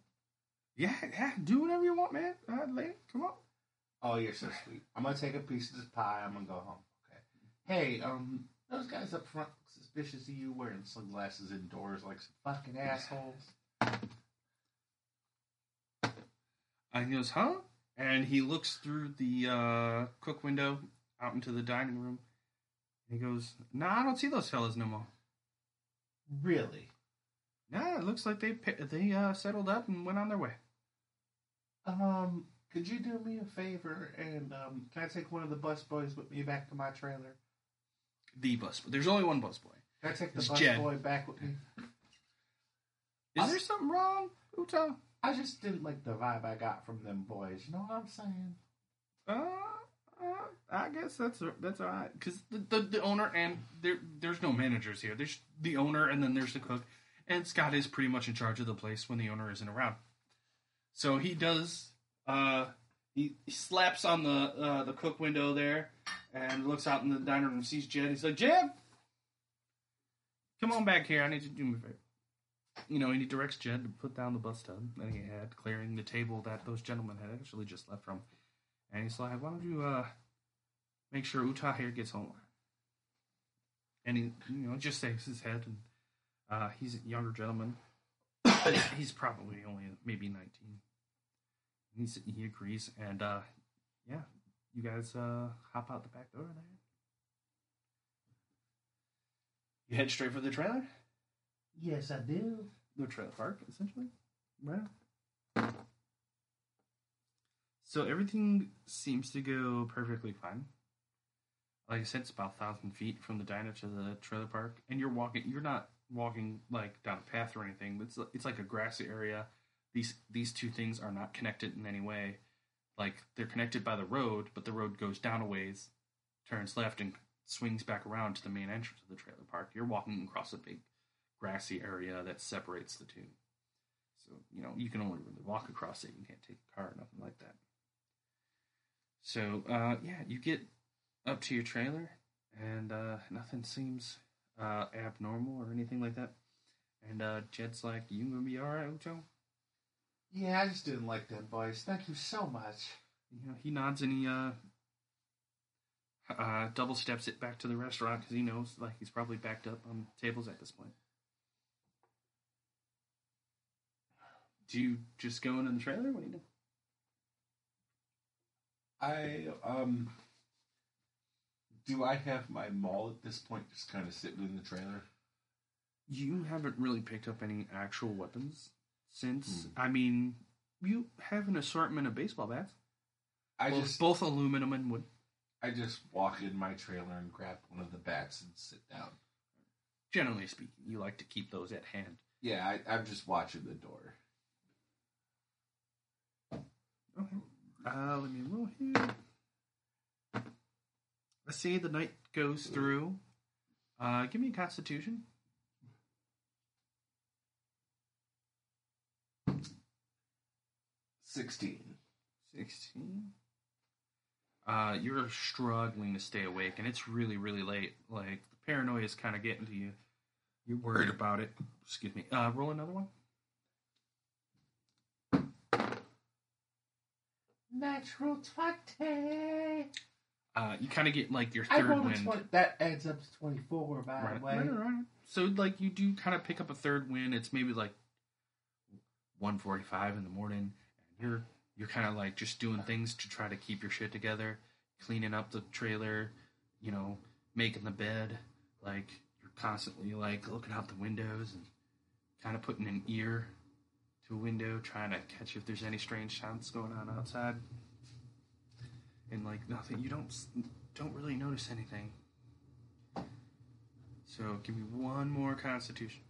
Yeah, yeah. Do whatever you want, man. Uh, lady, come on. Oh, you're so sweet. I'm gonna take a piece of this pie. I'm gonna go home. Okay. Hey, um, those guys up front look suspicious of you wearing sunglasses indoors like some fucking assholes. And he goes, huh? And he looks through the uh, cook window out into the dining room. And he goes, nah, I don't see those fellas no more. Really? Yeah, it looks like they they uh, settled up and went on their way. Um, could you do me a favor and um, can I take one of the bus boys with me back to my trailer? The bus. Boy. There's only one bus boy. Can I take the It's bus Jed. boy back with me? Is there something wrong, Utah? I just didn't like the vibe I got from them boys. You know what I'm saying? Uh, uh, I guess that's that's all right. Because the, the the owner and there there's no managers here. There's the owner and then there's the cook, and Scott is pretty much in charge of the place when the owner isn't around. So he does. Uh, he, he slaps on the uh, the cook window there and looks out in the dining room. Sees Jed. He's like, Jed, come on back here. I need you to do me a favor. You know, and he directs Jed to put down the bus tub that he had, clearing the table that those gentlemen had actually just left from. And he's like, why don't you uh, make sure Utah here gets home? And he, you know, just shakes his head. And uh, he's a younger gentleman. he's probably only maybe 19. He's, he agrees. And uh, yeah, you guys uh, hop out the back door there. You head straight for the trailer? Yes, I do. The trailer park, essentially. Right. So everything seems to go perfectly fine. Like I said, it's about a thousand feet from the diner to the trailer park, and you're walking. You're not walking like down a path or anything. It's it's like a grassy area. These these two things are not connected in any way. Like they're connected by the road, but the road goes down a ways, turns left, and swings back around to the main entrance of the trailer park. You're walking across a big grassy area that separates the two. So, you know, you can only really walk across it. You can't take a car or nothing like that. So, uh, yeah, you get up to your trailer, and uh, nothing seems uh, abnormal or anything like that. And uh, Jed's like, "You gonna be all right, Ocho?" Yeah, I just didn't like them boys. Thank you so much. You know, he nods and he uh, uh, double steps it back to the restaurant because he knows like he's probably backed up on tables at this point. Do you just go into the trailer? What do you do? I um. Do I have my maul at this point just kind of sitting in the trailer? You haven't really picked up any actual weapons since. Hmm. I mean, you have an assortment of baseball bats. I Well, just both aluminum and wood. I just walk in my trailer and grab one of the bats and sit down. Generally speaking, you like to keep those at hand. Yeah, I, I'm just watching the door. Okay. Uh, let me roll here. I see the night goes through. Uh, give me a constitution. Sixteen. 16. Uh, you're struggling to stay awake, and it's really, really late. Like, the paranoia is kind of getting to you. You're worried about it. Excuse me. Uh, roll another one. Natural twenty. Uh, you kind of get, like, your third wind. twenty. That adds up to twenty-four. By Right, the way, right, right. So, like, you do kind of pick up a third win. It's maybe like 1:45 in the morning, and you're you're kind of like just doing things to try to keep your shit together, cleaning up the trailer, you know, making the bed. Like you're constantly like looking out the windows and kind of putting an ear a window, trying to catch if there's any strange sounds going on outside. And like nothing, you don't don't really notice anything. So give me one more Constitution.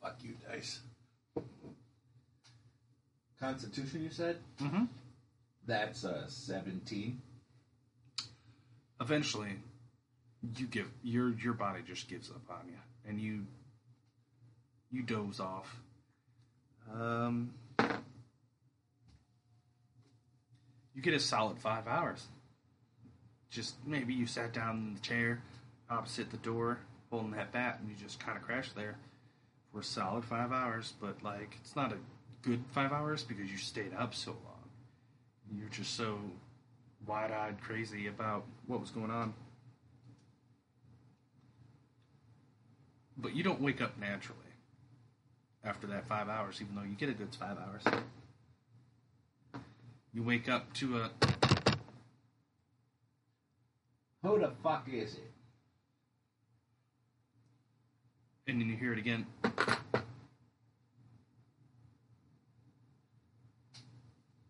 fuck you, dice. Constitution, you said? Mm-hmm. That's a seventeen. Eventually, you give your your body just gives up on you, and you you doze off. Um, you get a solid five hours. Just maybe you sat down in the chair opposite the door, holding that bat, and you just kind of crashed there for a solid five hours. But like, it's not a good five hours because you stayed up so long. You're just so wide-eyed crazy about what was going on. But you don't wake up naturally after that five hours, even though you get a good five hours. You wake up to a Who the fuck is it? and then you hear it again.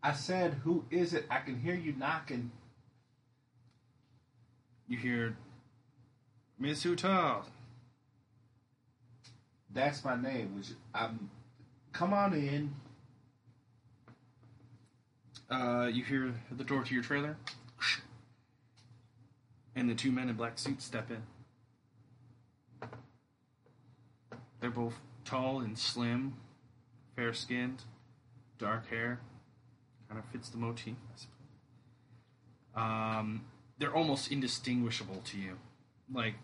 I said, who is it? I can hear you knocking. You hear Miss Utah. That's my name. Which I'm. Come on in. Uh, you hear the door to your trailer, and the two men in black suits step in. They're both tall and slim, fair skinned, dark hair. Kind of fits the motif, I suppose. Um, they're almost indistinguishable to you. Like,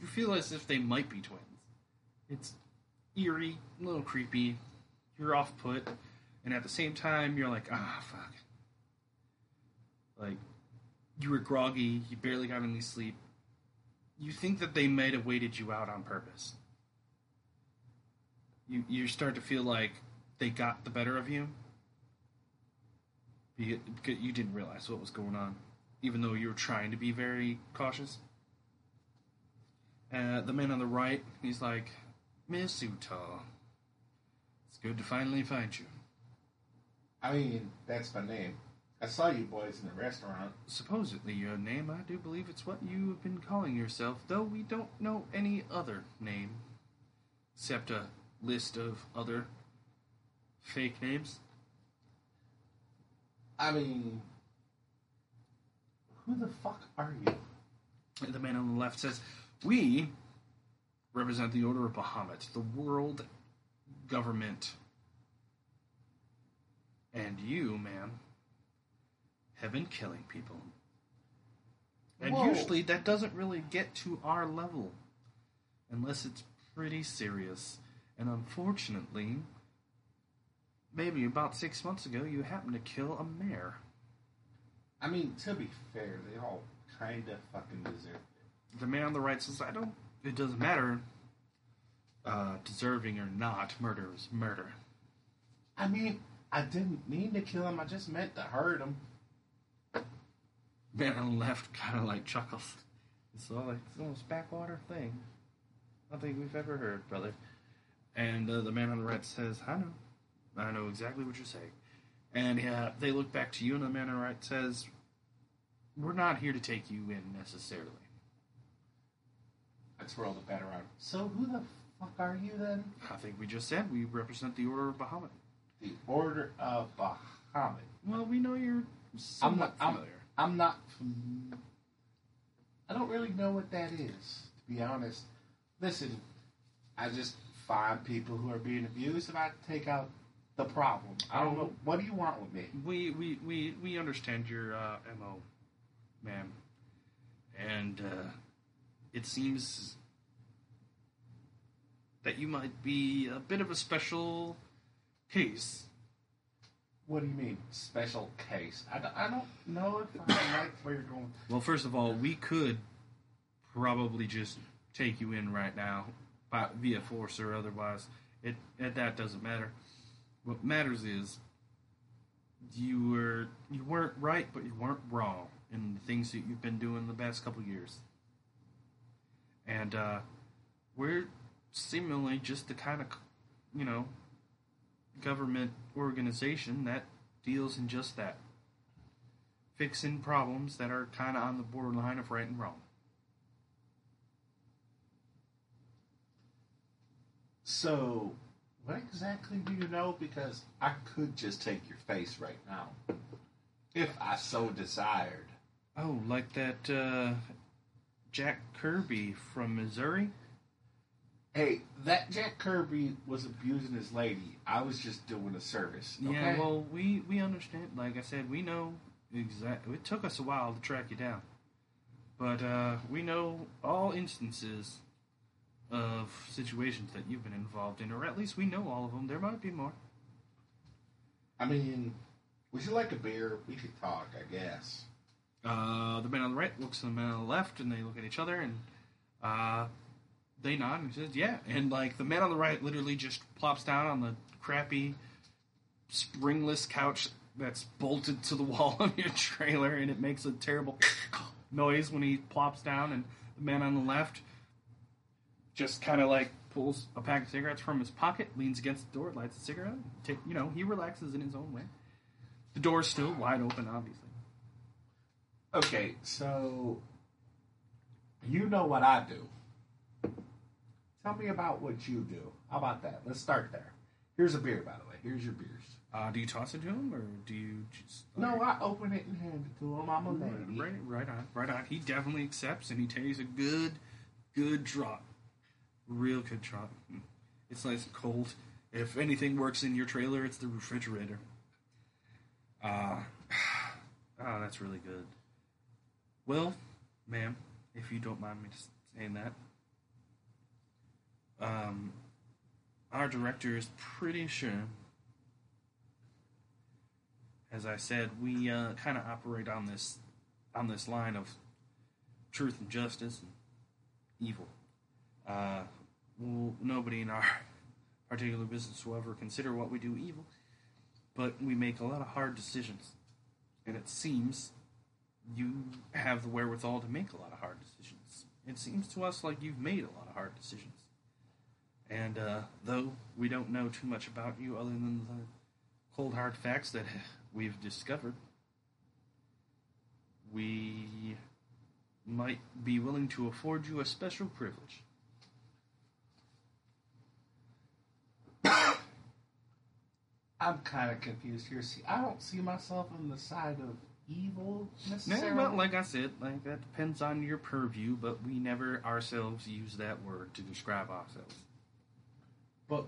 you feel as if they might be twins. It's eerie, a little creepy. You're off put, and at the same time, you're like, ah, fuck. Like, you were groggy, you barely got any sleep. You think that they might have waited you out on purpose. You you start to feel like they got the better of you. You, because you didn't realize what was going on, even though you were trying to be very cautious. Uh, the man on the right, he's like, Miss Utah, it's good to finally find you. I mean, that's my name. I saw you boys in the restaurant. Supposedly your name, I do believe it's what you have been calling yourself, though we don't know any other name. Except a list of other fake names. I mean, Who the fuck are you? The man on the left says, We represent the Order of Bahamut, the world government. And you, man, have been killing people. And Whoa. usually that doesn't really get to our level unless it's pretty serious. And unfortunately, maybe about six months ago, you happened to kill a mayor. I mean, to be fair, they all kind of fucking deserve it. The man on the right says, I don't, it doesn't matter, uh, deserving or not, murder is murder. I mean, I didn't mean to kill him. I just meant to hurt him. Man on the left kind of like chuckles. It's all like, it's the most backwater thing. Nothing we've ever heard, brother. And uh, the man on the right says, I know. I know exactly what you're saying. And uh, they look back to you, and the man on the right says, We're not here to take you in necessarily. I twirl the bat around. So who the fuck are you then? I think we just said we represent the Order of Bahamut. The Order of Bahamut. Well, we know you're somewhat I'm- not familiar. I'm not. fam- I don't really know what that is, to be honest. Listen, I just find people who are being abused and I take out the problem. I don't know. What do you want with me? We we we we understand your uh, mo, ma'am, and uh, it seems that you might be a bit of a special case. What do you mean, special case? I don't, I don't know if I like where you're going. Well, first of all, we could probably just take you in right now, by, via force or otherwise. It, it that doesn't matter. What matters is you were you weren't right, but you weren't wrong in the things that you've been doing the past couple years. And uh, we're seemingly just the kind of you know government organization that deals in just that fixing problems that are kind of on the borderline of right and wrong. So, what exactly do you know? Because I could just take your face right now, if I so desired. Oh, like that uh, Jack Kirby from Missouri? Hey, that Jack Kirby was abusing his lady. I was just doing a service. Okay? Yeah, well, we we understand. Like I said, we know exactly. It took us a while to track you down, but uh, we know all instances of situations that you've been involved in, or at least we know all of them. There might be more. I mean, would you like a beer? We could talk, I guess. Uh, the man on the right looks at the man on the left, and they look at each other, and uh, they nod and says, "Yeah." And like the man on the right literally just plops down on the crappy springless couch that's bolted to the wall of your trailer, and it makes a terrible noise when he plops down. And the man on the left just kind of like pulls a pack of cigarettes from his pocket, leans against the door, lights a cigarette. You know, he relaxes in his own way. The door's still wide open, obviously. Okay, so you know what I do. Tell me about what you do. How about that? Let's start there. Here's a beer, by the way. Here's your beers. Uh, do you toss it to him, or do you just? No, I open it and hand it to him. I'm a lady. Right, right on, right on. He definitely accepts, and he takes a good, good drop, real good drop. It's nice and cold. If anything works in your trailer, it's the refrigerator. Uh, oh, that's really good. Well, ma'am, if you don't mind me saying that, um, our director is pretty sure as I said, we uh, kind of operate on this on this line of truth and justice and evil. Uh, well, nobody in our particular business will ever consider what we do evil, but we make a lot of hard decisions, and it seems you have the wherewithal to make a lot of hard decisions. It seems to us like you've made a lot of hard decisions. And uh, though we don't know too much about you other than the cold hard facts that we've discovered, we might be willing to afford you a special privilege. I'm kind of confused here. See, I don't see myself on the side of evil Yeah, well, like I said, like that depends on your purview, but we never ourselves use that word to describe ourselves. but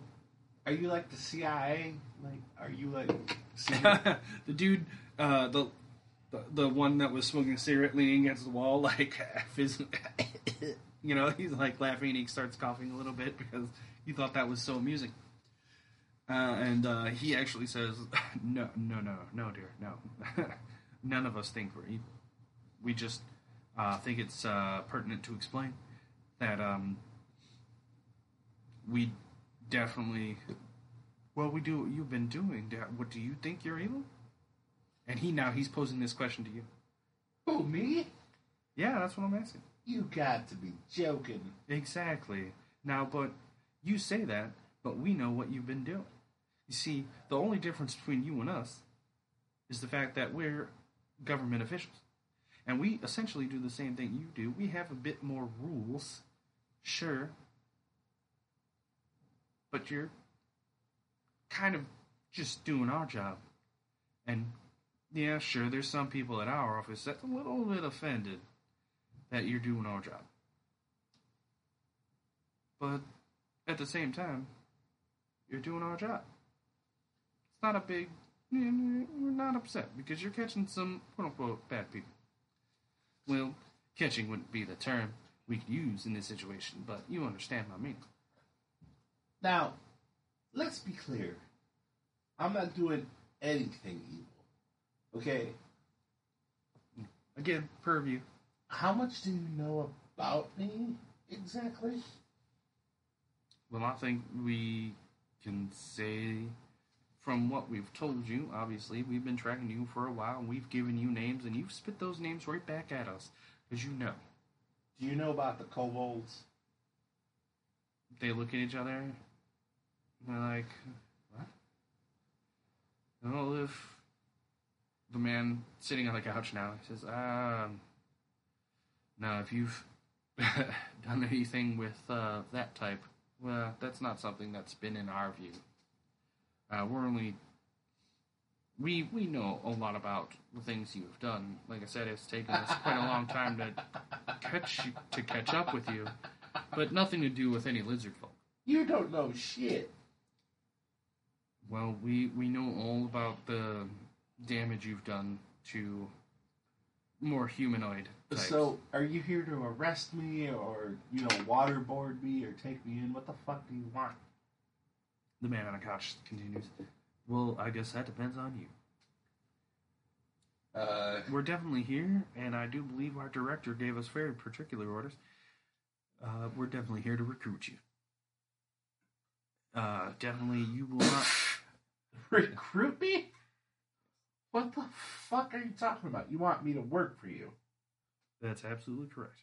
are you like the CIA? Like, are you like the dude, uh, the, the the one that was smoking a cigarette leaning against the wall, like half his, you know, he's like laughing and he starts coughing a little bit because he thought that was so amusing. Uh, and uh, he actually says, "No, no, no, no, dear, no. None of us think we're evil. We just uh, think it's uh, pertinent to explain that um, we definitely well, we do what you've been doing. What do you think you're evil? And he now he's posing this question to you. Who me? Yeah, that's what I'm asking. You got to be joking. Exactly. Now, but you say that, but we know what you've been doing. You see, the only difference between you and us is the fact that we're government officials. And we essentially do the same thing you do. We have a bit more rules, sure. But you're kind of just doing our job. And yeah, sure, there's some people at our office that's a little bit offended that you're doing our job. But at the same time, you're doing our job. It's not a big. Mm-hmm. We're not upset because you're catching some quote unquote bad people. Well, catching wouldn't be the term we could use in this situation, but you understand my meaning. Now, let's be clear. I'm not doing anything evil. Okay? Again, purview. How much do you know about me exactly? Well, I think we can say from what we've told you, obviously, we've been tracking you for a while and we've given you names and you've spit those names right back at us. Because you know. Do you know about the kobolds? They look at each other and they're like, what? Well, if the man sitting on the couch now says, um, no, if you've done anything with uh, that type, well, that's not something that's been in our view. Uh, we're only we we know a lot about the things you have done. Like I said, it's taken us quite a long time to catch you, to catch up with you, but nothing to do with any lizard folk. You don't know shit. Well, we we know all about the damage you've done to more humanoid types. So, are you here to arrest me or, you know, waterboard me or take me in? What the fuck do you want? The man on the couch continues. Well, I guess that depends on you. Uh, We're definitely here, and I do believe our director gave us very particular orders. Uh, we're definitely here to recruit you. Uh, definitely, you will not. recruit me? What the fuck are you talking about? You want me to work for you? That's absolutely correct.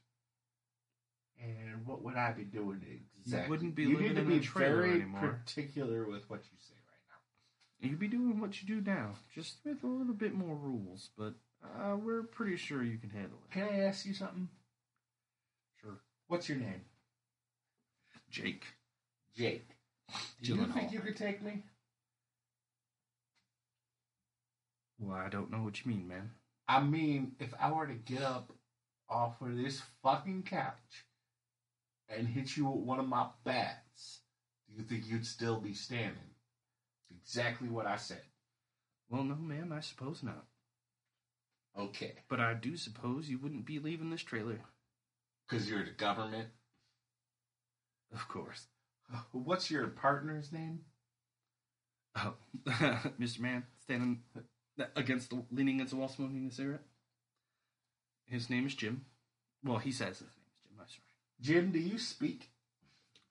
And what would I be doing exactly? You wouldn't be you living need to in be a trailer very anymore. particular with what you say right now. You'd be doing what you do now, just with a little bit more rules, but uh, we're pretty sure you can handle it. Can I ask you something? Sure. What's your name? Jake. Jake. Do you Gyllenhaal. think you could take me? Well, I don't know what you mean, man. I mean, if I were to get up off of this fucking couch and hit you with one of my bats, do you think you'd still be standing? Exactly what I said. Well, no, ma'am, I suppose not. Okay. But I do suppose you wouldn't be leaving this trailer. Because you're the government. Of course. What's your partner's name? Oh, Mr. Man, standing against the, leaning against the wall, smoking a cigarette. His name is Jim. Well, he says his name Jim. I'm sorry. Jim, do you speak?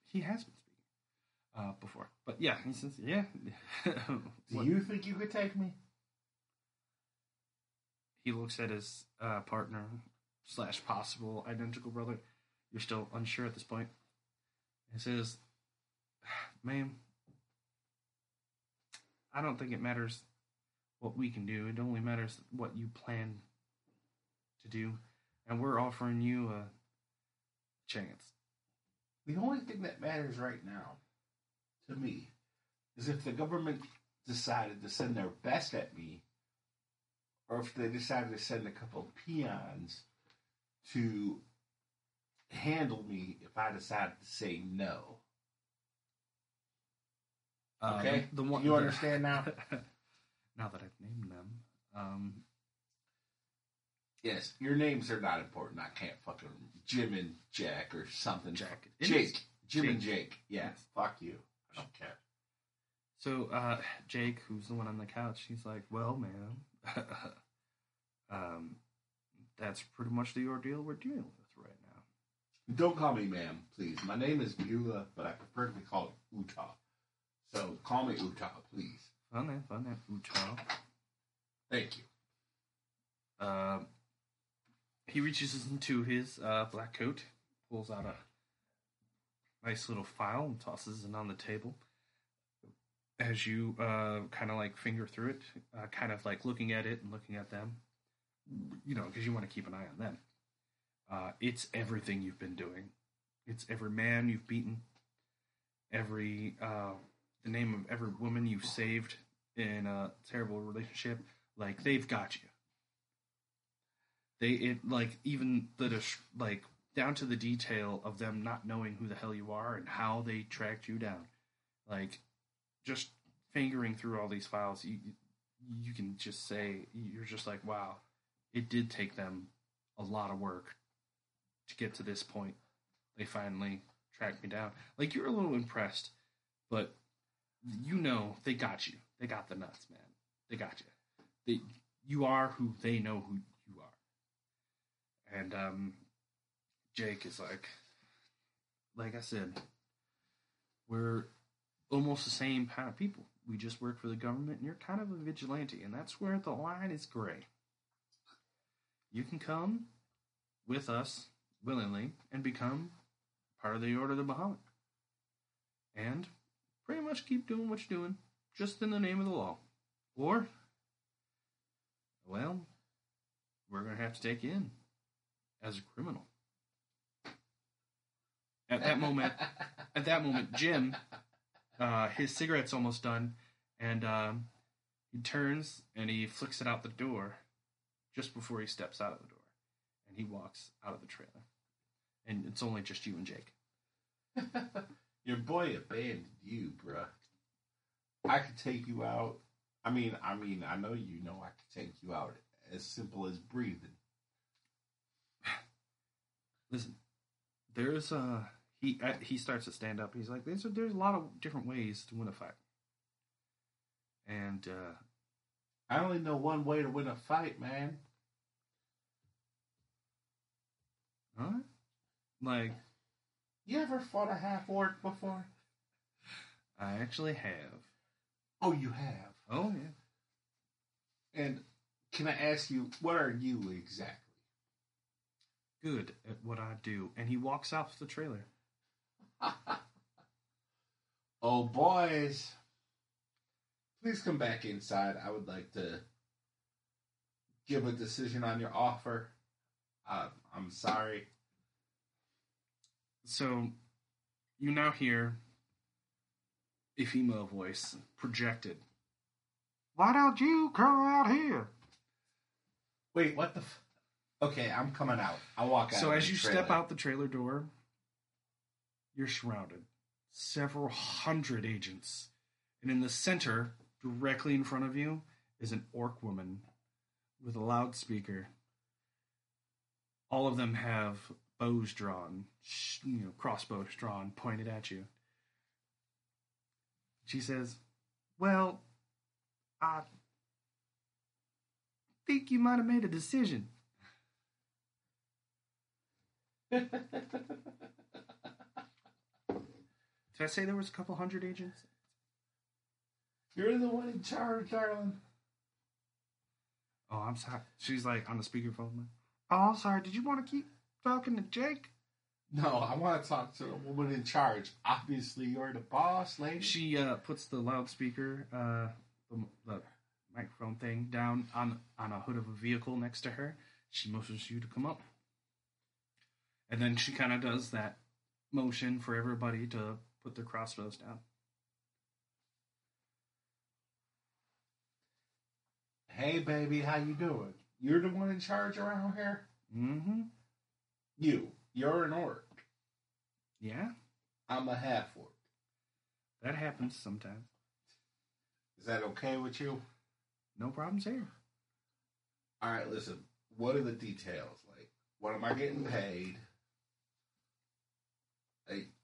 He has been speaking uh, before, but yeah, he says, yeah. Do you think you could take me? he looks at his uh, partner slash possible identical brother. You're still unsure at this point. He says, "Ma'am, I don't think it matters what we can do. It only matters what you plan to do, and we're offering you a chance." The only thing that matters right now, to me, is if the government decided to send their best at me, or if they decided to send a couple of peons to handle me if I decided to say no. Uh, Okay, the, the one you understand now? now that I've named them, um, Yes, your names are not important. I can't fucking Jim and Jack or something. Jack. It Jake. is- Jim and Jake. Jake. Yeah, Yes. fuck you. I don't care. So uh, Jake, who's the one on the couch, he's like, "Well, ma'am, um, that's pretty much the ordeal we're dealing with right now." Don't call me ma'am, please. My name is Beulah, but I prefer to be called Utah. So call me Utah, please. Fun that, fun that, Utah. Thank you. Um, he reaches into his uh, black coat, pulls out a nice little file, and tosses it on the table. As you uh, kind of like finger through it, uh, kind of like looking at it and looking at them, you know, because you want to keep an eye on them. Uh, it's everything you've been doing. It's every man you've beaten, every uh, the name of every woman you've saved in a terrible relationship. Like they've got you they it like even the like down to the detail of them not knowing who the hell you are and how they tracked you down. Like just fingering through all these files you you can just say you're just like wow it did take them a lot of work to get to this point. They finally tracked me down. Like you're a little impressed but you know they got you. They got the nuts man. They got you. They you are who they know who and um, Jake is like, like I said, we're almost the same kind of people. We just work for the government, and you're kind of a vigilante, and that's where the line is gray. You can come with us willingly and become part of the Order of the Bahamut, and pretty much keep doing what you're doing, just in the name of the law. Or, well, we're gonna have to take you in as a criminal. At that moment, at that moment, Jim, uh, his cigarette's almost done, and um, he turns and he flicks it out the door just before he steps out of the door, and he walks out of the trailer, and it's only just you and Jake. Your boy abandoned you, bruh. I could take you out. I mean, I mean, I know you know I could take you out as simple as breathing. Listen, there's a he uh, he starts to stand up. He's like, there's a, there's a lot of different ways to win a fight, and uh, I only know one way to win a fight, man. huh? Like You ever fought a half orc before? I actually have. Oh, you have. Oh yeah. And can I ask you, what are you exactly? Good at what I do, and he walks off the trailer. oh, boys. Please come back inside. I would like to give a decision on your offer. Uh, I'm sorry. So you now hear a female voice projected. Why don't you come out here? Wait, what the? F- okay, I'm coming out. I walk out. So as you trailer. step out the trailer door, you're surrounded. Several hundred agents. And in the center, directly in front of you, is an orc woman with a loudspeaker. All of them have bows drawn, you know, crossbows drawn, pointed at you. She says, Well, I think you might have made a decision. Did I say there was a couple hundred agents? You're the one in charge, darling. Oh, I'm sorry. She's like on the speakerphone. Like, oh, I'm sorry. Did you want to keep talking to Jake? No, I want to talk to the woman in charge. Obviously, you're the boss, lady. She uh, puts the loudspeaker, uh, the, the microphone thing, down on on a hood of a vehicle next to her. She motions you to come up, and then she kind of does that motion for everybody to put their crossbows down. "Hey, baby, how you doing? You're the one in charge around here. Mm-hmm. You, you're an orc. Yeah, I'm a half orc. that happens sometimes. Is that okay with you? No problems here. All right, listen. What are the details? Like, what am I getting paid?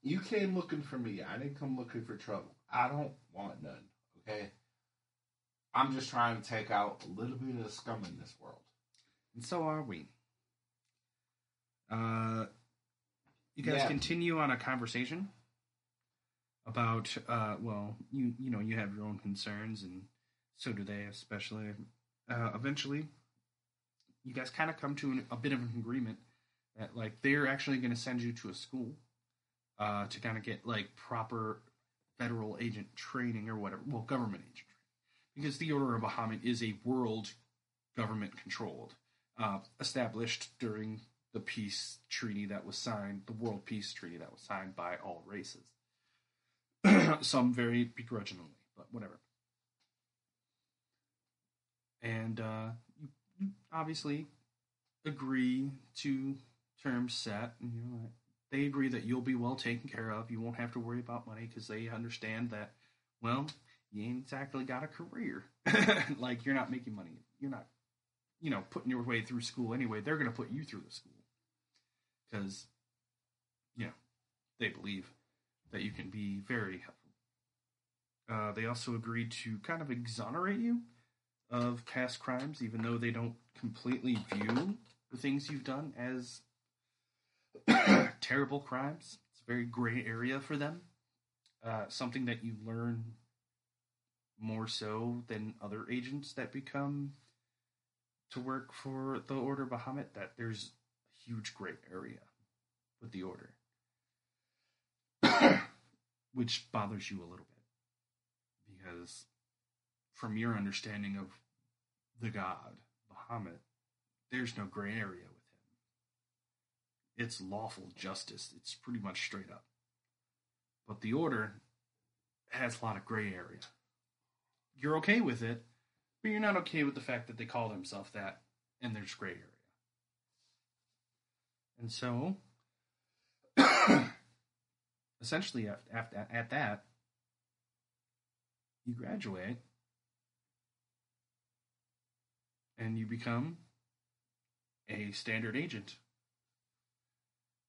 You came looking for me. I didn't come looking for trouble. I don't want none. Okay. I'm just trying to take out a little bit of the scum in this world. And so are we. Uh, you guys Yeah. continue on a conversation about, uh, well, you you know, you have your own concerns, and so do they, especially. Uh, eventually, you guys kind of come to an, a bit of an agreement that, like, they're actually going to send you to a school uh, to kind of get like proper federal agent training or whatever. Well, government agent training, because the Order of Bahamut is a world government controlled uh, established during the peace treaty that was signed, the World Peace Treaty that was signed by all races. Some very begrudgingly, but whatever. And uh, you, obviously agree to terms set, and you know, like, they agree that you'll be well taken care of. You won't have to worry about money because they understand that, well, you ain't exactly got a career. like you're not making money. You're not you know, putting your way through school anyway, they're going to put you through the school because, you know, they believe that you can be very helpful. Uh, they also agreed to kind of exonerate you of past crimes, even though they don't completely view the things you've done as terrible crimes. It's a very gray area for them. Uh, something that you learn more so than other agents that become to work for the Order Bahamut that there's a huge gray area with the Order, which bothers you a little bit because, from your understanding of the God Bahamut, there's no gray area. It's lawful justice. It's pretty much straight up. But the Order has a lot of gray area. You're okay with it, but you're not okay with the fact that they call themselves that and there's gray area. And so, essentially, at, at, at that, you graduate and you become a standard agent.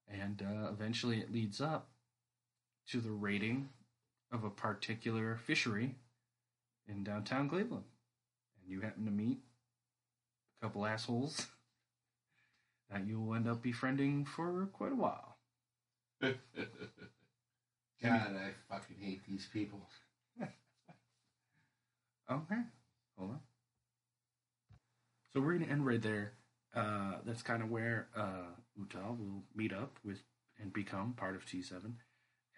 And uh, eventually, it leads up to the raiding of a particular fishery in downtown Cleveland and you happen to meet a couple assholes that you'll end up befriending for quite a while. God, I fucking hate these people. Okay, hold on. So we're going to end right there. Uh, that's kind of where uh, Utah will meet up with and become part of T7.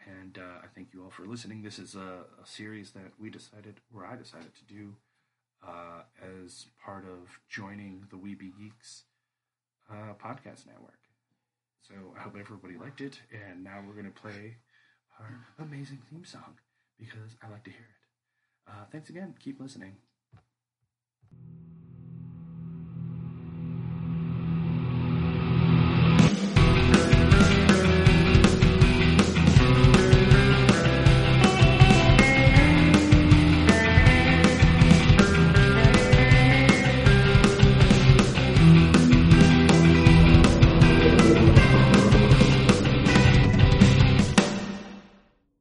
And uh, I thank you all for listening. This is a, a series that we decided, or I decided to do uh, as part of joining the Weeby Geeks uh, podcast network. So I hope everybody liked it, and now we're going to play our amazing theme song because I like to hear it. Uh, thanks again. Keep listening.